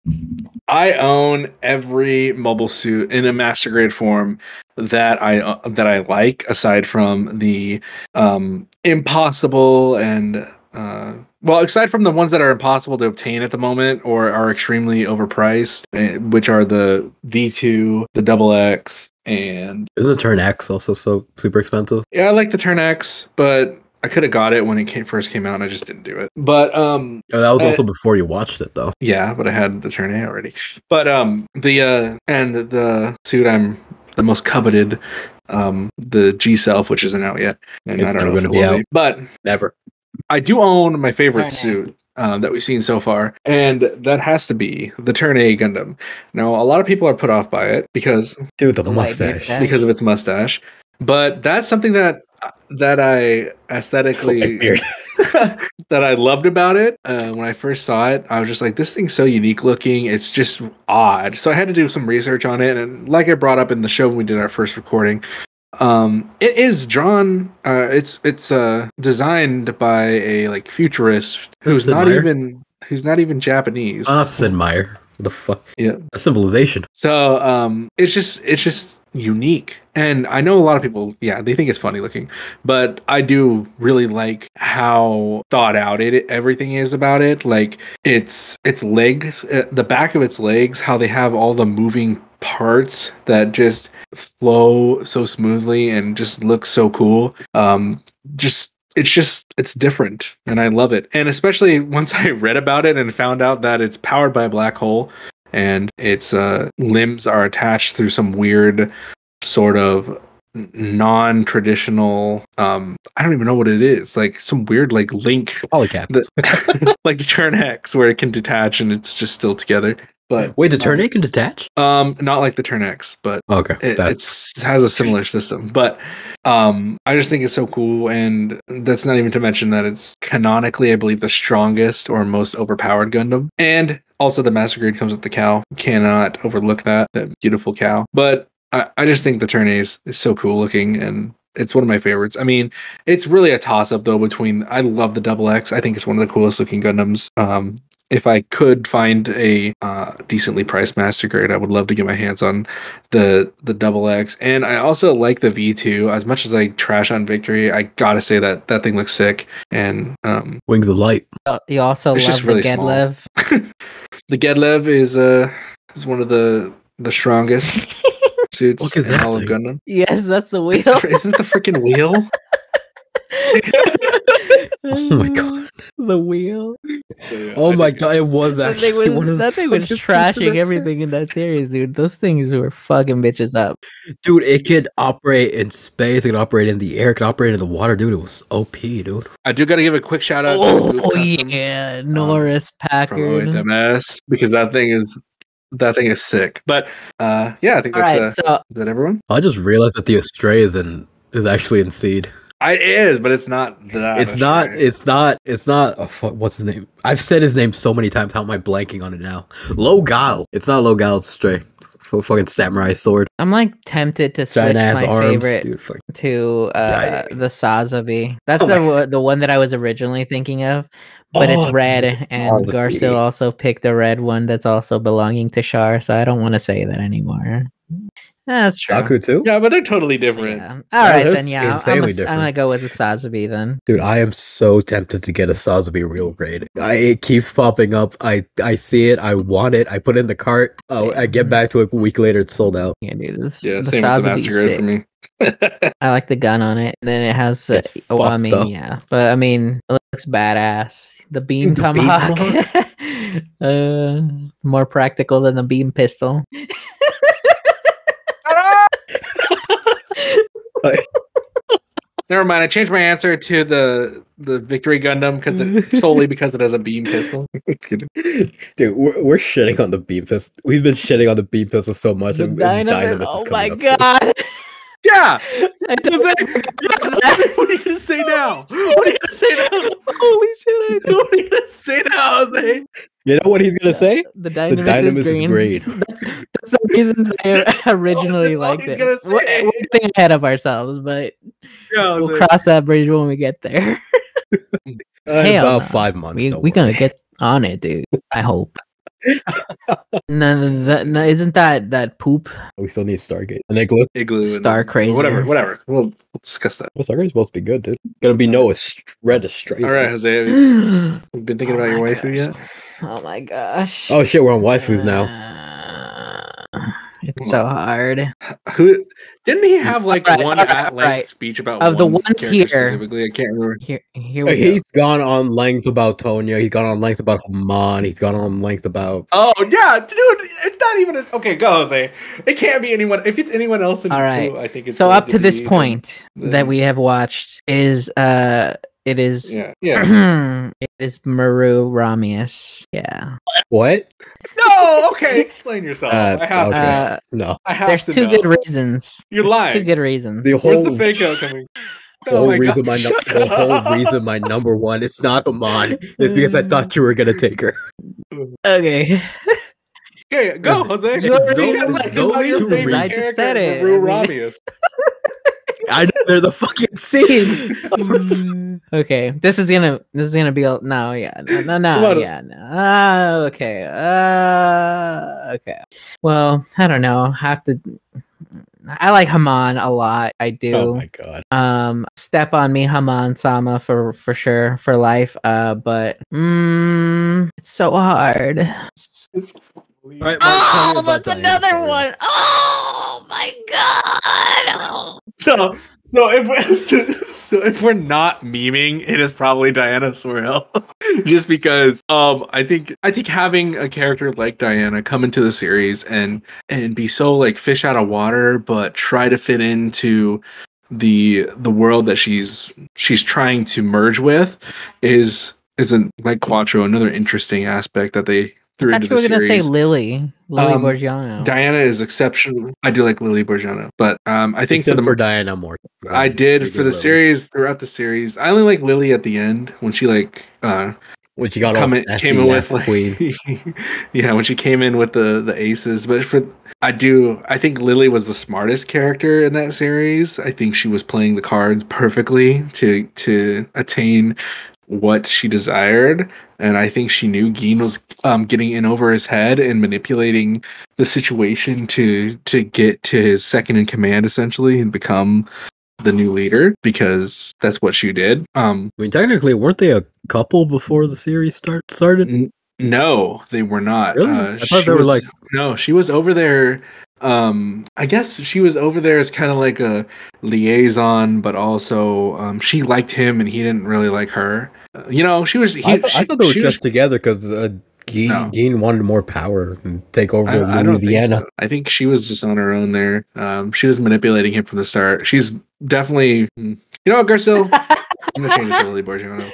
I own every mobile suit in a master grade form that I uh, that I like, aside from the um, impossible and uh, well, aside from the ones that are impossible to obtain at the moment or are extremely overpriced, eh, which are the V two, the double X, and Is the Turn X also so super expensive? yeah, I like the Turn X, but I could have got it when it came, first came out, and I just didn't do it. But um, Oh, that was Uh, also before you watched it though. yeah, but I had the turn A already. But um the uh and the suit I'm the most coveted, um the G Self, which isn't out yet. And It's I don't never know if gonna it be will out. But Never. I do own my favorite Turn A. suit. Um, that we've seen so far, and that has to be the Turn A Gundam. Now, a lot of people are put off by it because Dude, the, The white mustache. mustache. because of its mustache, but that's something that that I aesthetically [laughs] [laughs] that I loved about it uh, when I first saw it. I was just like, this thing's so unique looking. It's just odd. So I had to do some research on it, and like I brought up in the show when we did our first recording, um, it is drawn. Uh, it's it's uh, designed by a like futurist who's not Meier? even who's not even Japanese. Uh, Sid Meier. The fuck? Yeah. A civilization. So um, it's just it's just unique, and I know a lot of people, yeah, they think it's funny looking, but I do really like how thought out it everything is about it. Like its its legs, uh, the back of its legs, how they have all the moving parts that just flow so smoothly and just look so cool. Um, just it's just it's different and i love it and especially once i read about it and found out that it's powered by a black hole and its uh, limbs are attached through some weird sort of non-traditional um i don't even know what it is like some weird like link Polycap. [laughs] like turn x where it can detach and it's just still together but Wait, the turn A can detach? um not like the turn x but Okay. it, it's has a similar system but um i just think it's so cool and that's not even to mention that it's canonically i believe the strongest or most overpowered gundam and also the master grade comes with the cow cannot overlook that that beautiful cow but i, I just think the turn A is, is so cool looking and it's one of my favorites. I mean, it's really a toss up though between I love the double X. I think it's one of the coolest looking Gundams. Um, if I could find a uh, decently priced master grade, I would love to get my hands on the the double X. And I also like the V2. As much as I trash on Victory, I gotta say that that thing looks sick. And um, Wings of Light. Uh, You also It's love just the really. Gedlev. [laughs] the Gedlev is uh is one of the the strongest [laughs] suits Look at in that all of. Gundam. yes, that's the wheel. Isn't it the freaking wheel? [laughs] [laughs] [laughs] Oh my God. the wheel. Oh my god, it was That actually thing was, one of that thing was strongest trashing everything in that series, dude. Those things were fucking bitches up. Dude, it could operate in space, it could operate in the air, it could operate in the water, dude. It was OP, dude. I do got to give a quick shout out. to Oh Boot Custom yeah, Norris from Packard. OHMS because that thing is that thing is sick. But uh, yeah, I think All that's right, uh, so is that everyone. I just realized that the Astray is in is actually in seed. [laughs] I, it is, but it's not that. it's not astray. it's not it's not oh, fuck, what's his name? I've said his name so many times, how am I blanking on it now? Logal. It's not Logal, it's Stray. F- fucking samurai sword. I'm like tempted to switch my arms. favorite Dude, to uh, Yeah. the Sazabi. That's Oh the my- one- the one that I was originally thinking of, but Oh, it's red, and Sazabi. Garcil also picked the red one that's also belonging to Char, so I don't want to say that anymore. That's true. Zaku too? Yeah, but they're totally different. Yeah. All right that's then. Yeah, I'm, I'm, insanely gonna- I'm gonna go with the Sazabi then. Dude, I am so tempted to get a Sazabi real grade. I, it keeps popping up. I I see it. I want it. I put it in the cart. Oh, I get back to it a week later. It's sold out. Yeah, dude. This, Yeah, the same with the master sick. for me. [laughs] I like the gun on it. And then it has, uh, It's well, I mean, up. yeah, but I mean, it looks badass. The beam the beam tomahawk, [laughs] uh, more practical than the beam pistol. [laughs] Never mind. I changed my answer to the the Victory Gundam because [laughs] solely because it has a beam pistol. Dude, we're, we're shitting on the beam pistol. We've been shitting on the beam pistol so much. The and- and Dynames, Dynames is oh coming my up soon. god! Yeah. [laughs] [laughs] I don't Jose, yeah, that. [laughs] what are you gonna say now? What are you gonna say now? Holy shit! I What are you gonna say now, Jose? You know what he's gonna say? The The Dynames, Dynames is is green. great. That's, that's the reason I originally that's all liked it. gonna We're, say. we're getting ahead of ourselves, but Yeah, we'll Jose. cross that bridge when we get there. Hell about no. five months. We don't we gonna get on it, dude. I hope. No, no, that, no, isn't that that poop? Oh, we still need Stargate. An igloo. Igloo. and- Star Crazer. Whatever. Whatever. We'll, we'll discuss that. Well, Stargate's supposed to be good, dude. Gonna be no Ast- red Astray. All right, Jose. Have you oh [gasps] been thinking about your oh waifu gosh. yet? Oh my gosh. Oh shit, we're on waifus now. It's so hard. Who didn't he have [laughs] like Alright, one alright, at length alright. speech about Of the ones here- specifically? I can't remember. Here, here Uh, we go. He's gone on length about Tonya. He's gone on length about Haman. He's gone on length about. Oh yeah, dude, it's not even a, okay. Go, Jose. It can't be anyone. If it's anyone else, in All right. Who I think it's So going up to this be, point then- that we have watched is uh it is Yeah, yeah. [clears throat] it is Murrue Ramius. Yeah. What? no, okay. [laughs] Explain yourself. Uh, I have. okay. Uh, No. I have there's to two know. good reasons. You're lying. Two good reasons. The Where's whole the fake out coming? [laughs] the Oh whole my reason God, my num- the whole reason my number one it's not Haman is because I thought you were gonna take her. Okay. Okay, go, Jose. You already Zoe- said Zoe about your to I just said it. Murrue I Ramius. I know they're the fucking scenes. okay, this is gonna this is gonna be a, no, yeah, no, no, no [laughs] yeah, no. Uh, okay, uh, okay. Well, I don't know. Have to. I like Haman a lot. I do. oh my god. um step on me haman sama for for sure for life uh but mm, it's so hard Right, Mark, oh that's another for real. one. Oh my god Oh. So, so if [laughs] so if we're not memeing, it is probably Dianna Soreil. [laughs] Just because um I think I think having a character like Dianna come into the series and and be so like fish out of water, but try to fit into the the world that she's she's trying to merge with is isn't like Quattro another interesting aspect that they threw I into thought you the were gonna say Lily, Lily Um, Borjarno. Dianna is exceptional. I do like Lily Borjarno, but um, I think Except for the for Dianna more. I did You for the Lily. series throughout the series. I only like Lily at the end when she like uh when she got come all in, came in with like, queen. [laughs] yeah when she came in with the the aces. But for I do I think Lily was the smartest character in that series. I think she was playing the cards perfectly to to attain what she desired and i think she knew Geen was um, getting in over his head and manipulating the situation to to get to his second in command essentially and become the new leader because that's what she did um I mean, technically, weren't they a couple before the series start started? N- no they were not Really? uh, I thought they were was- like- no she was over there um i guess she was over there as kind of like a liaison but also um she liked him and he didn't really like her Uh, you know she was he, I, th- she, I thought they were just was- together because uh, Geen, No. Geen wanted more power and take over I, I don't think so. I think she was just on her own there. Um, she was manipulating him from the start. She's definitely, mm, you know what, Garcelle? [laughs] I'm gonna change it to Lily Borjarno.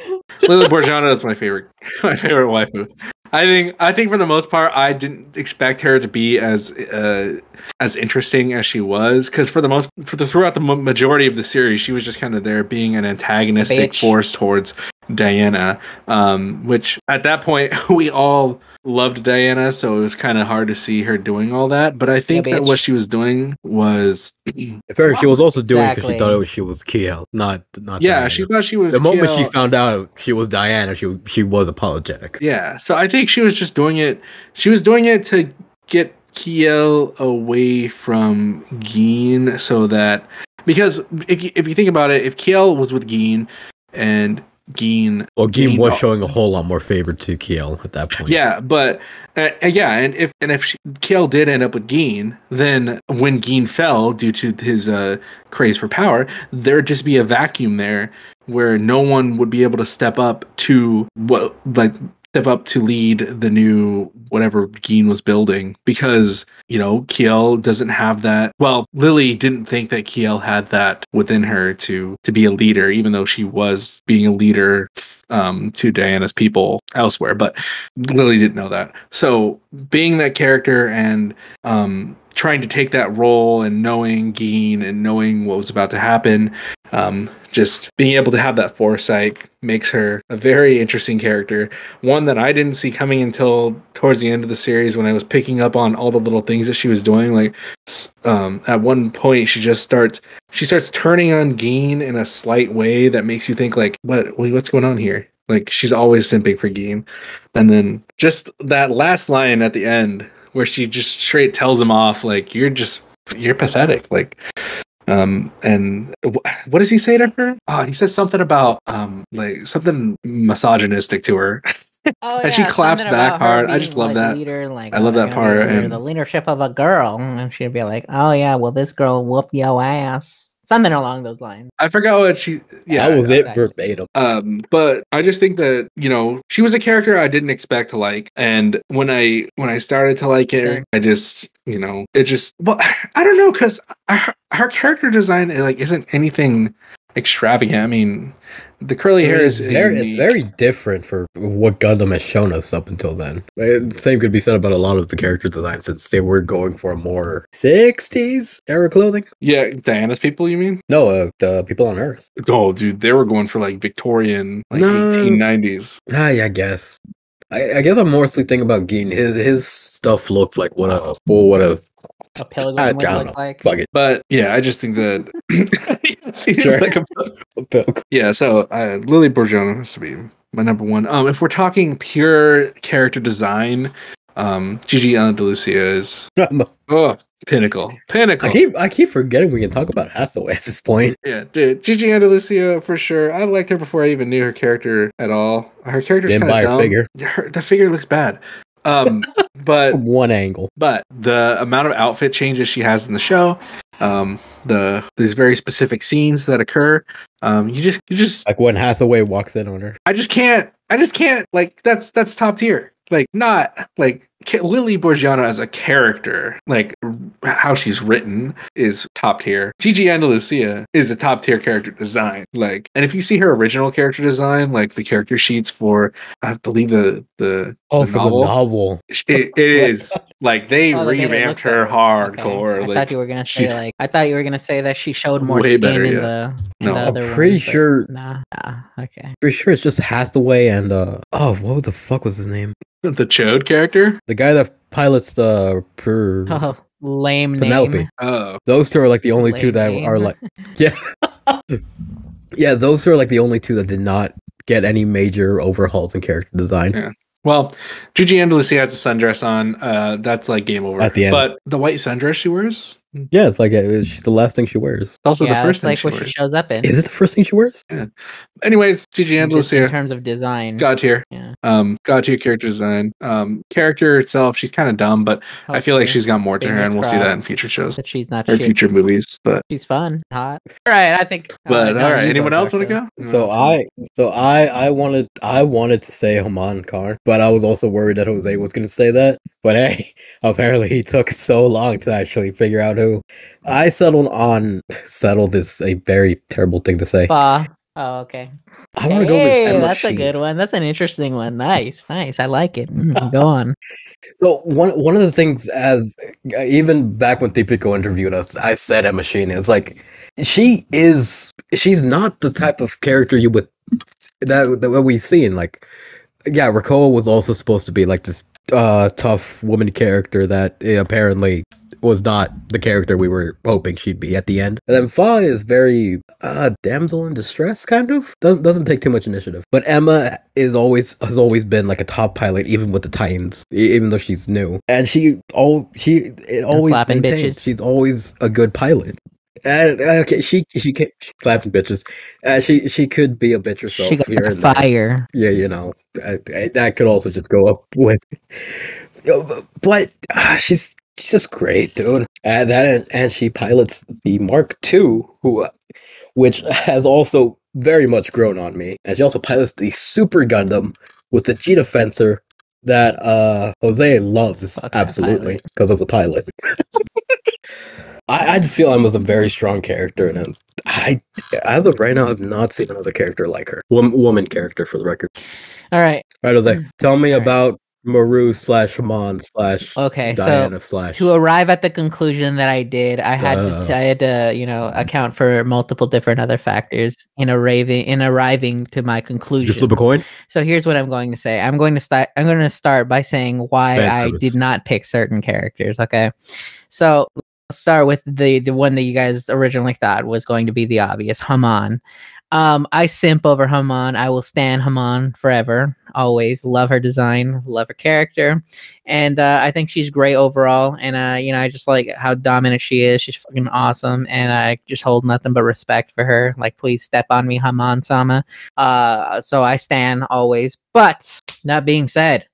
Lily Borjarno is my favorite, [laughs] my favorite waifu. I think, I think for the most part, I didn't expect her to be as uh, as interesting as she was, because for the most, for the throughout the majority of the series, she was just kind of there being an antagonistic force towards Dianna. Um, which at that point [laughs] we all loved Dianna, so it was kind of hard to see her doing all that. But I think Yeah, that what she was doing was, [clears throat] In fairness, she was also doing because Exactly. she thought it was she was Kiel, not not. yeah, Dianna. she thought she was the moment she found out she was Dianna, she she was apologetic. Yeah, so I think she was just doing it. She was doing it to get Kiel away from Geen, so that because if you, if you think about it, if Kiel was with Geen and Geen, Well, Geen Geen- was showing a whole lot more favor to Kiel at that point. yeah, but uh, uh, yeah, and if and if she, Kiel did end up with Geen, then when Geen fell due to his uh, craze for power, there'd just be a vacuum there where no one would be able to step up to what like step up to lead the new whatever Geen was building because you know Kiel doesn't have that. Well, Lily didn't think that Kiel had that within her to to be a leader, even though she was being a leader um, to Dianna's people elsewhere. But Lily didn't know that. So being that character and um, trying to take that role and knowing Geen and knowing what was about to happen, um, just being able to have that foresight makes her a very interesting character. One that I didn't see coming until towards the end of the series when I was picking up on all the little things that she was doing. Like um, at one point, she just starts she starts turning on Geen in a slight way that makes you think like, what what's going on here? Like she's always simping for Geen. And then just that last line at the end where she just straight tells him off like you're just you're pathetic like um and what does he say to her oh he says something about um like something misogynistic to her [laughs] Oh, And she claps back hard. I just love like, that. Leader, like, I love uh, that part, and- the leadership of a girl, and she'd be like, "Oh yeah, well this girl whooped your ass," something along those lines. i forgot what she yeah that was it that- verbatim. um but i just think that you know she was a character i didn't expect to like and when i when i started to like her Yeah. i just you know it just well [sighs] i don't know because her, her character design like isn't anything extravagant i mean the curly hair is very, it's very different for what Gundam has shown us up until then. The same could be said about a lot of the character designs since they were going for more 60s era clothing. yeah dianna's people you mean No, uh, the people on Earth. oh dude they were going for like victorian like No. 1890s Ah, yeah, I guess. I, I guess I'm mostly thinking about Geen. His his stuff looked like what a what a a pilgrim I would look like. Fuck it. But yeah, I just think that. [laughs] [laughs] See, Sure. like [laughs] a- Pilgrim. yeah, so uh, Lily Borjarno has to be my number one. Um, if we're talking pure character design, um, Gigi Andalusia is I'm oh pinnacle, pinnacle. I keep I keep forgetting we can talk about Hathaway at this point. Yeah, dude, Gigi Andalusia for sure. I liked her before I even knew her character at all. Her character's Didn't kind buy of her dumb. figure. Her, the figure looks bad. Um, but One angle. but the amount of outfit changes she has in the show, um, the these very specific scenes that occur, um, you just you just Like when Hathaway walks in on her. I just can't I just can't like that's that's top tier. Like not like Lily Borjarno as a character, like how she's written is top tier. Gigi Andalusia is a top tier character design. Like, and if you see her original character design, like the character sheets for, I believe the the Oh, the for novel, the novel. it, it is like they [laughs] Oh, they made it revamped look her better. hardcore. Okay. I Like, thought you were gonna say she- like I thought you were gonna say that she showed more skin better, in yeah. the. In No. the I'm other pretty ones, sure- Nah, nah. Okay. Pretty sure it's just Hathaway and uh oh, what the fuck was his name? The Chode character. The guy that pilots the per [laughs] Oh, lame Penelope. name. Oh, Those two are like the only two that name. are like [laughs] yeah. [laughs] yeah, those two are like the only two that did not get any major overhauls in character design. Yeah. Well, Gigi Andalusia has a sundress on. Uh, that's like game over. At the end. But the white sundress she wears, Yeah, it's like uh, it's the last thing she wears. it's also yeah, the first that's thing like she what wears. she shows up in. Is it the first thing she wears? Yeah. Anyways, Gigi here in terms of design. god tier. Yeah. Um, god tier character design. Um, character itself, she's kind of dumb, but I feel like she's got more to her, and we'll see that in future shows that she's not or shit. future movies. But She's fun, hot. All right, I think. but all right, anyone else want to go? So I so I I wanted I wanted to say Haman Khan, but I was also worried that Jose was going to say that. But hey, [laughs] apparently he took so long to actually figure out who. I settled on [laughs] settled is a very terrible thing to say. Ba. Oh, okay. I want to go with Emma That's a good one. That's an interesting one. Nice, nice. I like it. [laughs] Go on. So one one of the things as uh, even back when Tipico interviewed us, I said Emma Sheen. It's like she is she's not the type of character you would that that we've seen. Like yeah, Reccoa was also supposed to be like this uh tough woman character that eh, apparently was not the character we were hoping she'd be at the end. And then Fa is very uh damsel in distress kind of. Doesn't doesn't take too much initiative. But Emma is always has always been like a top pilot even with the Titans, even though she's new. And she all she it always maintains bitches. she's always a good pilot. And uh, okay, she she can slapping bitches. Uh, she she could be a bitch herself she got here and there fire. yeah, you know, I, I- that could also just go up [laughs] with. But- uh, she's she's just great, dude. And that and, and she pilots the Mark II, who, uh, which has also very much grown on me. And she also pilots the Super Gundam with the G-Defenser that uh Jose loves Fuck absolutely because of the pilot. [laughs] I, I just feel Emma's a very strong character, and I, as of right now, I've not seen another character like her. Wom- woman character, for the record. All right. Right, Jose. Hmm. Tell me All right. about Murrue slash Haman slash Okay. So Dianna slash. to arrive at the conclusion that I did, I had Duh. to I had to you know account for multiple different other factors in arriving in arriving to my conclusion. Just flip a coin. So here's what I'm going to say. I'm going to start. I'm going to start by saying why Bad I did not pick certain characters. Okay, so start with the the one that you guys originally thought was going to be the obvious Haman. Um, I simp over Haman. I will stand Haman forever. Always love her design, love her character, and uh, I think she's great overall. And uh, you know, I just like how dominant she is. She's fucking awesome, and I just hold nothing but respect for her. Like, please step on me, Haman Sama. Uh, so I stand always. But that being said,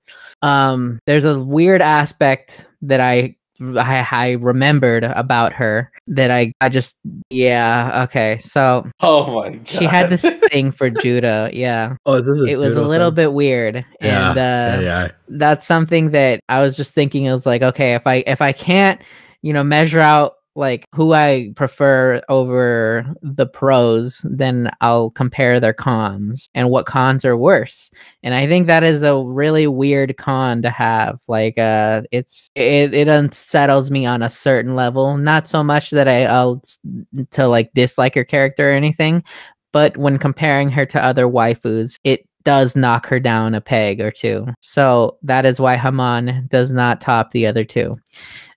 um, there's a weird aspect that I I, I remembered about her that I I just yeah okay. So Oh my god, she had this [laughs] thing for Judau. Yeah, Oh, is this it was a little bit weird, Yeah, and uh, yeah, yeah. that's something that I was just thinking. It was like, okay, if I if I can't, you know, measure out like who I prefer over the pros, then I'll compare their cons and what cons are worse. And I think that is a really weird con to have. Like, uh, it's it it unsettles me on a certain level. Not so much that I I'll to like dislike her character or anything, but when comparing her to other waifus, it does knock her down a peg or two. So that is why Haman does not top the other two.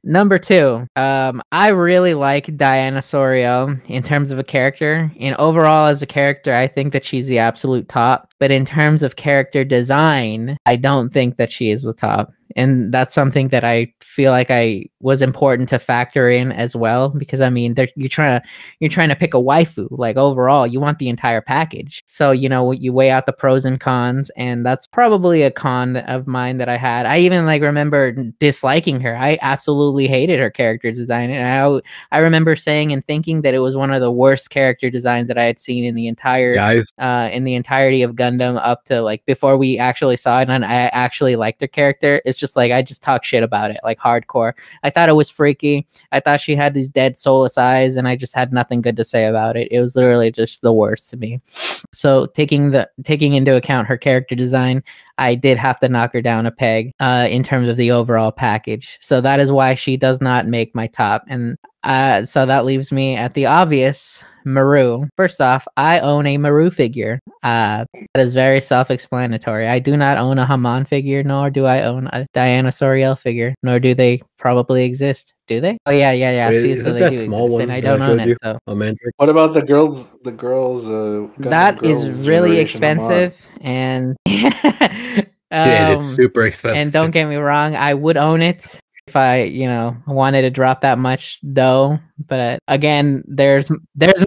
Number two, um, I really like Dianna Soreil in terms of a character. And overall, as a character, I think that she's the absolute top. But in terms of character design, I don't think that she is the top. And that's something that I feel like I was important to factor in as well because I mean you're trying to you're trying to pick a waifu. Like overall you want the entire package. So you know you weigh out the pros and cons and that's probably a con of mine that I had. I even like remember disliking her. I absolutely hated her character design and I I remember saying and thinking that it was one of the worst character designs that I had seen in the entire Guys, uh in the entirety of Gundam up to like before we actually saw it and I actually liked the character it's just like I just talk shit about it like hardcore I thought it was freaky. I thought she had these dead soulless eyes, and I just had nothing good to say about it. It was literally just the worst to me. So taking the taking into account her character design, I did have to knock her down a peg uh, in terms of the overall package. So that is why she does not make my top. And uh, so that leaves me at the obvious Murrue. First off, I own a Murrue figure. Uh, that is very self-explanatory. I do not own a Haman figure, nor do I own a Dianna Soreil figure, nor do they probably exist. Do they? Oh yeah, yeah, yeah. Wait, See, is so they that do small exist, one and I don't own it. So oh man, What about the girls? The girls. Uh, Gundam that is Girls really Generation Amon? expensive, and [laughs] it um, is super expensive. and don't get me wrong, I would own it if I, you know, wanted to drop that much dough. But again, there's there's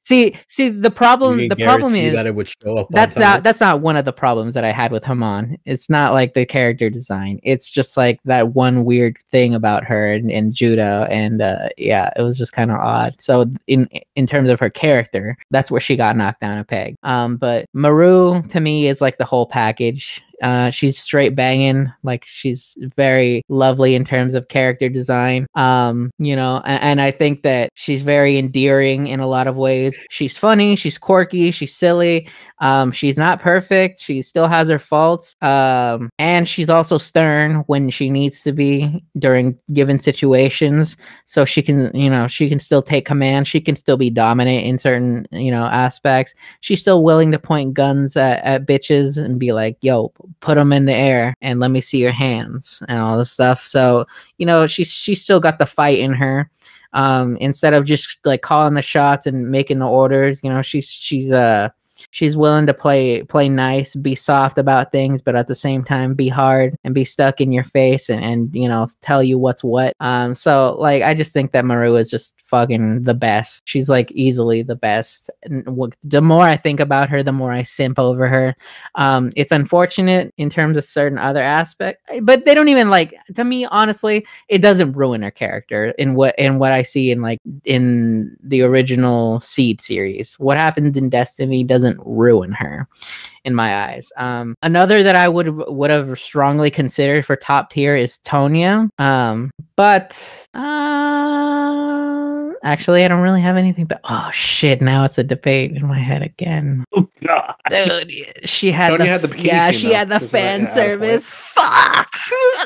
see see the problem the problem is that it would show up. that's not that's not one of the problems that I had with Haman. It's not like the character design. It's just like that one weird thing about her and, and Judau, and uh, yeah, it was just kind of odd. So in in terms of her character, that's where she got knocked down a peg. Um, but Murrue to me is like the whole package. Uh, she's straight banging, like she's very lovely in terms of character design. Um, you know, and, and I think that she's very endearing in a lot of ways. She's funny, she's quirky, she's silly. Um, she's not perfect. She still has her faults. Um, and she's also stern when she needs to be during given situations. So she can, you know, she can still take command. She can still be dominant in certain, you know, aspects. She's still willing to point guns at, at bitches and be like, yo, put them in the air and let me see your hands and all this stuff. So, you know, she's, she's still got the fight in her um instead of just like calling the shots and making the orders you know she's she's uh she's willing to play play nice be soft about things but at the same time be hard and be stuck in your face and, and you know tell you what's what. Um so like i just think that Murrue is just fucking the best. She's like easily the best. And the more i think about her the more i simp over her. Um it's unfortunate in terms of certain other aspect but they don't even like to me honestly it doesn't ruin her character in what in what i see in like in the original seed series. What happens in destiny doesn't ruin her in my eyes um another that i would would have strongly considered for top tier is tonya um but uh actually i don't really have anything but oh shit now it's a debate in my head again Oh God. Dude, she had Tonya the had the bikini yeah, she though. had the Just fan service. Fuck! [laughs]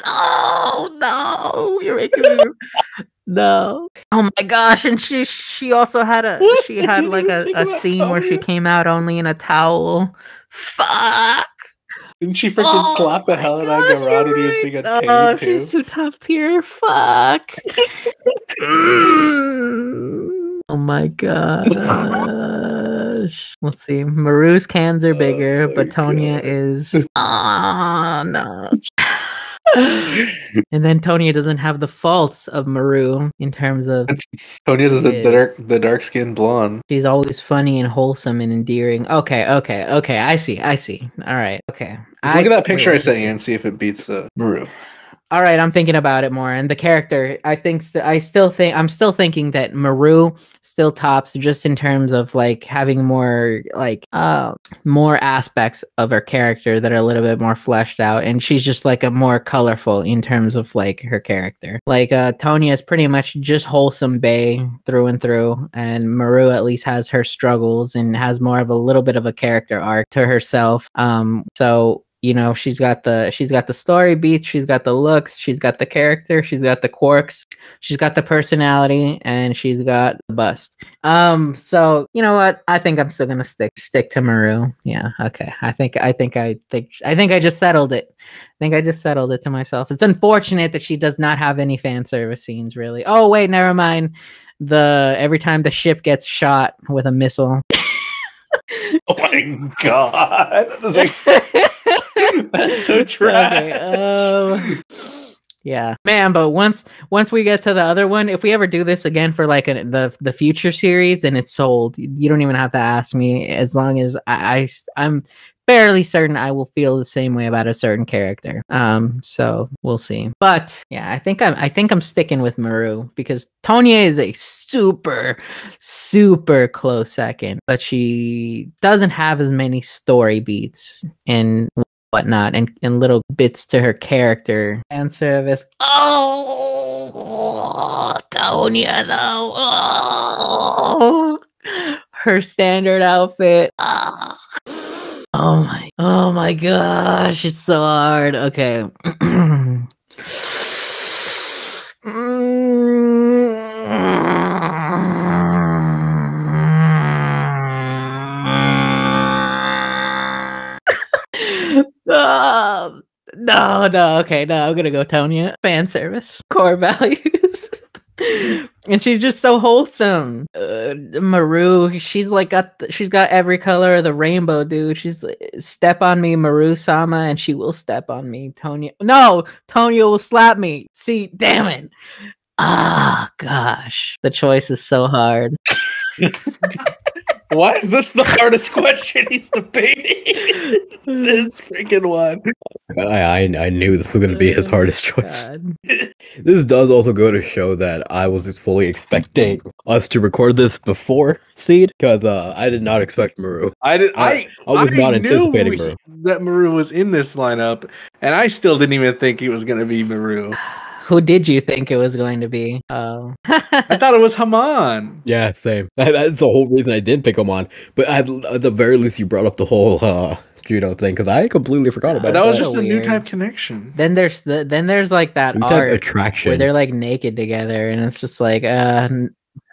Oh no, you're making me. [laughs] No. Oh my gosh! And she she also had a [laughs] she had like a, a scene where she oh. came out only in a towel. Fuck! Didn't she freaking Oh slap the hell out of Garrod when he was being a Oh, too? she's too tough tier. Fuck. [laughs] Oh my gosh. Let's see. Murrue's cans are oh bigger, Oh but Tonya God. is. [laughs] Oh no. [laughs] and then Tonya doesn't have the faults of Murrue in terms of Tonya's the, the dark the dark skinned blonde. she's always funny and wholesome and endearing. Okay, okay, okay. I see. I see. All right. Okay. Just look at that picture I sent you and see if it beats uh, Maru. All right i'm thinking about it more. And the character i think st- i still think i'm still thinking that Murrue still tops just in terms of like having more like uh more aspects of her character that are a little bit more fleshed out. And she's just like a more colorful in terms of like her character. Like uh tonya is pretty much just wholesome bay through and through. And Murrue at least has her struggles and has more of a little bit of a character arc to herself. Um so you know she's got the she's got the story beats she's got the looks she's got the character she's got the quirks she's got the personality and she's got the bust. Um so you know what? I think i'm still gonna stick stick to Murrue. Yeah okay. I think i think i think i think i just settled it. I think i just settled it to myself. It's unfortunate that she does not have any fan service scenes really. Oh wait never mind. The every time the ship gets shot with a missile [laughs] Oh my god. [laughs] That's, like, [laughs] that's so trash. Okay, um, yeah, man. But once once we get to the other one, if we ever do this again for like a, the the future series, then it's sold. You don't even have to ask me. As long as I, I am fairly certain I will feel the same way about a certain character. Um, so we'll see. But yeah, I think I'm I think I'm sticking with Murrue because Tonya is a super, super close second, but she doesn't have as many story beats and whatnot and, and little bits to her character and service. Oh Tonya though. Oh, her standard outfit. Oh. Oh my, oh my gosh, it's so hard. Okay. no, [laughs] um, no, no, okay, no, I'm gonna go Tonya. Fan service, core values [laughs] and she's just so wholesome. Uh, Murrue, she's like got she's got every color of the rainbow, dude. She's like, step on me, Murrue Sama, and she will step on me. Tonya, no, Tonya will slap me. See, damn it. Ah, oh, gosh, the choice is so hard. [laughs] Why is this the hardest question he's debating? [laughs] this freaking one. I, I, I knew this was going to be his oh hardest choice. [laughs] this does also go to show that I was fully expecting us to record this before Seed because uh, I did not expect Murrue. I did. I I, I was I not anticipating Murrue. That Murrue was in this lineup, and I still didn't even think it was going to be Murrue. [sighs] Who did you think it was going to be? Oh, I thought it was Haman. [laughs] Yeah, same. [laughs] That's the whole reason I didn't pick Haman. But at, at the very least, you brought up the whole uh, Judau thing because I completely forgot about that. That was just a new type connection. Then there's the then there's like that new art attraction where they're like naked together, and it's just like uh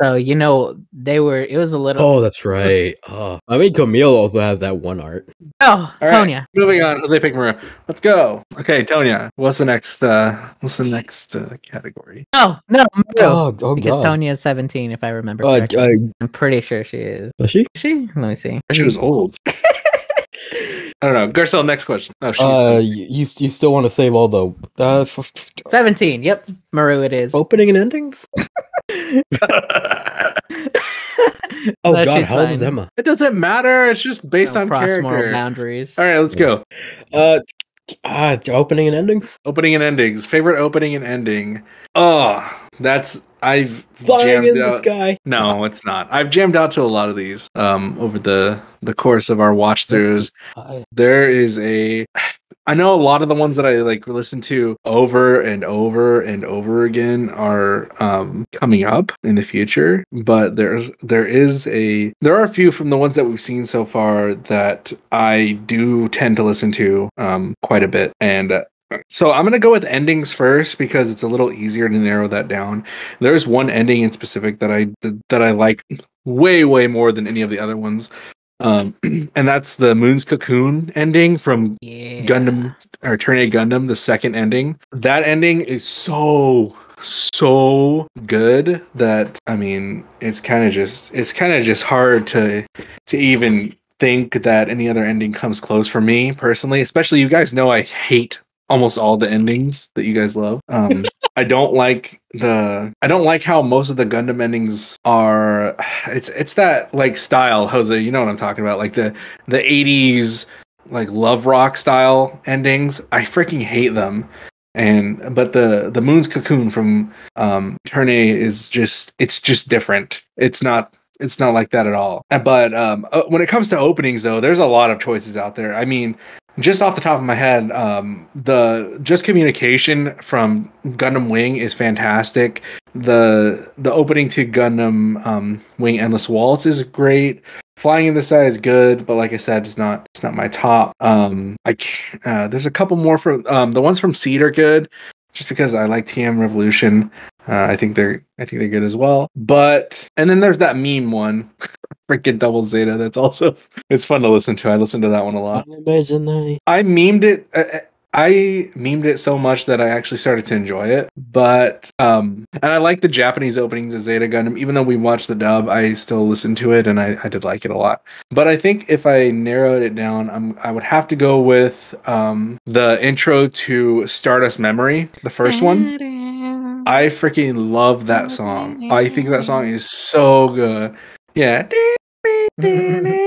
so you know they were. It was a little. Oh, that's right. Oh, I mean Kamille also has that one art. Oh, All Tonya. Right, moving on, Jose pick Maria. Let's go. Okay, Tonya. What's the next? uh What's the next uh, category? Oh no, no. Oh, oh because God. Tonya is seventeen, if I remember. Uh, uh, I'm pretty sure she is. Is she? Is she? Let me see. She was old. [laughs] I don't know. Garcelle, next question. Oh, uh, you you still want to save all the uh, f- seventeen? Yep, Maru, it is opening and endings. [laughs] oh God, how old is Emma? It doesn't matter. It's just based no, on character boundaries. All right, let's go. Uh, uh, opening and endings. Opening and endings. Favorite opening and ending. Oh, that's I've flying in out. the sky. No, it's not. I've jammed out to a lot of these um over the the course of our watch throughs. There is a I know a lot of the ones that I like listen to over and over and over again are um, coming up in the future, but there's there is a there are a few from the ones that we've seen so far that I do tend to listen to um, quite a bit, and uh, so I'm gonna go with endings first because it's a little easier to narrow that down. There's one ending in specific that I that I like way way more than any of the other ones. Um, [clears throat] and that's the Moon's Cocoon ending from yeah. Gundam or Turn A Gundam, the second ending. That ending is so so good that I mean it's kind of just it's kind of just hard to to even think that any other ending comes close for me personally. Especially you guys know I hate almost all the endings that you guys love. Um, [laughs] I don't like the I don't like how most of the Gundam endings are. It's it's that like style, Jose. You know what I'm talking about, like the the '80s like love rock style endings. I freaking hate them. And but the the Moon's Cocoon from um, Turn A is just it's just different. It's not it's not like that at all. But um, uh, when it comes to openings, though, there's a lot of choices out there. I mean, just off the top of my head, um, the just communication from Gundam Wing is fantastic. The the opening to Gundam um, Wing Endless Waltz is great. Flying in the Sky is good, but like I said, it's not it's not my top. Um, I uh, there's a couple more from um the ones from Seed are good, just because I like TM Revolution. Uh, I think they're I think they're good as well. But and then there's that meme one, [laughs] freaking Double Zeta. That's also [laughs] it's fun to listen to. I listen to that one a lot. I Imagine I. I memed it. uh, I memed it so much that I actually started to enjoy it. But um, and I like the Japanese opening to Zeta Gundam. Even though we watched the dub, I still listened to it, and I, I did like it a lot. But I think if I narrowed it down, I'm, I would have to go with um, the intro to Stardust Memory, the first one. I freaking love that song. I think that song is so good. Yeah. [laughs]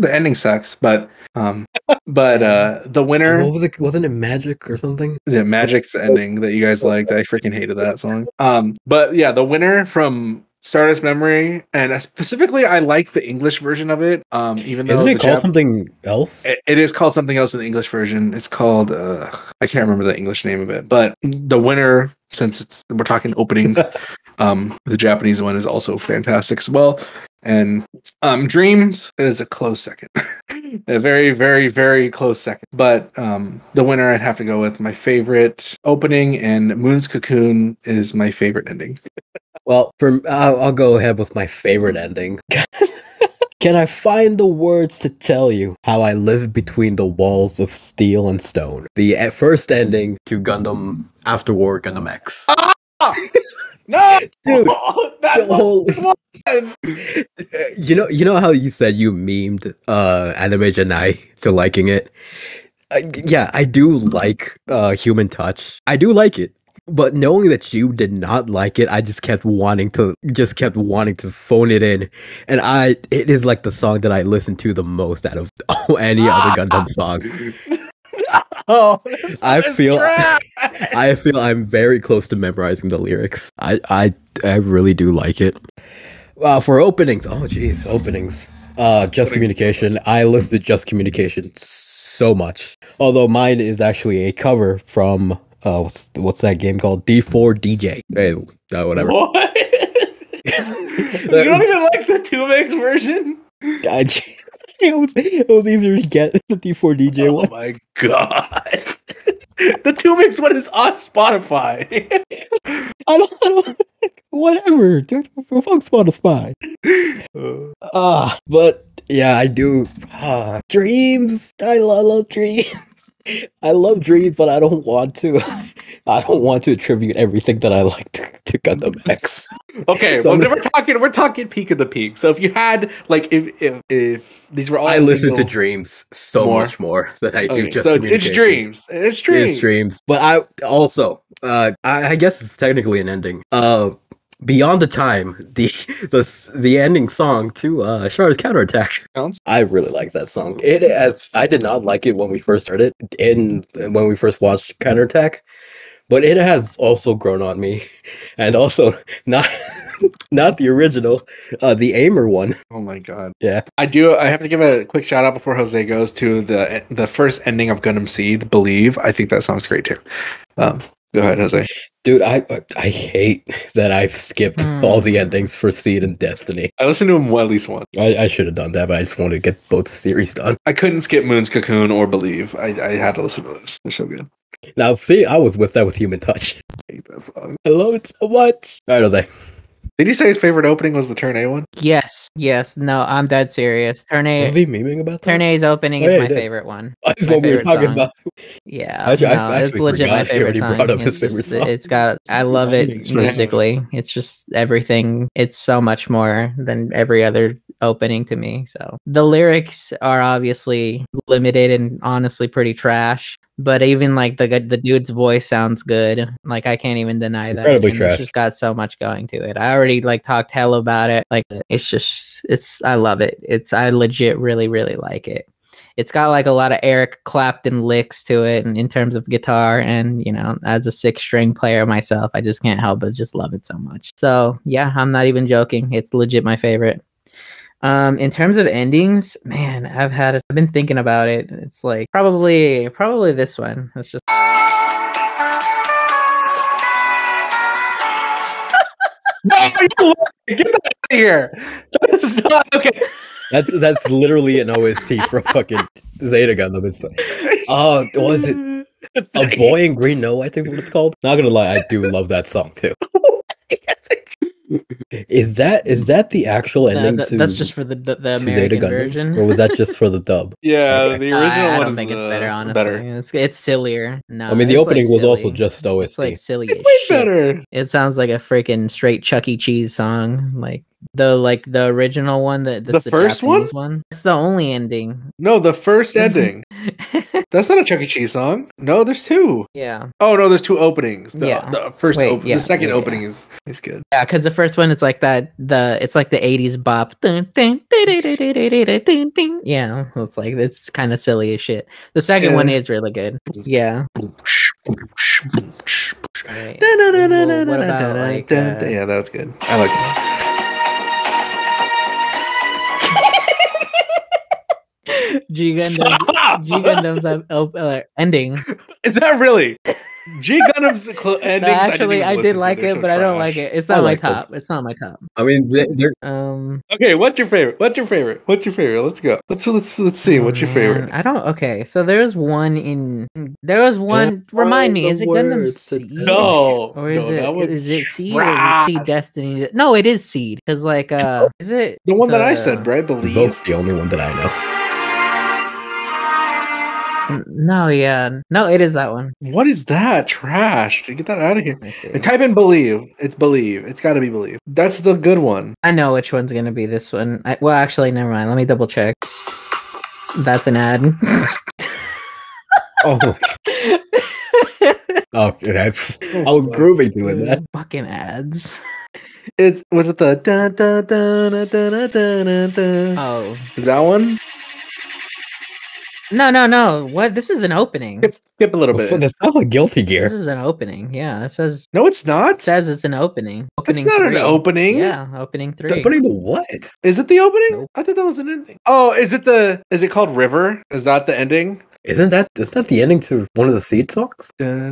The ending sucks, but um but uh the winner What was it? Wasn't it magic or something? the magic's ending that you guys liked. I freaking hated that song. Um but yeah, the winner from Stardust Memory and specifically I like the English version of it. Um even though Isn't it called Jap- something else? it, it is called something else in the English version. It's called uh, I can't remember the English name of it, but the winner, since it's we're talking opening, [laughs] um, the Japanese one is also fantastic as well. And um, Dreams is a close second, [laughs] a very, very, very close second. But um, the winner, I'd have to go with my favorite opening, and Moon's Cocoon is my favorite ending. [laughs] Well, for I'll, I'll go ahead with my favorite ending. [laughs] Can I find the words to tell you how I live between the walls of steel and stone? The uh, first ending to Gundam After War Gundam X. [laughs] No, Dude, [laughs] that's holy- you know, you know how you said you memed uh, Anime Janai to liking it. Uh, yeah, I do like uh, Human Touch. I do like it, but knowing that you did not like it, I just kept wanting to, just kept wanting to phone it in, and I, it is like the song that I listen to the most out of [laughs] any other Gundam [laughs] song. [laughs] Oh, I feel- trash. I feel I'm very close to memorizing the lyrics. I I, I really do like it. Uh, for openings, oh jeez, openings. Uh, just communication. I listed just communication so much. Although mine is actually a cover from uh, what's what's that game called? D4 DJ. Hey, uh, whatever. What? [laughs] you don't even like the two mix version? I, [laughs] it was it was easier to get the D4 DJ Oh one. my god. [laughs] the two mix one is on Spotify. I don't, I don't whatever. Dude, fuck Spotify. Ah, but yeah, I do. Ah, dreams. I love, love dreams. I love dreams, but I don't want to. [laughs] I don't want to attribute everything that I like to, to Gundam [laughs] X. okay, So well, I'm- we're talking we're talking peak of the peak. So if you had like if if, if these were all I listen to dreams so More. much more than I do Okay, just so it's dreams. It's dreams. It's dreams. But I also, uh, I, I guess it's technically an ending. Uh, Beyond the Time, the [laughs] the the ending song to uh Char's Counterattack. Sounds- I really like that song. It as I did not like it when we first heard it in when we first watched Counterattack, but it has also grown on me, [laughs] and also [laughs] not not the original, uh, the Aimer one. Oh my god. Yeah. I do I have to give a quick shout out before Jose goes to the the first ending of Gundam Seed, Believe. I think that song's great too. Um go ahead, Jose. Dude, I I hate [laughs] that I've skipped Hmm. all the endings for Seed and Destiny. I listened to him at least once. I, I should have done that, but I just wanted to get both series done. I couldn't skip Moon's Cocoon or Believe. I, I had to listen to those. They're so good. Now, see, I was with that with Human Touch. I hate that song. I love it so much. All right, are they? Did you say his favorite opening was the Turn A one? Yes, yes. No, I'm dead serious. Turn Was A, he memeing about that? Turn A's opening Oh, is my he favorite one. [laughs] That's my what we were talking song. about. Yeah, Actually, I no, it's legit my forgot he favorite song. up his It's favorite just- song. It's got, [laughs] I love it musically. It's just everything. It's so much more than every other opening to me. So the lyrics are obviously limited and honestly pretty trash. But even like the the dude's voice sounds good. Like I can't even deny that. Incredibly And trash. It's just got so much going to it. I already like talked hell about it. Like it's just it's I love it. It's I legit really really like it it's got like a lot of Eric Clapton licks to it and in terms of guitar and you know as a six string player myself I just can't help but just love it so much. So yeah, I'm not even joking. It's legit my favorite. Um in terms of endings, man, I've had I've been thinking about it. It's like probably probably this one. It's just [laughs] No, you get that out of here. That is not okay. That's that's literally an OST for fucking Zeta Gundam. It's like, oh, was it a [laughs] boy in green? No, I think is what it's called. Not gonna lie, I do love that song too. [laughs] Is that is that the actual ending th- to? that's just for the the, the to Zeta American Gundam? version. or was that just for the [laughs] dub? Yeah, Okay. the original I, one don't is think it's uh, better. Honestly, better. It's it's sillier. No, I mean, the it's, like, opening was also just OST. It's like silly. It's way shit. better. It sounds like a freaking straight Chuck E. Cheese song, like the like the original one that the, the, first one? one. It's the only ending. No, the first ending. That's not a Chuck E. Cheese song. No, there's two. Yeah. Oh no, there's two openings. The, yeah. The first, Wait, op- yeah, the second yeah, opening yeah. is is good. Yeah, because the first one is like that. The it's like the '80s bop. Yeah, it's like it's kind of silly as shit. The second one is really good. Yeah. Right. Well, what about like? Uh... Yeah, that was good. I like. G Gundam. G Gundam's uh, ending. Is that really G [laughs] Gundam's cl- No, actually, I, didn't did like it, so but I don't like it. It's I not my like them. top. It's not my top. I mean, they, they're Um, Okay, what's your favorite? What's your favorite? What's your favorite? Let's go. Let's let's let's see. What's your man, favorite? I don't. Okay, so there's one in. There was one. remind me, is it Gundam Seed? No, Or is no, that it was is it Seed or is it Seed. Destiny? No, it is Seed because like uh, is it The one that I the- said, right? Believe. Vote's the only one that I know. No, yeah. No, it is that one. What is that? Trash. Get that out of here. And type in believe. It's believe. It's got to be believe. That's the good one. I know which one's going to be this one. I, well, actually, never mind. Let me double check. That's an ad. oh. [laughs] oh, I, I was grooving doing that. Fucking ads. Is was it the da da da da da da da? Oh, that one? No, no, no! What? This is an opening. Skip, skip a little bit. That sounds like Guilty Gear. This is an opening. Yeah, it says No, it's not. it says it's an opening. it's Opening. not an opening. Yeah, opening three. Putting the what? Is it the opening? Nope. I thought that was an ending. Oh, is it the? Is it called River? Is that the ending? Isn't that isn't that the ending to one of the Seed songs? Yeah,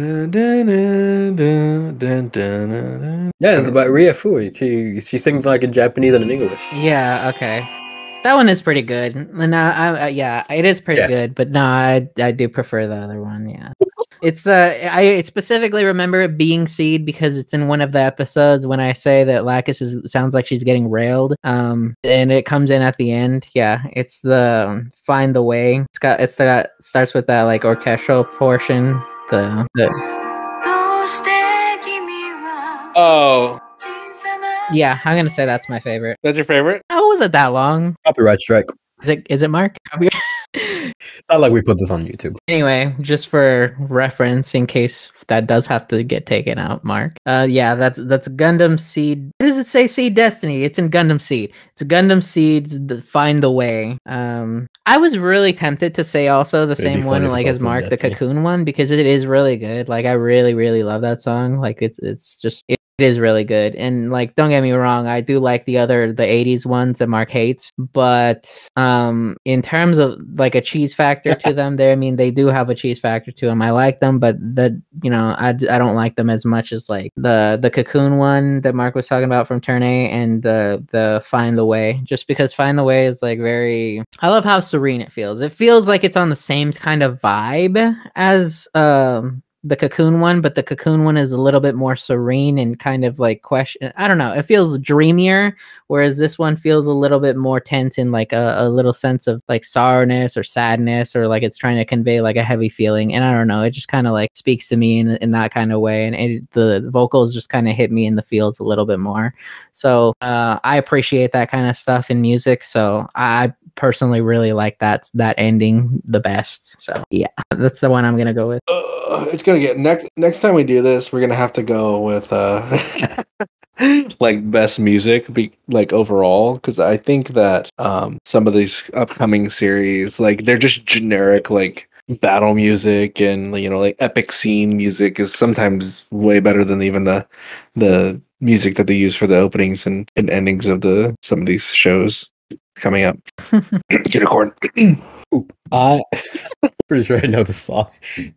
Yeah, it's about Rie Fu. She she sings like in Japanese and in English. Yeah. Okay that one is pretty good. and I, yeah, it is pretty yeah. good. But no, I, I do prefer the other one. Yeah, it's uh, I specifically remember it being Seed because it's in one of the episodes when I say that Lacus is, sounds like she's getting railed. Um, and it comes in at the end. Yeah, it's the um, Find the Way. It's got it's got starts with that like orchestral portion. The, the... Oh, yeah, I'm gonna say that's my favorite. that's your favorite? How was it that long? Copyright strike. Is it is it Mark? [laughs] Not like we put this on YouTube. Anyway, just for reference, in case that does have to get taken out, Mark. Uh, yeah, that's that's Gundam Seed. What does it say? Seed Destiny. It's in Gundam Seed. It's Gundam Seed. The, Find the way. Um, I was really tempted to say also the It'd same one, like as also in Mark the Cocoon one, because it is really good. Like I really, really love that song. Like it's it's just. It, it is really good and like don't get me wrong i do like the other the 80s ones that mark hates but um in terms of like a cheese factor to [laughs] them there i mean they do have a cheese factor to them i like them but the you know I, I don't like them as much as like the the cocoon one that mark was talking about from turn a and the the find the way just because find the way is like very i love how serene it feels. It feels like it's on the same kind of vibe as um the cocoon one, but the cocoon one is a little bit more serene and kind of like question. I don't know. It feels dreamier, whereas this one feels a little bit more tense and like a, a little sense of like sourness or sadness, or like it's trying to convey like a heavy feeling. And I don't know. It just kind of like speaks to me in in that kind of way, and it, the vocals just kind of hit me in the feels a little bit more. So uh, I appreciate that kind of stuff in music. So I personally really like that that ending the best. So yeah, that's the one I'm gonna go with. Uh, it's gonna get next next time we do this. We're gonna have to go with uh, [laughs] like best music, be like overall, because I think that um some of these upcoming series, like they're just generic, like battle music and you know like epic scene music is sometimes way better than even the the music that they use for the openings and, and endings of the some of these shows coming up [laughs] unicorn Ooh, I [laughs] pretty sure I know the song.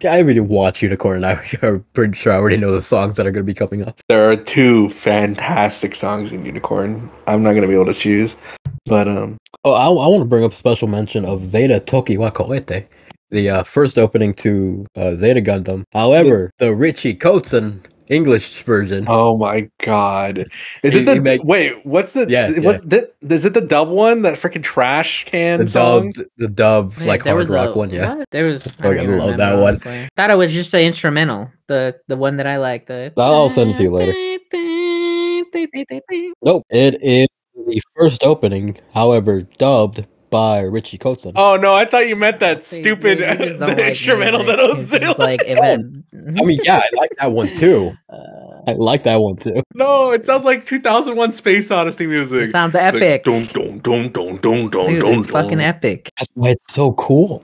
I really watch Unicorn, and [laughs] I'm pretty sure I already know the songs that are going to be coming up. There are two fantastic songs in Unicorn. I'm not gonna be able to choose, but um, Oh, I, I want to bring up special mention of Zeta Toki wa Koete, the uh, first opening to uh, Zeta Gundam. However, the Richie Kotzen English version. oh my god, is You- it the make- wait? What's the Yeah, what the, is it the dub one that freaking trash can the song? dub, the dub, Wait, like hard was rock a- one, yeah. what? There was. I Fucking don't love remember, that one. honestly. Thought it was just the instrumental. The the one that I like. The. I'll send it to you later. Nope, it is the first opening, however, dubbed by Richie Kotzen. Oh no, I thought you meant that See, stupid you- [laughs] you the like instrumental music. that It's was [laughs] like if Oh, it, I mean, yeah, I like that one too. [laughs] uh, I like that one too. No, it sounds like 2001 Space Odyssey music. it sounds Like, epic. dun, dun, dun, dun, dun, dun, Dude, dun, it's fucking dun. epic. That's why it's so cool.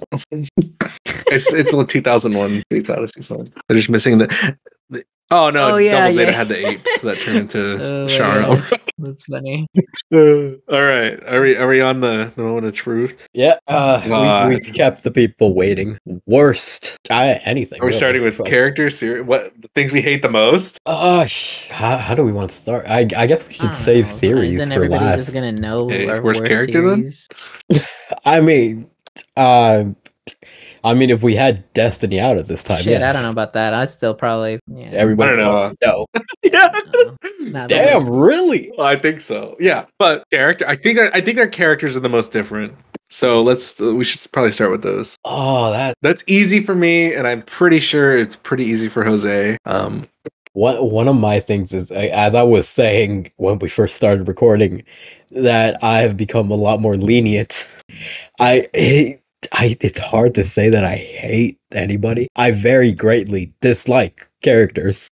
It's it's a 2001 Space Odyssey song. They're just missing the. the oh no! Oh, yeah, Double Zeta yeah. had the apes that turned [laughs] into Oh, Shara. [laughs] That's funny. [laughs] All right, are we are we on the the moment of truth? Yeah, uh, we, we kept the people waiting. Worst, uh, anything. Are we really. starting with But- characters? Ser- What the things we hate the most? Uh, sh- how, how do we want to start? I, I guess we should save know. series Isn't for everybody last. just gonna know Okay, our worst worst character then? I mean, uh, I mean, if we had Destiny out at this time, Shit, I don't know about that. I still probably yeah. Everybody I don't know. know. No. [laughs] yeah. Uh, not that Damn, really? Well, I think so. Yeah, but character. I think I think their characters are the most different. So let's. Uh, we should probably start with those. Oh, that That's easy for me, and I'm pretty sure it's pretty easy for Jose. Um, one one of my things is as I was saying when we first started recording that I have become a lot more lenient. I it, [laughs] I it's hard to say that I hate anybody. I very greatly dislike characters,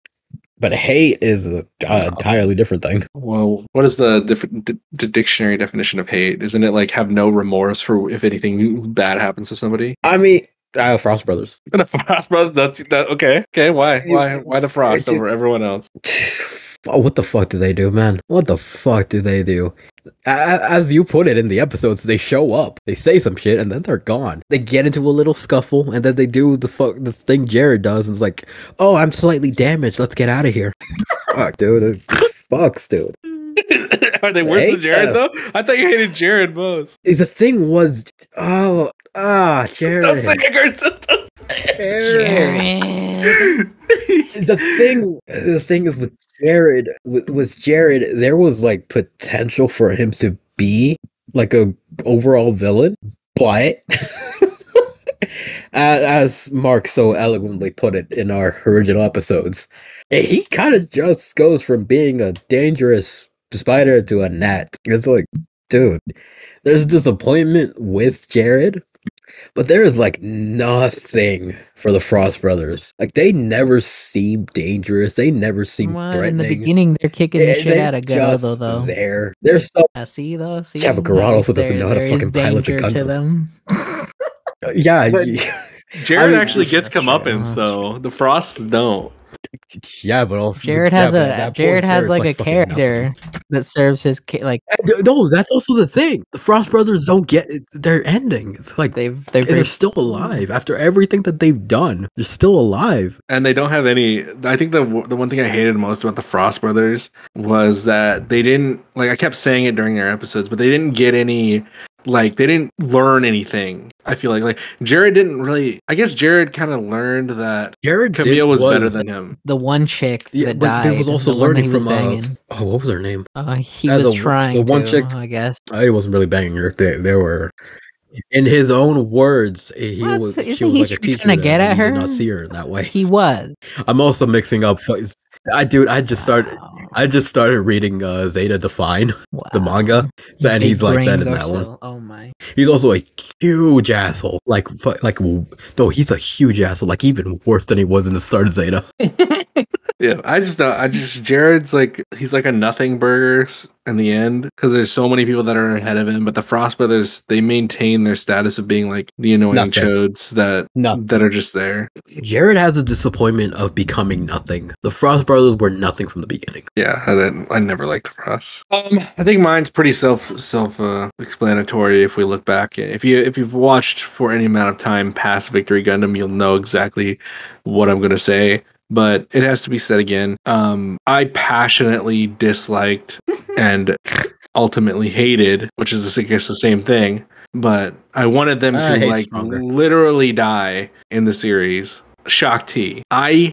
but hate is a, a entirely different thing. well, what is the different d- d- dictionary definition of hate? Isn't it like have no remorse for if anything bad happens to somebody? I mean, uh, Frost Brothers. The [laughs] Frost Brothers. That's that. Okay. Okay. Why? Why? Why the Frost over everyone else? [laughs] Oh, what the fuck do they do, man? What the fuck do they do? As you put it in the episodes, they show up, they say some shit, and then they're gone. They get into a little scuffle, and then they do the fuck this thing Jerid does, and it's like, "Oh, I'm slightly damaged. Let's get out of here." [laughs] fuck, dude. It's fucks, dude. [laughs] Are they worse than Jerid them. though? I thought you hated Jerid most. The thing was, oh, ah, Jerid. it. Don't say Jerid. Jerid. the thing the thing is with Jerid with, with Jerid there was like potential for him to be like a overall villain but [laughs] as Mark so eloquently put it in our original episodes he kind of just goes from being a dangerous spider to a gnat it's like dude there's disappointment with Jerid but there is like nothing for the Frost brothers. Like they never seem dangerous. They never seem Well, in the beginning, they're kicking the They- shit out of just Garrod, though. There, they're so I see though. See, Chapacarot At also doesn't know how to fucking pilot the gun. to them. [laughs] yeah, But- y- Jerid mean, actually gets that's true, comeuppance that's though. The Frosts don't. Yeah, but also Jerid yeah, has but a that poor Jerid has Jerid's, like a character nothing. that serves his ca- like eh, And, No, that's also the thing. The Frost brothers don't get eh, their ending. It's like they've they've they're very- still alive after everything that they've done. They're still alive. and they don't have any i think the the one thing i hated most about the frost brothers was that they didn't like i kept saying it during their episodes but they didn't get any like they didn't learn anything i feel like like Jerid didn't really i guess Jerid kind of learned that Jerid did- Kamille was, better than him the one chick Yeah, that but died. they was also the learning from uh, banging. oh, what was her name? Uh, he Yeah, was trying. the trying one to, chick- I guess. I wasn't really banging her. They, they were, in his own words, he What? was. Isn't She was he like a trying teacher. to to get at and he did her? not see her in that way. He was. I'm also mixing up. I dude, I just started. Wow. I just started reading uh, Zeta Define, the manga, so, and Big he's like that in that one. Garcelle. Oh my. He's also a huge asshole. Like, like no, he's a huge asshole. Like even worse than he was in the start of Zeta. [laughs] Yeah, I just don't. I just Jerid's like he's like a nothing burger in the end because there's so many people that are ahead of him. But the Frost brothers they maintain their status of being like the annoying Nothing. chodes that No. that are just there. Jerid has a disappointment of becoming nothing. The Frost brothers were nothing from the beginning. Yeah, I didn't. I never liked the Frost. Um, I think mine's pretty self self uh, explanatory. If we look back, if you if you've watched for any amount of time past Victory Gundam, you'll know exactly what I'm gonna say. But it has to be said again. Um, I passionately disliked [laughs] and ultimately hated, which is I guess the same thing. But I wanted them I to like stronger. literally die in the series. Shakti. I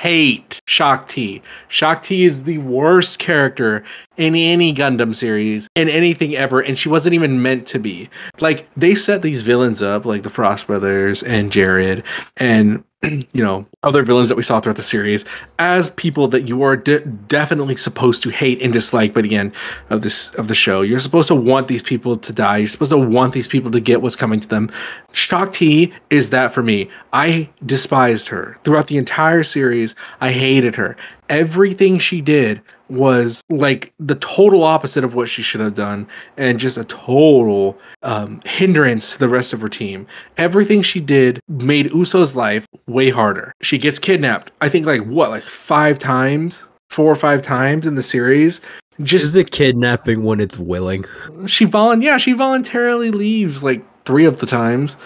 hate Shakti. Shock T is the worst character in any Gundam series in anything ever, and she wasn't even meant to be. Like they set these villains up, like the Frost Brothers and Jerid, and [clears throat] you know other villains that we saw throughout the series as people that you are de- definitely supposed to hate and dislike by the end of this of the show. You're supposed to want these people to die. You're supposed to want these people to get what's coming to them. Shakti is that for me. I despised her throughout the entire series. I hated her. Everything she did was like the total opposite of what she should have done and just a total um, hindrance to the rest of her team. Everything she did made Uso's life way harder. She gets kidnapped. I think like what, like five times, four or five times in the series. Just Is it kidnapping when it's willing? she volun yeah she voluntarily leaves like three of the times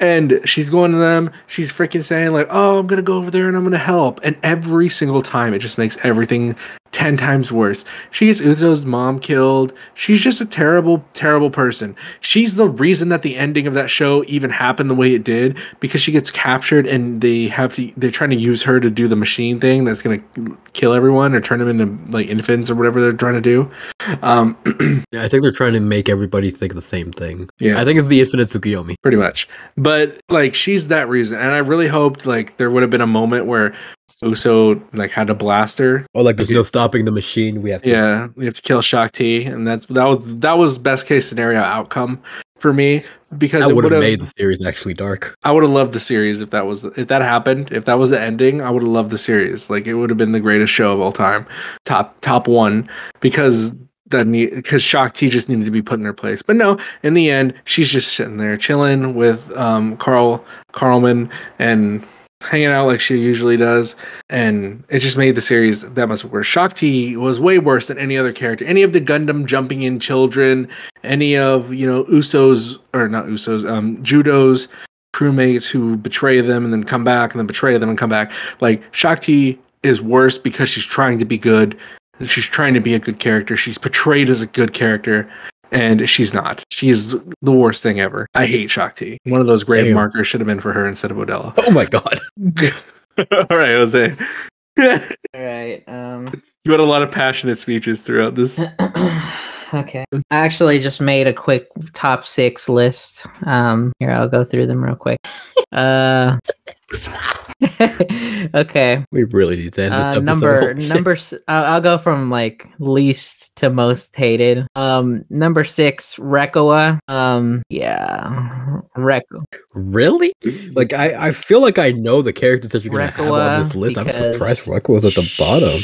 and she's going to them. She's freaking saying like oh i'm gonna go over there and i'm gonna help. And every single time it just makes everything 10 times worse she gets Uso's mom killed she's just a terrible terrible person she's the reason that the ending of that show even happened the way it did because she gets captured and they have to they're trying to use her to do the machine thing that's gonna kill everyone or turn them into like infants or whatever they're trying to do um [clears throat] Yeah, I think they're trying to make everybody think the same thing. yeah I think it's the infinite Tsukiyomi. pretty much. But like she's that reason, and I really hoped like there would have been a moment where Uso like had a blaster. Oh, like there's no stopping the machine. We have to. Yeah, we have to kill Shakti, and that's that was that was best case scenario outcome for me because That it would have made the series actually dark. I would have loved the series if that was if that happened. If that was the ending, I would have loved the series. Like it would have been the greatest show of all time, top top one because that because Shakti just needed to be put in her place. But no, in the end, she's just sitting there chilling with um Carl Carlman and hanging out like she usually does, and it just made the series that much worse. Shakti was way worse than any other character. Any of the Gundam jumping in children, any of you know Usos or not Usos, um Judau's crewmates who betray them and then come back and then betray them and come back. Like Shakti is worse because she's trying to be good. She's trying to be a good character. She's portrayed as a good character, and she's not. She's the worst thing ever. I hate Shakti. One of those grave Damn. markers should have been for her instead of Odelo. [laughs] Oh my god. [laughs] All right, Jose. [laughs] All right. Um. You had a lot of passionate speeches throughout this. [clears throat] okay. I actually just made a quick top six list. Um. Here, I'll go through them real quick. [laughs] Uh. [laughs] okay. We really need to end this Uh, episode. number [laughs] Holy number. s- I'll, I'll go from like least to most hated. Um. Number six, Reccoa. Um. Yeah. Reko. Really? Like I, I feel like I know the characters that you're gonna have on this list. I'm surprised Rekka was at the bottom.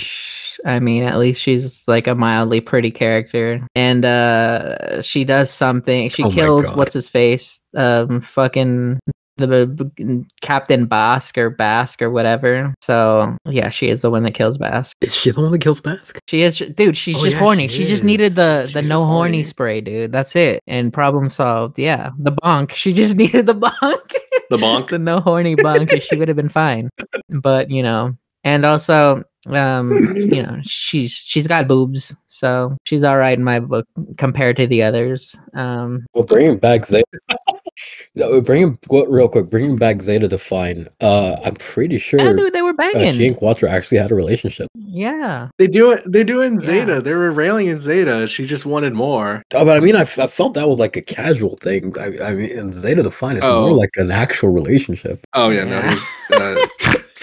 I mean, at least she's like a mildly pretty character, and uh she does something. She Oh kills what's his face, um, fucking the b- b- Captain Bask or Bask or whatever. So yeah, she is the one that kills Bask. Is she the one that kills Mask? She is, dude. She's Oh, just yeah, horny. she She, just needed the the She's no horny horny. spray, dude. That's it, and problem solved. Yeah, the bonk. She just [laughs] needed the bonk. The bonk. [laughs] the no horny bonk, she would have been fine. But you know, and also, um, you know, she's she's got boobs, so she's all right in my book compared to the others. Um, Well, bringing back Zeta. [laughs] no, bringing well, real quick. Bringing back Zeta Define. Uh, I'm pretty sure I knew they were uh, banging. she and Quattro actually had a relationship. yeah, They do it. They do in Zeta. Yeah. They were railing in Zeta. She just wanted more. Oh, but I mean, I, f- I felt that was like a casual thing. I, I mean, in Zeta Define, it's Oh. more like an actual relationship. Oh yeah, no, Yeah. he's, uh, [laughs]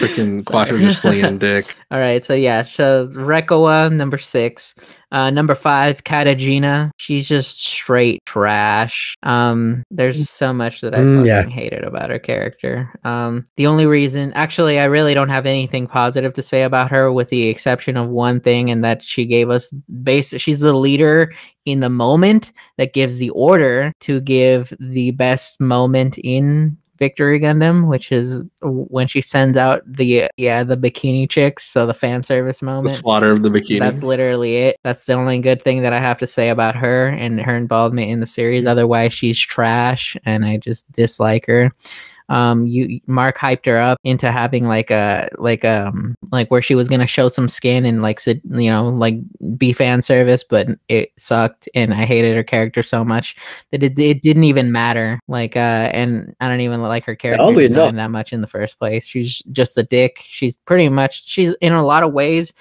freaking Quattro Sorry. slinging [laughs] dick. All right, so yeah, so Reccoa number six, Uh, number five, Katejina. She's just straight trash. Um, there's so much that I Mm, fucking yeah. hated about her character. Um, the only reason, actually, I really don't have anything positive to say about her, with the exception of one thing, and that she gave us base. She's the leader in the moment that gives the order to give the best moment in Victory Gundam, which is when she sends out the yeah the bikini chicks, so the fan service The moment. slaughter of the bikini. That's literally it. That's the only good thing that I have to say about her and her involvement in the series. Otherwise, she's trash, and I just dislike her. Um, you Mark hyped her up into having like a like um like where she was gonna show some skin and like sit- you know like be fan service, but it sucked, and I hated her character so much that it, it didn't even matter. Like, uh, and I don't even like her character design that much in the first place. She's just a dick. She's pretty much she's in a lot of ways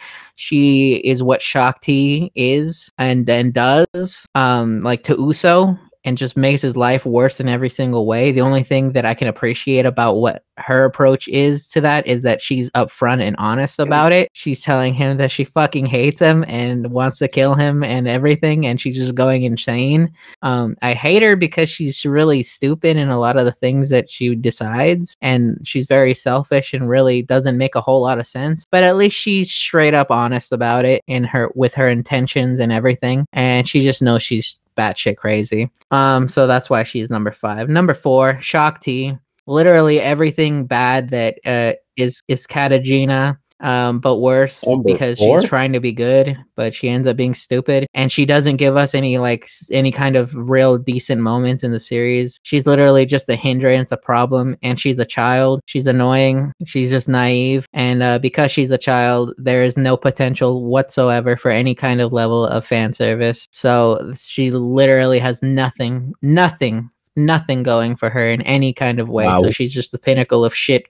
she is what Shakti is and and does um like to Uso and just makes his life worse in every single way. The only thing that I can appreciate about what her approach is to that is that she's upfront and honest about it. She's telling him that she fucking hates him and wants to kill him and everything and she's just going insane. Um I hate her because she's really stupid in a lot of the things that she decides and she's very selfish and really doesn't make a whole lot of sense. But at least she's straight up honest about it in her with her intentions and everything and she just knows she's batshit crazy. Um, so that's why she's number five. Number four, Shakti. Literally everything bad that uh, is is Katejina, um, but worse Number because four? she's trying to be good, but she ends up being stupid, and she doesn't give us any like any kind of real decent moments in the series. She's literally just a hindrance, a problem, and she's a child. She's annoying. She's just naive, and uh, because she's a child, there is no potential whatsoever for any kind of level of fan service. So she literally has nothing, nothing nothing going for her in any kind of way. Wow. So she's just the pinnacle of shit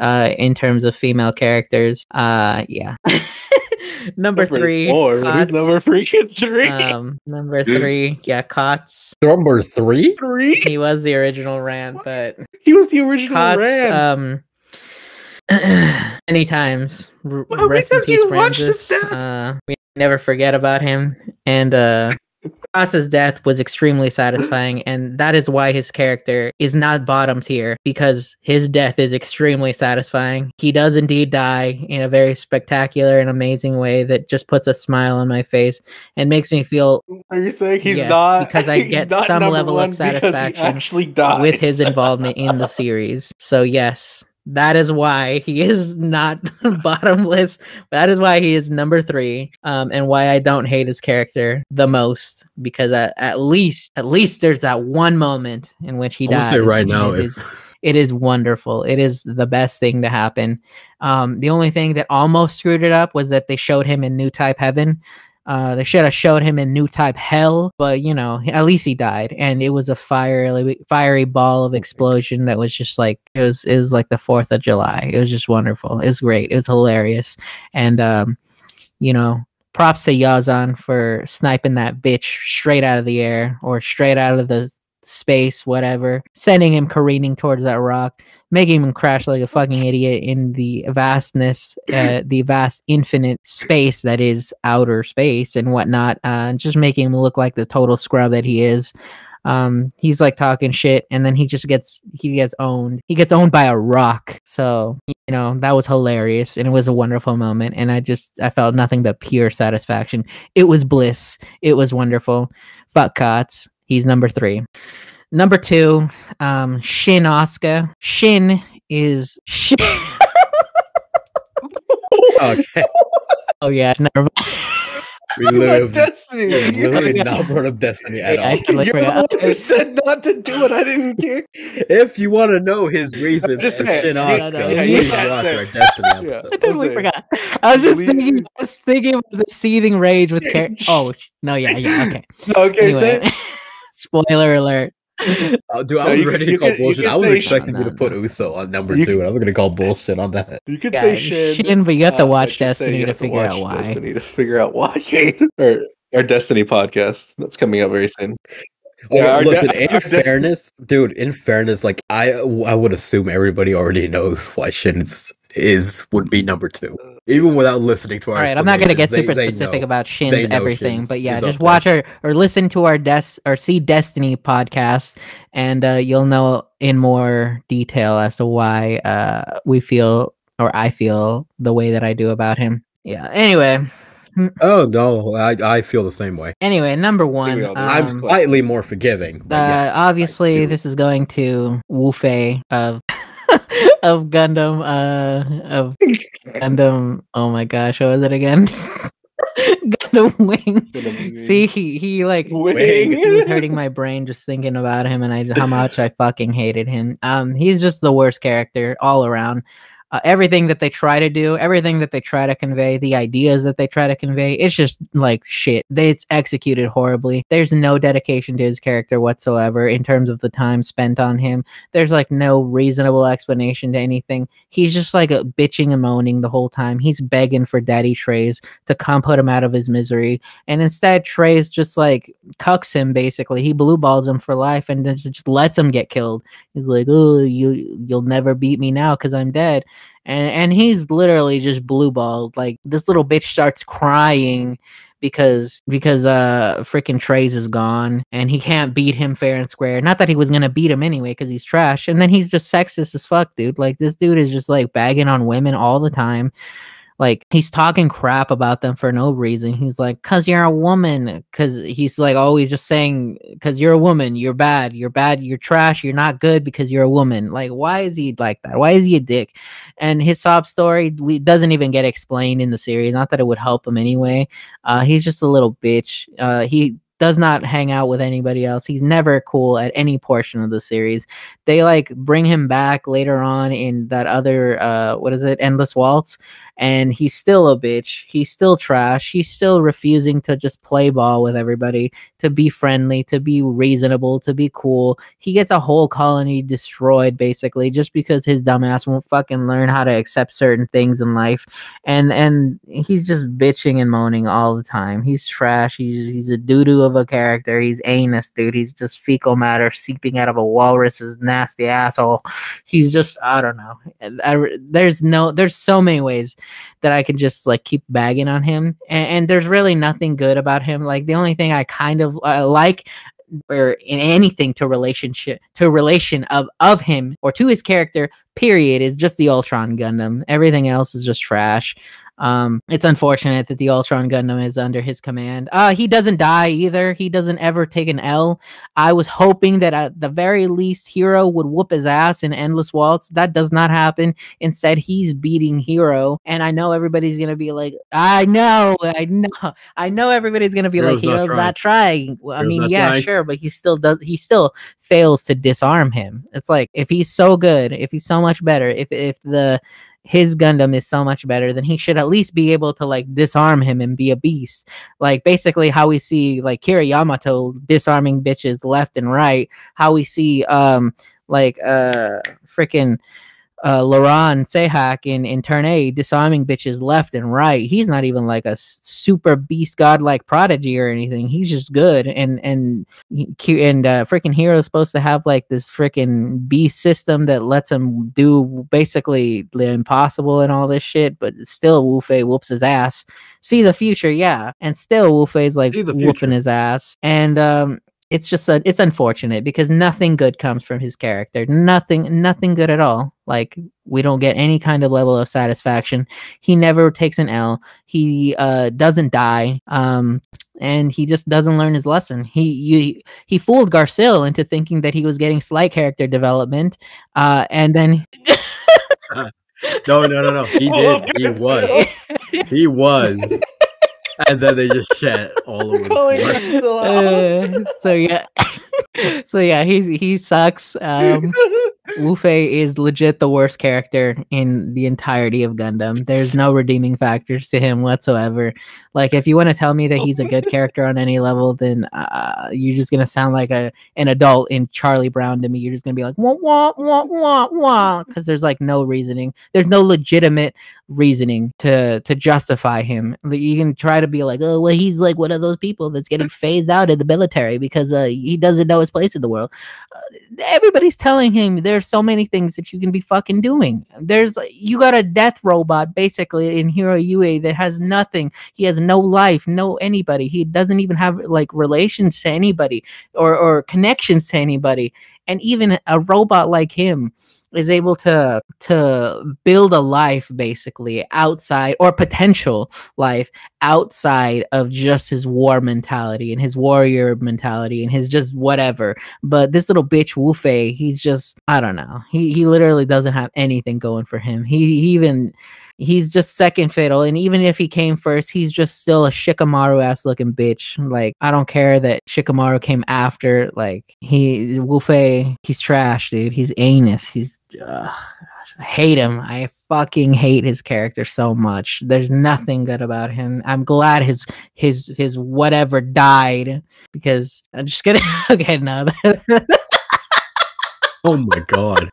uh in terms of female characters. Uh yeah. [laughs] number, three. Four. Who's number freaking three? [laughs] um number three, yeah, Katz. Number three? three. He was the original rant, but He was the original Katz Ram. um [clears throat] many times. R- How many rest in times peace, you watched Francis. this, Uh we never forget about him. And uh Katz' death was extremely satisfying, and that is why his character is not bottom tier because his death is extremely satisfying. He does indeed die in a very spectacular and amazing way that just puts a smile on my face and makes me feel Are you saying he's Yes, not because I [laughs] get some level of one because he satisfaction actually with his involvement in the series. So yes, that is why he is not [laughs] bottomless. That is why he is number three, um, and why I don't hate his character the most because at, at least at least there's that one moment in which he dies. say right now, it if is it is wonderful. It is the best thing to happen. Um, the only thing that almost screwed it up was that they showed him in New Type Heaven. Uh, they should have showed him in New Type Hell, but you know, at least he died, and it was a fiery, fiery ball of explosion that was just like it was. It was like the Fourth of July. It was just wonderful. It was great. It was hilarious, and um, you know, props to Yazan for sniping that bitch straight out of the air or straight out of the space, whatever, sending him careening towards that rock, making him crash like a fucking idiot in the vastness, uh, the vast infinite space that is outer space and whatnot, uh, just making him look like the total scrub that he is. Um, he's like talking shit, and then he just gets he gets owned. He gets owned by a rock. So you know that was hilarious, and it was a wonderful moment. And I just I felt nothing but pure satisfaction. It was bliss. It was wonderful. Fuck Katz. He's number three. Number two, um, Shinn Asuka. Shinn is Shinn. [laughs] okay, oh yeah, never mind. we literally, we Destiny. literally [laughs] did not brought up Destiny at I all. You're the one who said not to do it. I didn't care. If you want to know his reasons Just for say it. Shinn Yeah, Asuka, no, yeah, please yeah, watch our it. Destiny Yeah. episode. I totally Okay. forgot. I was just We- thinking. I was thinking of the seething rage with Car- Oh no! Yeah, yeah. Okay. [laughs] Okay, say Anyway, spoiler alert. [laughs] Oh, dude, I No, was you ready to call can- bullshit. I was expecting No, you to put no. Uso on number You two, and I was gonna call bullshit on that. You could Yeah, say Shinn. Shinn, but you have to uh, watch just say Destiny to have figure out why. Destiny to figure out why. [laughs] or our Destiny podcast that's coming up very soon. Yeah, Oh, our listen, de- in our de- fairness, dude, in fairness, like I I would assume everybody already knows why Shinn is is would be number two, even without listening to our. All right, I'm not gonna get super they- they specific know. about Shinn's They everything, Shinn but yeah, just watch our or listen to our Des or see Destiny podcast, and uh, you'll know in more detail as to why uh, we feel or I feel the way that I do about him. Yeah. Anyway, Oh no, I I feel the same way. anyway, number one. all do. I'm um, slightly more forgiving. uh, yes, obviously, this is going to Wufei of [laughs] of Gundam uh of Gundam. Oh my gosh, what was it again? [laughs] Gundam Wing. See, he he like Wing. he was hurting my brain just thinking about him and I how much I fucking hated him. Um, he's just the worst character all around. Uh, everything that they try to do, everything that they try to convey, the ideas that they try to convey, it's just like shit. It's executed horribly. There's no dedication to his character whatsoever in terms of the time spent on him. There's like no reasonable explanation to anything. He's just like a bitching and moaning the whole time. He's begging for Daddy Treize to come put him out of his misery, and instead Treize just like cucks him basically. He blue balls him for life and then just lets him get killed. He's like, "Oh, you you'll never beat me now because I'm dead." And and he's literally just blue balled. Like this little bitch starts crying because because uh freaking Treize is gone and he can't beat him fair and square. Not that he was gonna beat him anyway because he's trash. And then he's just sexist as fuck, dude. Like this dude is just like bagging on women all the time like he's talking crap about them for no reason. He's like cuz you're a woman cuz he's like always just saying cuz you're a woman you're bad you're bad you're trash you're not good because you're a woman like why is he like that? Why is he a dick? And his sob story we, doesn't even get explained in the series not that it would help him anyway. Uh he's just a little bitch. Uh he does not hang out with anybody else. He's never cool at any portion of the series. They like bring him back later on in that other uh what is it? Endless Waltz and he's still a bitch. He's still trash. He's still refusing to just play ball with everybody, to be friendly, to be reasonable, to be cool. He gets a whole colony destroyed basically just because his dumbass won't fucking learn how to accept certain things in life. And and he's just bitching and moaning all the time. He's trash. He's he's a doo-doo of a character. He's anus, dude. He's just fecal matter seeping out of a walrus's nasty asshole. He's just I don't know. I, there's no there's so many ways that I can just like keep bagging on him, and, and there's really nothing good about him. Like the only thing I kind of like or in anything to relationship to relation of of him or to his character period is just the Altron Gundam everything else is just trash um it's unfortunate that the Altron Gundam is under his command. Uh he doesn't die either. He doesn't ever take an l. I was hoping that at the very least Heero would whoop his ass in endless waltz. That does not happen. Instead he's beating Heero. And i know everybody's gonna be like i know i know i know everybody's gonna be like Heero's not trying. not trying. well, i mean yeah trying. sure but he still does he still fails to disarm him. It's like if he's so good if he's so much better if if the his Gundam is so much better, then he should at least be able to like disarm him and be a beast. Like basically how we see like Kira Yamato disarming bitches left and right, how we see um like uh freaking uh Loran Cehack in, in turn A disarming bitches left and right. He's not even like a super beast godlike prodigy or anything. He's just good and and and uh, freaking Heero's supposed to have like this freaking beast system that lets him do basically the impossible and all this shit, but still Wufei whoops his ass. See the future, yeah, and still Wufei's like whooping his ass, and um, it's just a, it's unfortunate because nothing good comes from his character. Nothing, nothing good at all. Like we don't get any kind of level of satisfaction. He never takes an L. He uh doesn't die. Um and he just doesn't learn his lesson. He you, he fooled Garcil into thinking that he was getting slight character development. Uh and then [laughs] [laughs] No, no, no, no. He did. He was. He was. [laughs] And then they just shat all over the floor. him still [laughs] out. uh, so yeah. [laughs] so yeah, he he sucks. Um [laughs] Wufei is legit the worst character in the entirety of Gundam. There's no redeeming factors to him whatsoever. Like, if you want to tell me that he's a good character on any level, then uh, you're just gonna sound like a an adult in Charlie Brown to me. You're just gonna be like wah wah wah wah wah because there's like no reasoning. There's no legitimate reasoning to to justify him. You can try to be like, oh well, he's like one of those people that's getting phased out of the military because uh, he doesn't know his place in the world. Everybody's telling him there's so many things that you can be fucking doing. There's you got a death robot basically in Heero Yuy that has nothing. He has no life, no anybody. He doesn't even have like relations to anybody or or connections to anybody. And even a robot like him is able to to build a life basically outside or potential life outside of just his war mentality and his warrior mentality and his just whatever. But this little bitch Wufei, he's just I don't know. He he literally doesn't have anything going for him. He, he even he's just second fiddle. And even if he came first, he's just still a Shikamaru ass looking bitch. Like, I don't care that Shikamaru came after. Like, he, Wu he's trash, dude. He's anus. He's, I hate him. I fucking hate his character so much. There's nothing good about him. I'm glad his, his, his whatever died because I'm just gonna, [laughs] okay, no. [laughs] Oh my god.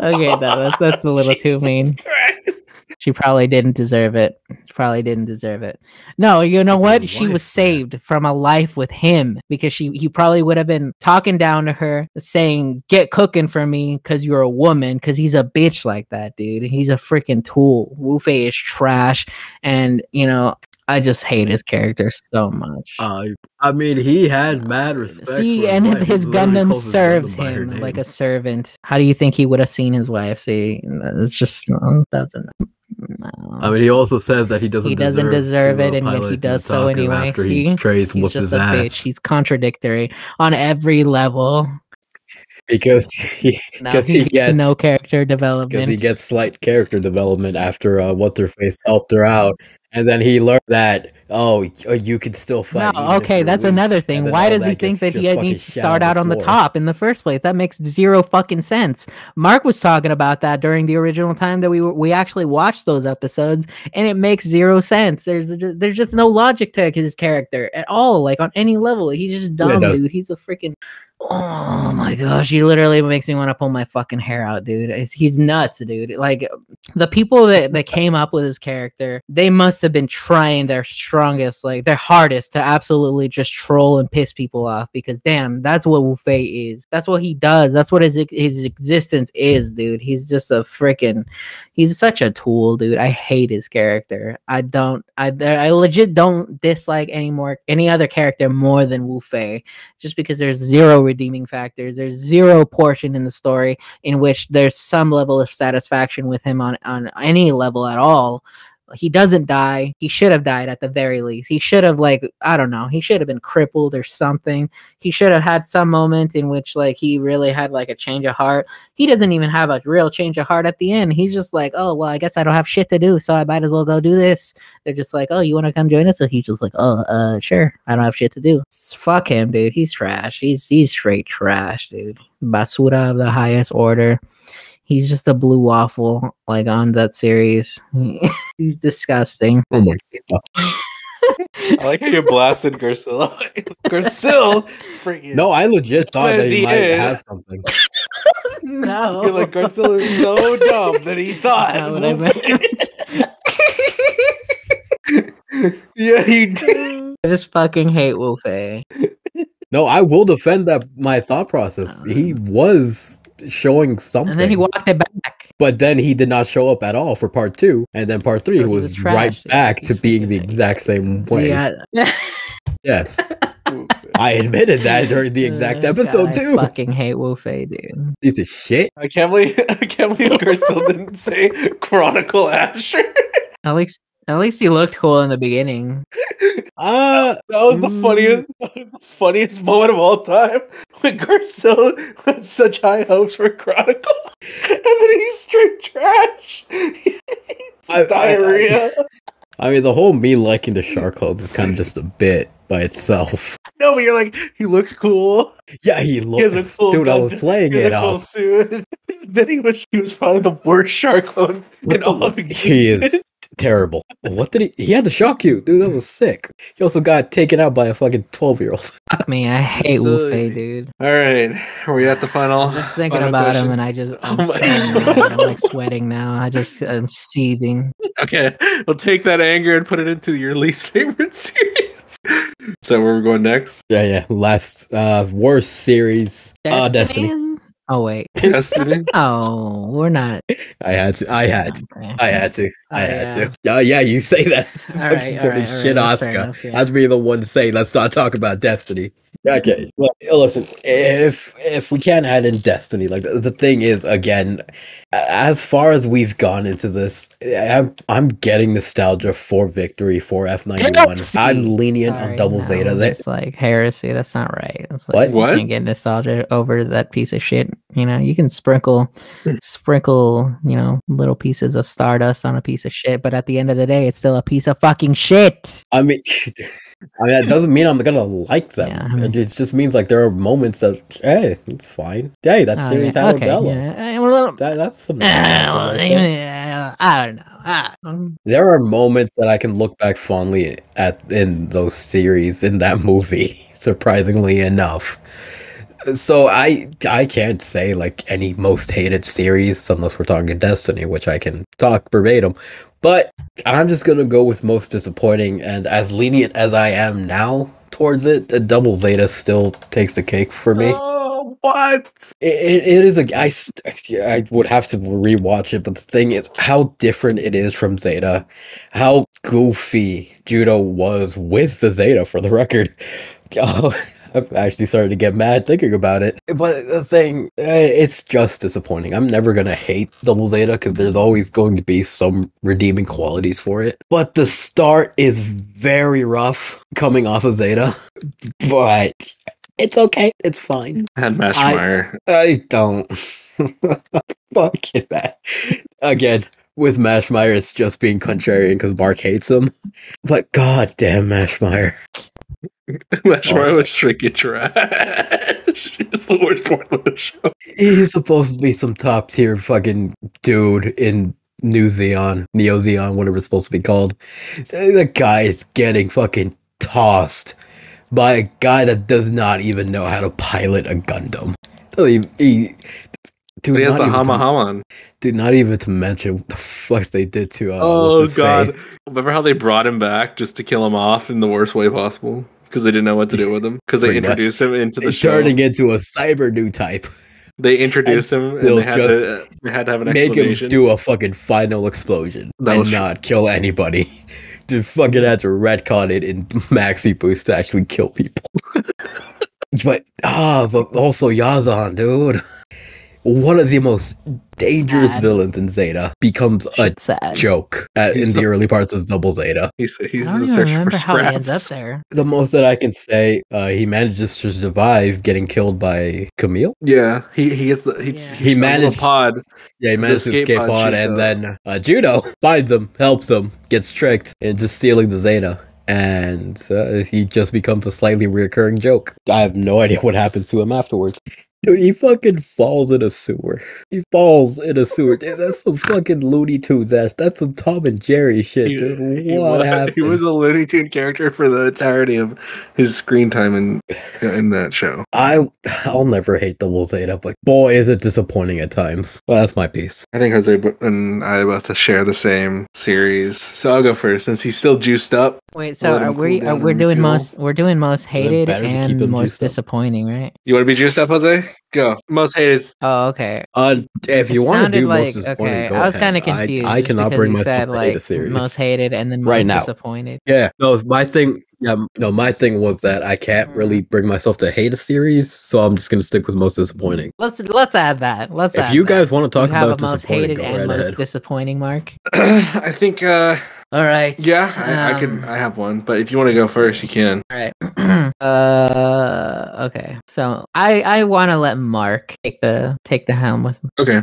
Okay, no, that's, that's a little too [laughs] mean. Christ. She probably didn't deserve it. Probably didn't deserve it. No, you know what? She was saved from a life with him because she he probably would have been talking down to her, saying, "Get cooking for me because you're a woman." Because he's a bitch like that, dude. He's a freaking tool. Wufei is trash, and you know I just hate his character so much. Uh, I mean, he had mad respect. See, for and his literally Gundam his serves Gundam him like a servant. How do you think he would have seen his wife? See, it's just no, doesn't. No. I mean, he also says that he doesn't. he doesn't deserve, it, and yet he does so anyway. After See, he trades he's whoops his ass bitch. He's contradictory on every level. because he No, he, he gets no character development because he gets slight character development after uh, what their face helped her out, and then he learned that oh, uh, you can still fight. if okay, that's weak. another thing. Why does he think that he needs to start out on the top in the first place? That makes zero fucking sense. Mark was talking about that during the original time that we were, we actually watched those episodes, and it makes zero sense. There's just, there's just no logic to his character at all, like on any level. He's just dumb, does. dude. He's a freaking. Oh my gosh, he literally makes me want to pull my fucking hair out, dude. It's- he's nuts, dude. Like the people that, that came up with his character, they must have been trying their strongest, like their hardest to absolutely just troll and piss people off because damn, that's what Wufei is. That's what he does. That's what his his existence is, dude. He's just a freaking he's such a tool, dude. I hate his character. I don't I I legit don't dislike any more any other character more than Wufei just because there's zero redeeming factors. There's zero portion in the story in which there's some level of satisfaction with him on on any level at all. He doesn't die. He should have died at the very least. He should have like I don't know. He should have been crippled or something. He should have had some moment in which like he really had like a change of heart. He doesn't even have a real change of heart at the end. He's just like, "Oh, well, I guess I don't have shit to do, so I might as well go do this." They're just like, "Oh, you want to come join us?" So he's just like, "Oh, uh, sure. I don't have shit to do." Fuck him, dude. He's trash. He's he's straight trash, dude. Basura of the highest order. He's just a blue waffle, like on that series. [laughs] he's disgusting. Oh my god! I like how you blasted Garcilla. [laughs] Garcil, freaking. No, I legit thought that he he might is. have something. [laughs] no, You're like Garcilla is so dumb that he thought. Not what I meant. yeah, he did. I just fucking hate Wufei. No, I will defend that my thought process. He um, was showing something, And then he walked it back. but then he did not show up at all for part two, and then part three So he was, was right back to being the exact same So way. yeah. [laughs] Yes, I admitted that during the exact Uh, episode God, too. I fucking hate Wufei, dude. Piece of shit. I can't believe [laughs] I can't believe Garcil didn't say Chronicle Asher. At least, at least he looked cool in the beginning. [laughs] Uh That was the funniest. That was the funniest moment of all time when Garcil had such high hopes for Chronicle, [laughs] and then he's straight trash. [laughs] He's I- I- diarrhea. I mean, the whole me liking the shark clothes is kind of just a bit by itself. no, but you're like he looks cool. Yeah, he He has looked. cool. Dude, I was playing it a cool up. suit. then he was he was probably the worst Char clone in What all the- of he is terrible. What did he? He had to shock you, dude. That was sick. He also got taken out by a fucking twelve year old. [laughs] Fuck me, I hate So- Wufei, dude. All right, are we at the final? I'm just thinking final about him, and I just [laughs] I'm, Oh my- so mad. I'm like [laughs] sweating now. I just I'm seething. Okay, we'll take that anger and put it into your least favorite series. so where we're going next? Yeah, yeah. Last uh worst series. Uh Destiny. Oh wait. [laughs] Destiny. Oh, we're not. [laughs] I had to. I had to. Okay. I had to. [laughs] Oh, I Oh, had yeah. to. Yeah, yeah. You say that. All right, all right, all shit, right, Oscar. enough, yeah. I'd be the one to say, let's not talk about Destiny. Okay, well, listen. If if we can't add in Destiny, like the, the thing is, again, as far as we've gone into this, I'm, I'm getting nostalgia for Victory for F ninety one. I'm lenient on Double no, Zeta. They, It's like heresy. That's not right. It's What? like you What? can't get nostalgia over that piece of shit. You know, you can sprinkle, sprinkle, you know, little pieces of stardust on a piece of shit, but at the end of the day, it's still a piece of fucking shit. I mean, [laughs] I mean that doesn't mean I'm gonna like them. Yeah, I mean- it just means like there are moments that hey, it's fine. Hey, that Oh, series yeah, okay, yeah. Uh, well, That, that's some. uh, [laughs] well, right yeah, I don't know. There are moments that I can look back fondly at in those series in that [laughs] movie. Surprisingly enough, so I I can't say like any most hated series unless we're talking Destiny, which I can talk verbatim. But I'm just gonna go with most disappointing, and as lenient as I am now towards it, the Double Zeta still takes the cake for me. Oh, what? It, it is a I, I would have to rewatch it, but the thing is how different it is from Zeta, how goofy Judau was with the Zeta for the record. [laughs] Oh, I've actually started to get mad thinking about it. But the thing, eh, it's just disappointing. I'm never gonna hate Double Zeta because there's always going to be some redeeming qualities for it. But the start is very rough coming off of Zeta, but it's okay. It's fine. And I- Mashymre. I don't. [laughs] Fucking that. Again, with Mashymre, it's just being contrarian because Mark hates him. But god damn Mashymre. Mashymre was freaking trash. [laughs] it's the worst part of the show. He's supposed to be some top tier fucking dude in New Zeon, Neo Zeon, whatever it's supposed to be called. The guy is getting fucking tossed by a guy that does not even know how to pilot a Gundam. Even- He, dude, he has the Hama Haman. Dude, not even to mention what the fuck they did to uh, Oh, God. face. Remember how they brought him back just to kill him off in the worst way possible? Because they didn't know what to do with him. Because they Pretty much. introduced him into the show. turning into a cyber new type. They introduced him and they had, to, they had to have an Make him do a fucking final explosion That and not kill anybody. [laughs] Dude, fucking had to retcon it in [laughs] Maxi Boost to actually kill people. [laughs] but ah, but also Yazan, dude. One of the most dangerous Sad. villains in Zeta becomes a sad. joke at, in He's the a- early parts of Double Zeta. he's he's I don't even searching for remember how he ends up there. The most that I can say, uh, he manages to survive getting killed by Kamille. Yeah, he he gets the he, Yeah. he, He managed managed- pod. Yeah, he manages to escape escape pod pod, and up. then uh, Judau [laughs] finds him, helps him, gets tricked into stealing the Zeta, and uh, he just becomes a slightly reoccurring joke. I have no idea what happens to him afterwards. Dude, he fucking falls in a sewer. He falls in a sewer. Dude, that's some fucking Looney Tunes ass. That's some Tom and Jerry shit, He, dude. he What was, [laughs] happened? he was a Looney Tune character for the entirety of his screen time in in that show. I I'll never hate Double Zeta, but boy, is it disappointing at times. Well, that's my piece. I think Jose bo- and I both share the same series, so I'll go first since he's still juiced up. Wait, so are we? cool Are, we're doing refuel. most. We're doing most hated better to keep and most juiced up. disappointing, right? You want to be juiced up, Jose? [laughs] Go. Most hated. Oh, okay. Uh, if you want to do like most disappointing, okay. go I was kind of confused. I, I cannot bring myself said, to like hate a series. most hated and then most Right now. disappointed. Yeah, no, my thing. Yeah, no, my thing was that I can't Mm. really bring myself to hate a series, so I'm just gonna stick with most disappointing. Let's let's add that. Let's. If add you that. guys want to talk you have about a most hated go and right most ahead. disappointing, Mark. [clears throat] I think. uh All right. Yeah, I, I can. Um, I have one, but if you want to go first, you can. All right. [clears throat] uh. Okay. So I I want to let Mark take the take the helm with. me. Okay.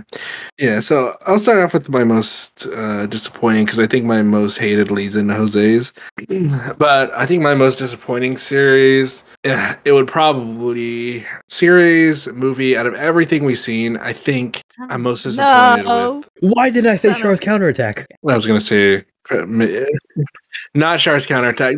Yeah, so I'll start off with my most uh, disappointing because I think my most hated leads into Jose's. [clears throat] but I think my most disappointing series, eh, it would probably series movie out of everything we've seen. I think I'm most disappointed No. with. Why did I say Charles counterattack? I was gonna say [laughs] not Shark's counterattack.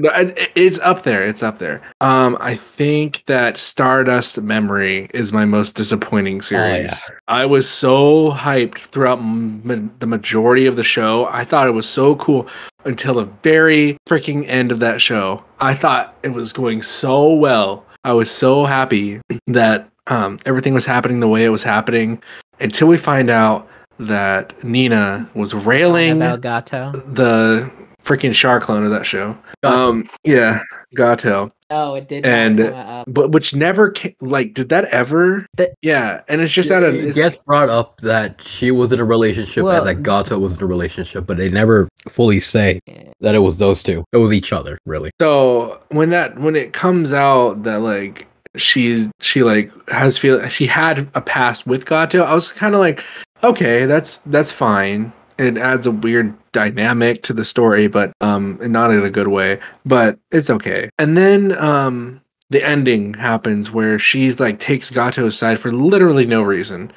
It's up there. It's up there. Um, I think that Stardust Memory is my most disappointing series. yeah. I was so hyped throughout m- the majority of the show. I thought it was so cool until the very freaking end of that show. I thought it was going so well. I was so happy that um, everything was happening the way it was happening until we find out that Nina was railing Anavel Gato. the freaking Char clone of that show. Gato. Um, yeah, Gato. Oh, it did. And- come up. But which never came, like did that ever? That- yeah, and it's just out of it it's, gets brought up that she was in a relationship Well- and that Gato was in a relationship, but they never fully say that it was those two. It was each other, really. so when that when it comes out that like she's she like has feel she had a past with Gato, I was kind of like, okay, that's that's fine. It adds a weird dynamic to the story, but um, not in a good way. But it's okay. And then um, the ending happens where she's like takes Gato aside for literally no reason,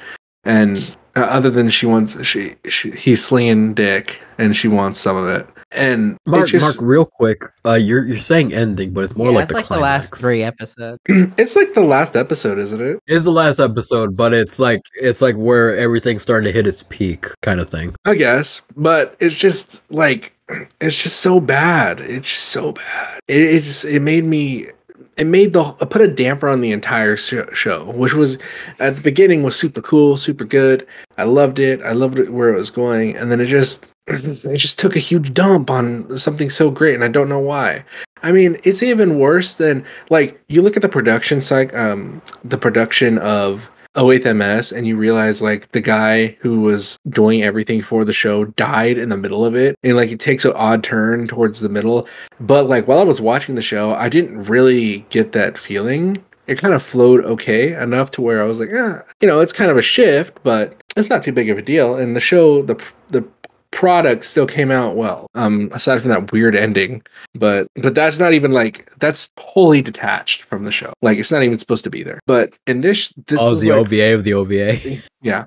and uh, other than she wants she, she he's slinging dick and she wants some of it. And Mark, just- Mark, real quick, uh, you're you're saying ending, but it's more Yeah, like it's the like the last three episodes. [clears throat] it's like the last episode, isn't it? It's the last episode, but it's like it's like where everything's starting to hit its peak, kind of thing. I guess, but it's just like [clears throat] it's just so bad. It's just so bad. It, it just it made me it made the it put a damper on the entire show, which was at the beginning was super cool, super good. I loved it. I loved it where it was going, and then it just [clears throat] it just took a huge dump on something so great, and I don't know why. I mean, it's even worse than like you look at the production side, um, the production of 08th MS, and you realize like the guy who was doing everything for the show died in the middle of it, and like it takes an odd turn towards the middle. But like while I was watching the show, I didn't really get that feeling. It kind of flowed okay enough to where I was like, yeah, you know, it's kind of a shift, but it's not too big of a deal. And the show, the the product still came out well um aside from that weird ending. But but that's not even like that's wholly detached from the show. Like it's not even supposed to be there. But in this this oh, is the like- OVA of the OVA. [laughs] yeah.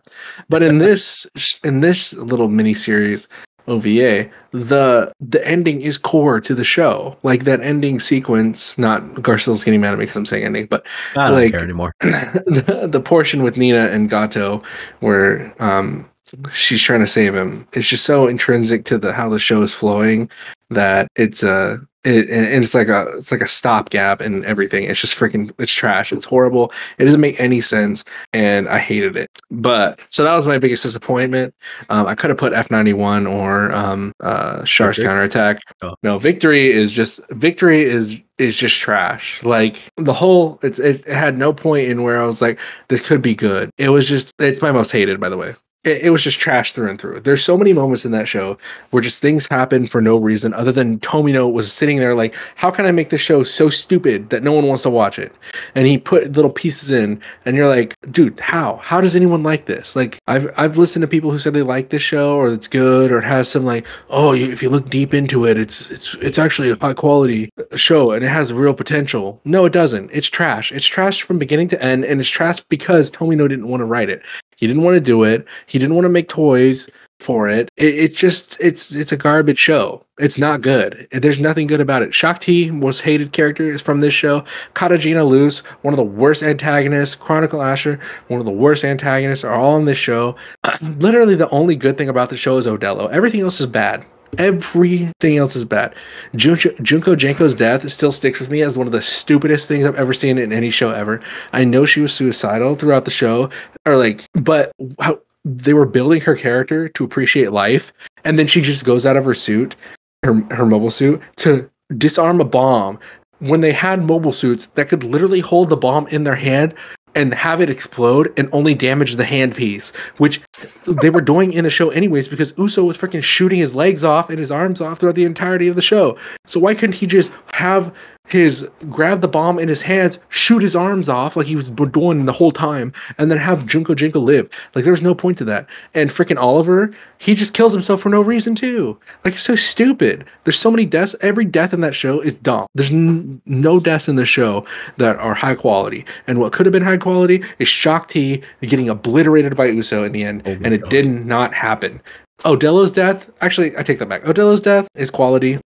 But in this in this little mini series ova the the ending is core to the show. Like that ending sequence not garcel's getting mad at me because i'm saying ending but I don't Like- care anymore. [laughs] the, the portion with Nina and Gato where um she's trying to save him. It's just so intrinsic to the how the show is flowing that it's a it, and it's like a it's like a stopgap and everything. It's just freaking it's trash. It's horrible. It doesn't make any sense and i hated it. But so that was my biggest disappointment. Um i could have put f91 or um uh Char's Victory? counterattack. Oh. no victory is just victory is is just trash. Like the whole it's it, it had no point in where i was like this could be good. It was just it's my most hated by the way it, it was just trash through and through. There's so many moments in that show where just things happen for no reason other than tomino was sitting there like how can i make this show so stupid that no one wants to watch it? And he put little pieces in and you're like dude how? How does anyone like this? Like i've i've listened to people who said they like this show or it's good or it has some like oh you, if you look deep into it it's it's it's actually a high quality show and it has real potential. No it doesn't. It's trash. It's trash from beginning to end and it's trash because tomino didn't want to write it he didn't want to do it. He didn't want to make toys for it. it it just it's it's a garbage show. It's not good. There's nothing good about it. Shakti was hated characters from this show. Katejina Loos one of the worst antagonists. Chronicle asher one of the worst antagonists are all in this show. [clears throat] Literally the only good thing about the show is Odelo everything else is bad everything else is bad. Junko, junko Jenko's death still sticks with me as one of the stupidest things i've ever seen in any show ever. I know she was suicidal throughout the show or like but how they were building her character to appreciate life and then she just goes out of her suit her her mobile suit to disarm a bomb. When they had mobile suits that could literally hold the bomb in their hand and have it explode and only damage the handpiece, which they were doing in the show anyways because Uso was freaking shooting his legs off and his arms off throughout the entirety of the show. So why couldn't he just have his grab the bomb in his hands, shoot his arms off like he was doing the whole time, and then have Junko Jenko live? Like there was no point to that. And freaking Oliver, he just kills himself for no reason too. Like it's so stupid. There's so many deaths. Every death in that show is dumb. There's n- no deaths in the show that are high quality. And what could have been high quality is Shakti getting obliterated by Uso in the end, Oh and it God. did not happen. Odelo's death. Actually, I take that back. Odelo's death is quality,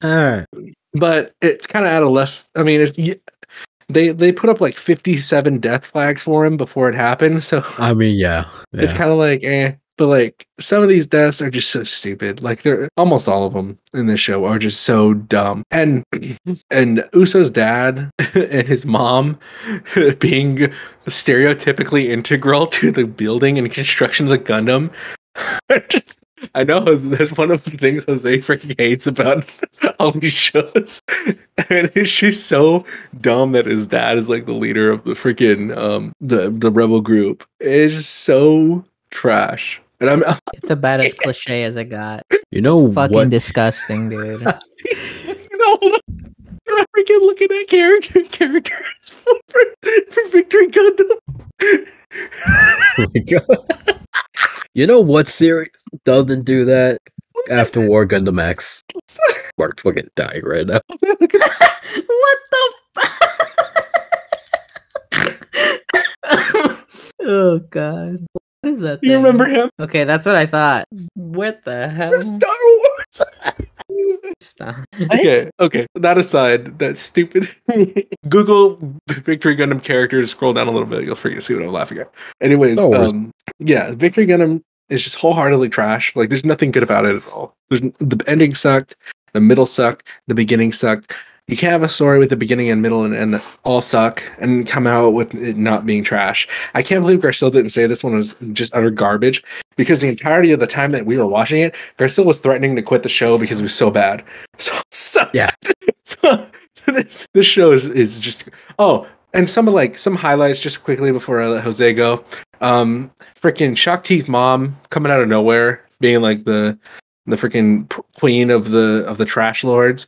but it's kind of out of left. I mean, it, they they put up like fifty seven death flags for him before it happened, so [laughs] I mean, yeah. [laughs] it's kind of like eh. But like some of these deaths are just so stupid. Like they're almost all of them in this show are just so dumb. And [clears throat] and Uso's dad [laughs] and his mom being stereotypically integral to the building and construction of the Gundam. I know that's one of the things Jose freaking hates about [laughs] all these shows. [laughs] And it's just so dumb that his dad is like the leader of the freaking um the the rebel group. It's so trash. And I'm [laughs] It's about as cliche as it got. you know Fucking what? disgusting, dude. you know I'm freaking looking at character characters for, for Victory Gundam. Oh my God. You know what series doesn't do that? After War Gundam X. [laughs] Mark's fucking dying right now. [laughs] what the? F- [laughs] oh god, what is that? You thing? remember him? Okay, that's what I thought. What the hell? Star Wars. Stop. okay, okay. That aside, that stupid [laughs] Google Victory Gundam characters. Scroll down a little bit, you'll freaking see what I'm laughing at. Anyways, Star Wars. um, yeah, Victory Gundam is just wholeheartedly trash. Like, there's nothing good about it at all. There's the ending sucked, the middle sucked, the beginning sucked. You can't have a story with the beginning and middle and end all suck and come out with it not being trash. I can't believe Garcelle didn't say this one was just utter garbage because the entirety of the time that we were watching it, Garcelle was threatening to quit the show because it was so bad. [laughs] So, so Yeah. [laughs] So this, this show is, is just oh, and some of like some highlights just quickly before I let Jose go. Um, freaking Shakti's mom coming out of nowhere, being like the the freaking queen of the of the trash lords.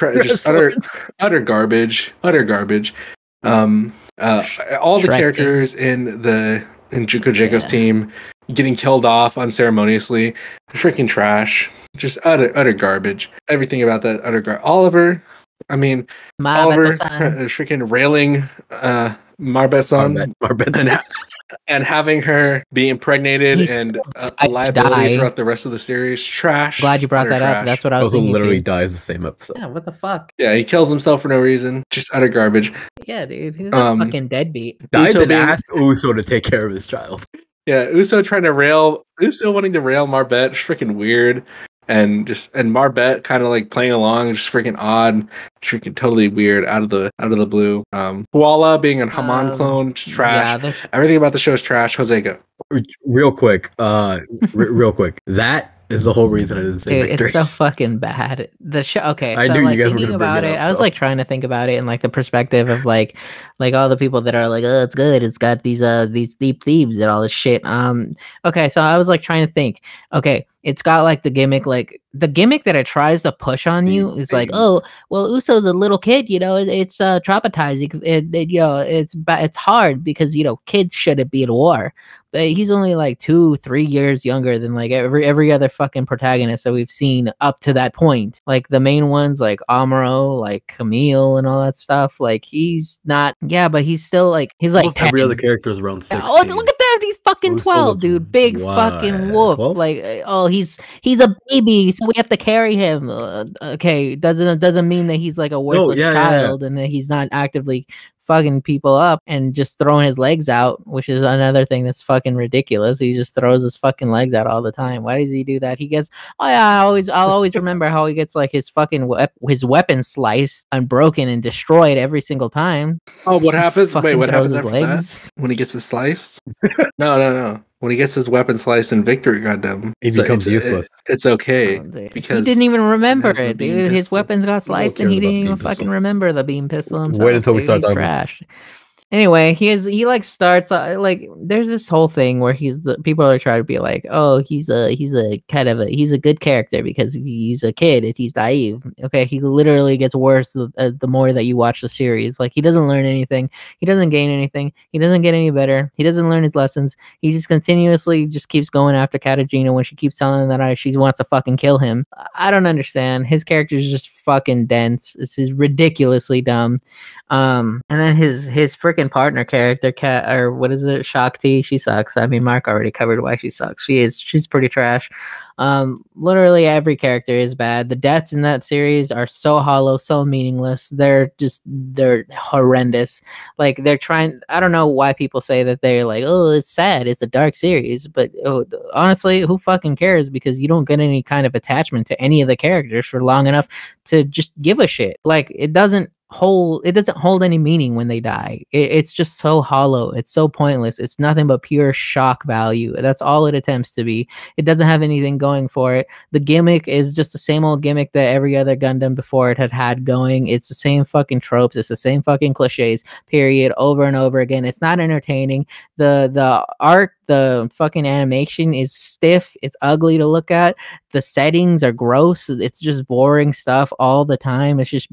Tra- just utter utter garbage, utter garbage. Um, uh, all the Shrek. characters in the in Juko Jaco's Yeah. team getting killed off unceremoniously, freaking trash, just utter utter garbage. Everything about that utter gar. Oliver, I mean Ma Oliver, Beto-san. [laughs] uh, freaking railing uh, Marbet-san Marbet, Marbet. And, having her be impregnated He's and still uh, a liability die. throughout the rest of the series. Trash. Glad you brought utter that up. That's what I was also thinking. literally too. dies the same episode. Yeah, what the fuck? Yeah, he kills himself for no reason. Just utter garbage. Yeah, dude, he's Um, a fucking deadbeat. Dies Uso and being- asked Uso to take care of his child. Yeah, Uso trying to rail Uso wanting to rail Marbet, just freaking weird. And just and Marbet kind of like playing along, just freaking odd, freaking totally weird, out of the out of the blue. Um Koala being a Haman Um, clone, just Yeah, trash. the- Everything about the show is trash. Jose go. Real quick, uh, r- real quick. That is the whole reason I didn't say Dude, victory. it's so fucking bad. The show. Okay, I so knew you like guys were thinking gonna bring about it it, up, I was so. like trying to think about it in like the perspective of like, like all the people that are like, oh, it's good. It's got these uh these deep themes and all this shit. Um, okay, so I was like trying to think. Okay, it's got like the gimmick, like the gimmick that it tries to push on you is like, oh, well, Uso's a little kid. You know, it, it's uh traumatizing. It, it you know, it's it's hard because you know kids shouldn't be at war but he's only like two, three years younger than like every every other fucking protagonist that we've seen up to that point. Like the main ones, like Amuro, like Kamille, and all that stuff. Like he's not, yeah, but he's still like he's like every other character is around six. Oh, look at fucking twelve, looks dude. Big fucking whoop. 12? Like, oh, he's he's a baby, so we have to carry him. Uh, okay, doesn't doesn't mean that he's like a worthless yeah, yeah, yeah. child and that he's not actively fucking people up and just throwing his legs out, which is another thing that's fucking ridiculous. He just throws his fucking legs out all the time. Why does he do that? He gets oh yeah, I always I'll always remember how he gets like his fucking wep- his weapon sliced and broken and destroyed every single time. Oh, what happens? Wait, what happens after legs. that? When he gets his slice? [laughs] no, no, no. When he gets his weapon sliced in Victory Gundam, He so becomes it's- useless. it- it's okay. Oh, because he didn't even remember it, dude. His weapons got sliced, and he didn't even beam fucking remember the beam pistol himself. Wait until we dude. start He's talking about- trash. Anyway, he is he like starts uh, like there's this whole thing where he's the people are trying to be like, oh, he's a he's a kind of a he's a good character because he's a kid and he's naive. Okay, he literally gets worse the, uh, the more that you watch the series. Like he doesn't learn anything, he doesn't gain anything, he doesn't get any better, he doesn't learn his lessons. He just continuously just keeps going after Katejina when she keeps telling him that uh, she wants to fucking kill him. I don't understand. His character is just fucking dense. This is ridiculously dumb. Um, and then his his freaking partner character, cat or what is it, Shakti? She sucks. I mean, Mark already covered why she sucks. She is she's pretty trash. Um, literally every character is bad. The deaths in that series are so hollow, so meaningless. They're just they're horrendous. Like they're trying. I don't know why people say that they're like, oh, it's sad. It's a dark series, but oh, honestly, who fucking cares? Because you don't get any kind of attachment to any of the characters for long enough to just give a shit. Like it doesn't hold it doesn't hold any meaning when they die. It, it's just so hollow. It's so pointless. It's nothing but pure shock value. That's all it attempts to be. It doesn't have anything going for it. The gimmick is just the same old gimmick that every other gundam before it had had going. It's the same fucking tropes. It's the same fucking cliches period over and over again. It's not entertaining. The the art the fucking animation is stiff it's ugly to look at the settings are gross it's just boring stuff all the time it's just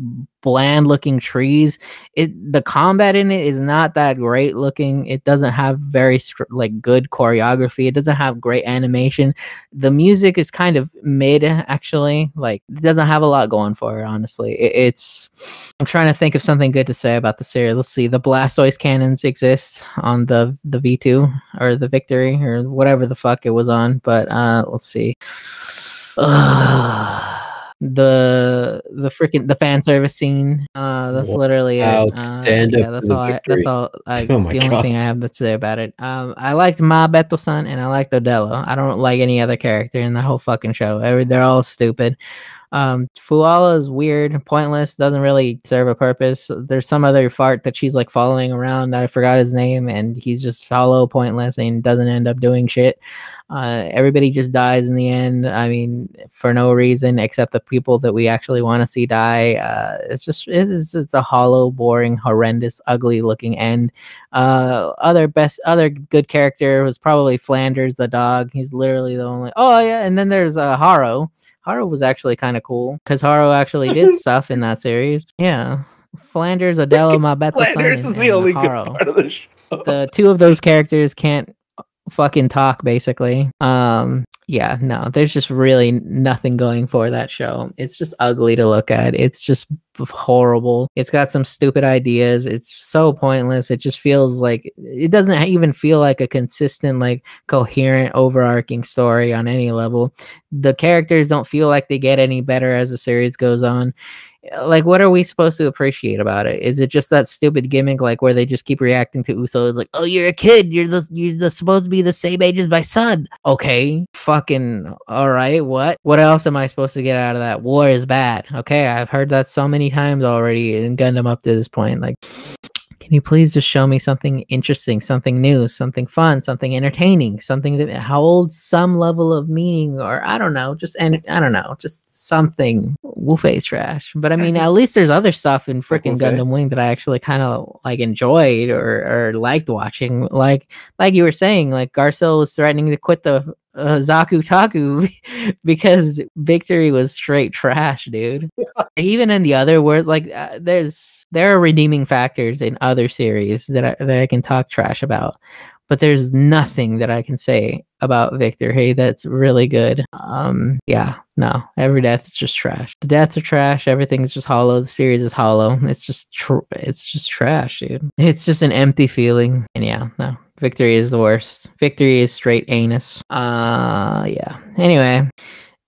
bland looking trees. It the combat in it is not that great looking it doesn't have very like good choreography it doesn't have great animation. The music is kind of mid actually like it doesn't have a lot going for it honestly. It, it's i'm trying to think of something good to say about the series. Let's see the blastoise cannons exist on the the v2 or the victory or whatever the fuck it was on but uh let's see [sighs] the the freaking the fan service scene. Uh, that's Wow. literally it. Uh, yeah, that's all. I, that's all. I, Oh the only God. thing I have to say about it. Um, I liked Ma Beto-san and I liked Odelo. I don't like any other character in the whole fucking show. Every, they're all stupid. Um, Fuala is weird, pointless, doesn't really serve a purpose. There's some other fart that she's like following around. I forgot his name, and he's just hollow, pointless, and doesn't end up doing shit. Uh, everybody just dies in the end. I mean, for no reason except the people that we actually want to see die. Uh, it's just it's it's a hollow, boring, horrendous, ugly looking end. Uh, other best other good character was probably Flanders the dog. He's literally the only. Oh yeah, and then there's uh, Haro. Haro was actually kind of cool because Haro actually did [laughs] stuff in that series. Yeah. Flanders, Adela, [laughs] Mabeto, Flanders is the only good part of the show. the two of those characters can't fucking talk basically. Um yeah no there's just really nothing going for that show. It's just ugly to look at. It's just horrible. It's got some stupid ideas. It's so pointless. It just feels like it doesn't even feel like a consistent like coherent overarching story on any level. The characters don't feel like they get any better as the series goes on like what are we supposed to appreciate about it? Is it just that stupid gimmick like where they just keep reacting to uso is like oh you're a kid. You're the you're the, supposed to be the same age as my son. Okay fucking all right what? What else am i supposed to get out of that? War is bad. Okay i've heard that so many times already in gundam up to this point like can you please just show me something interesting, something new, something fun, something entertaining, something that holds some level of meaning, or I don't know, just and I don't know, just something. Wufei's trash, but I mean, at least there's other stuff in freaking Wolfei. Gundam Wing that I actually kind of like enjoyed or or liked watching. Like like you were saying, like Garcelle was threatening to quit the uh, Zaku Taku [laughs] because Victory was straight trash, dude. [laughs] Even in the other word, like uh, there's there are redeeming factors in other series that I, that I can talk trash about, but there's nothing that I can say about Victor. Hey, that's really good. Um, yeah, no, every death is just trash. The deaths are trash. Everything's just hollow. The series is hollow. It's just tr- it's just trash, dude. It's just an empty feeling. And yeah, no, Victory is the worst. Victory is straight anus. Uh, yeah. Anyway,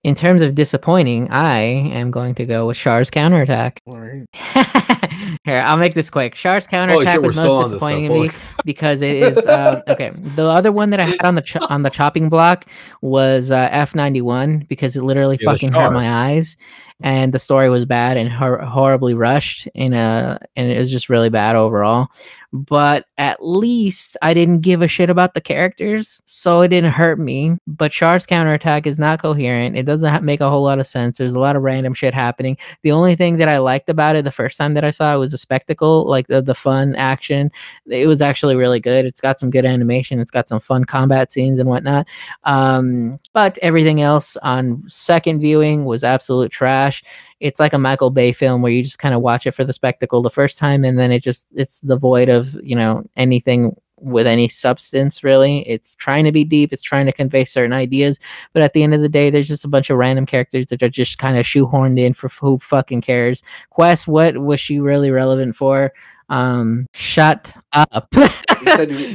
in terms of disappointing, I am going to go with Char's counterattack. Alright. [laughs] Here, I'll make this quick. Char's Oh counterattack we're was most disappointing to me [laughs] because it is um, okay. The other one that I had on the cho- on the chopping block was uh, F ninety one because it literally fucking hurt my eyes, and the story was bad and hor- horribly rushed, in a and it was just really bad overall. But at least I didn't give a shit about the characters, so it didn't hurt me. But Char's counterattack is not coherent. It doesn't ha- make a whole lot of sense. There's a lot of random shit happening. The only thing that I liked about it the first time that I saw it was the spectacle, like the, the fun action. It was actually really good. It's got some good animation. It's got some fun combat scenes and whatnot. Um, but everything else on second viewing was absolute trash. It's like a Michael Bay film where you just kind of watch it for the spectacle the first time, and then it just it's the void of you know anything with any substance really. It's trying to be deep. It's trying to convey certain ideas, but at the end of the day, there's just a bunch of random characters that are just kind of shoehorned in for who fucking cares. Quess, what was she really relevant for? Um, shut up.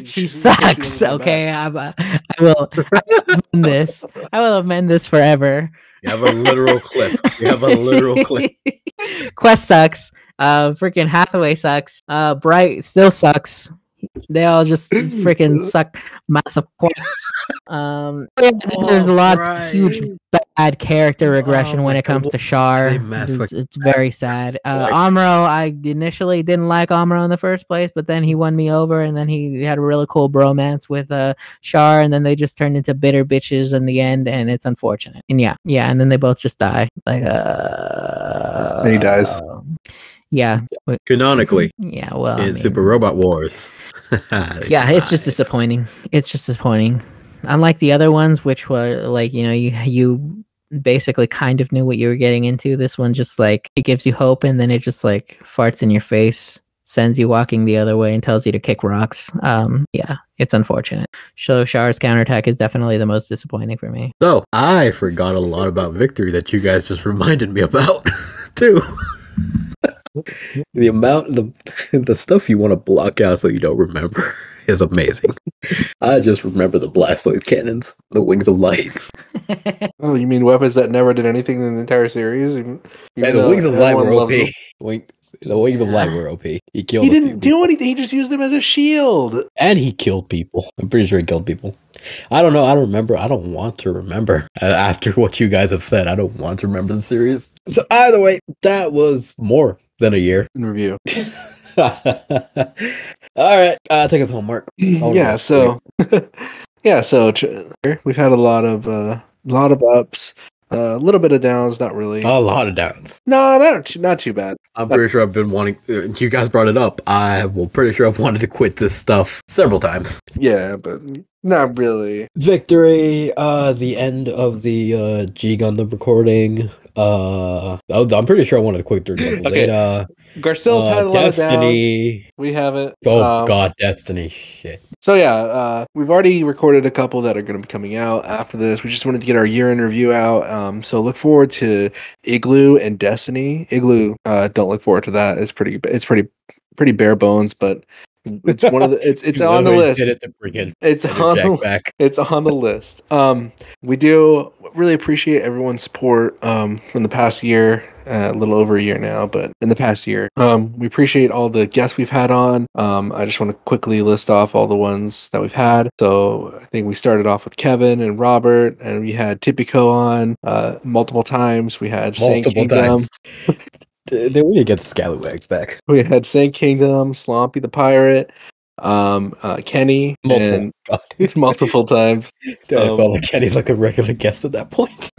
she [laughs] sucks. wanted to go Okay, I'm, uh, will I will amend this. I will amend this forever. You have a literal clip. You have a literal clip. [laughs] Quess sucks. Uh, freaking Hathaway sucks. Uh, Bright still sucks. They all just [laughs] freaking suck massive quacks. Um, yeah, [laughs] there's a lot of huge bad character regression Oh when it comes to Char. It's, it's very sad. Uh, Amuro, I initially didn't like Amuro in the first place, but then he won me over, and then he had a really cool bromance with uh Shar, and then they just turned into bitter bitches in the end, and it's unfortunate. And yeah, yeah, and then they both just die. Like uh, Then he dies. Yeah, Canonically, yeah. Well, I in mean- Super Robot Wars. [laughs] yeah, it's just disappointing. It's just disappointing. Unlike the other ones, which were like you know you you basically kind of knew what you were getting into. This one just like it gives you hope, and then it just like farts in your face, sends you walking the other way, and tells you to kick rocks. Um, yeah, it's unfortunate. So Char's counterattack is definitely the most disappointing for me. So I forgot a lot about victory that you guys just reminded me about [laughs] too. The amount the [laughs] the stuff you want to block out so you don't remember [laughs] is amazing. I just remember the Blastoise cannons, the wings of light. [laughs] Oh, you mean weapons that never did anything in the entire series? Even, even the wings of light were OP. Wing, the wings of light were OP. He killed. He didn't do anything. He just used them as a shield. and he killed people. I'm pretty sure he killed people. I don't know. I don't remember. I don't want to remember. After what you guys have said, I don't want to remember the series. So either way, that was more than a year. In review. [laughs] All right, uh, take us home, Mark. [clears throat] Yeah. no. So, [laughs] yeah. So we've had a lot of uh, lot of ups, uh, a little bit of downs. Not really. A lot of downs. no, not too- not too bad. I'm pretty sure I've been wanting. Uh, you guys brought it up. I will pretty sure I've wanted to quit this stuff several times. Yeah, but not really. Victory. Uh, the end of the uh G Gundam recording. Uh, I'm pretty sure I wanted to quit during Dragon Okay. Zeta. Garcelle's Uh, had a lot of downs. We haven't. Oh Um, God, Destiny. Shit. So yeah, uh, we've already recorded a couple that are going to be coming out after this. We just wanted to get our year in review out. Um, so look forward to Igloo and Destiny. Igloo, uh, don't look forward to that. It's pretty. It's pretty. Pretty bare bones, but it's one of the. It's it's [laughs] on the list. Did it to bring in It's on the back. [laughs] it's on the list. Um, we do really appreciate everyone's support um, from the past year, uh, a little over a year now, but in the past year, um, we appreciate all the guests we've had on. Um, I just want to quickly list off all the ones that we've had. So I think we started off with Kevin and Robert, and we had Tipico on uh, multiple times. We had Saint multiple Kingdom. times. [laughs] Th- Then we get the Scallywags back. [laughs] We had Saint Kingdom, Slompy the Pirate, um, uh, Kenny, Multiple. and [laughs] multiple times. [laughs] I um, felt like Kenny's like a regular guest at that point.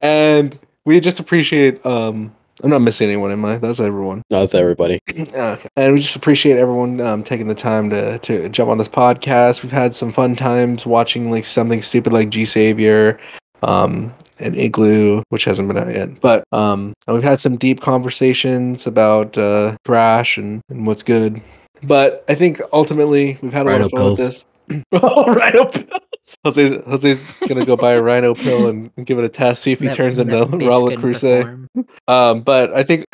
and we just appreciate um i'm not missing anyone am i that's everyone No, it's everybody. [clears throat] okay. and we just appreciate everyone um, taking the time to to jump on this podcast we've had some fun times watching like something stupid like G-Saviour um and igloo which hasn't been out yet but um and we've had some deep conversations about uh trash and, and what's good but i think ultimately we've had a lot of fun with this [laughs] oh, rhino pills. Jose, Jose's gonna go buy a rhino pill and, and give it a test, see if he That- turns into bitch Raul couldn't Cruce. perform. Um, but I think,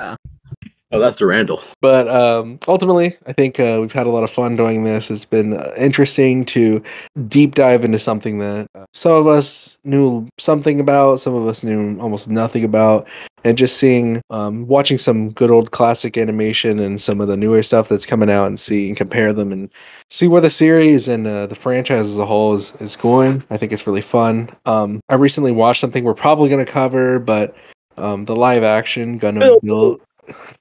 Oh, that's Durandal. but um, ultimately, I think uh, we've had a lot of fun doing this. It's been uh, interesting to deep dive into something that uh, some of us knew something about, some of us knew almost nothing about, and just seeing, um, watching some good old classic animation and some of the newer stuff that's coming out, and see and compare them and see where the series and uh, the franchise as a whole is, is going. I think it's really fun. Um, I recently watched something we're probably going to cover, but um, the live action Gundam Build- Build.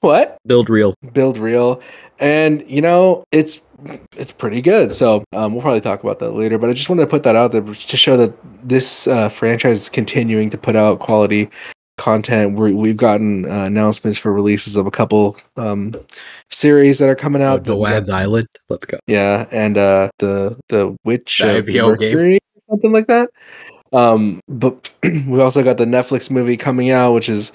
What? Build real. Build Real, and you know it's it's pretty good. So um, we'll probably talk about that later. But I just wanted to put that out there to show that this uh, franchise is continuing to put out quality content. We're, we've gotten uh, announcements for releases of a couple um, series that are coming Uh, the Doan's Island. Let's go. Yeah, and uh the the witch The of IPO game. Mercury, something like that. Um, but [clears throat] we also got the Netflix movie coming out, which is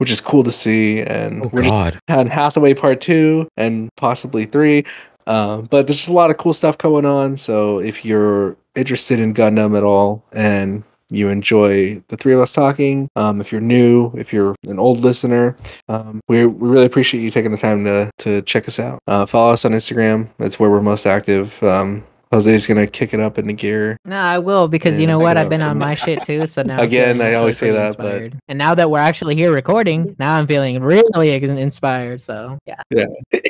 which is cool to see, and Oh we're God. had Hathaway Part Two and possibly three. Um, but there's just a lot of cool stuff going on. So if you're interested in Gundam at all and you enjoy the three of us talking. Um, if you're new, if you're an old listener, um, we we really appreciate you taking the time to to check us out. Uh, follow us on Instagram. That's where we're most active. Um, Jose's gonna kick it up into gear. No, I will because you know what? I've been on my shit too. So now [laughs] Again, I always say pretty that, but- and now that we're actually here recording, now I'm feeling really inspired. So yeah, yeah. [laughs]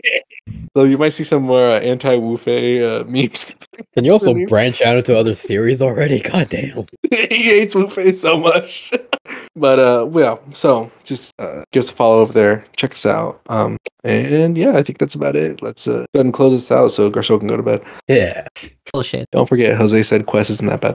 So you might see some more uh, anti Wufei uh, memes. [laughs] Can you also Really? branch out into other series already? God damn. he hates Wufei so much. but uh, yeah. So just uh, give us a follow over there. Check us out. Um, and yeah, I think that's about it. Let's uh, go ahead and close this out so Garcelle can go to bed. Yeah. bullshit. Don't forget, Jose said Quess isn't that bad.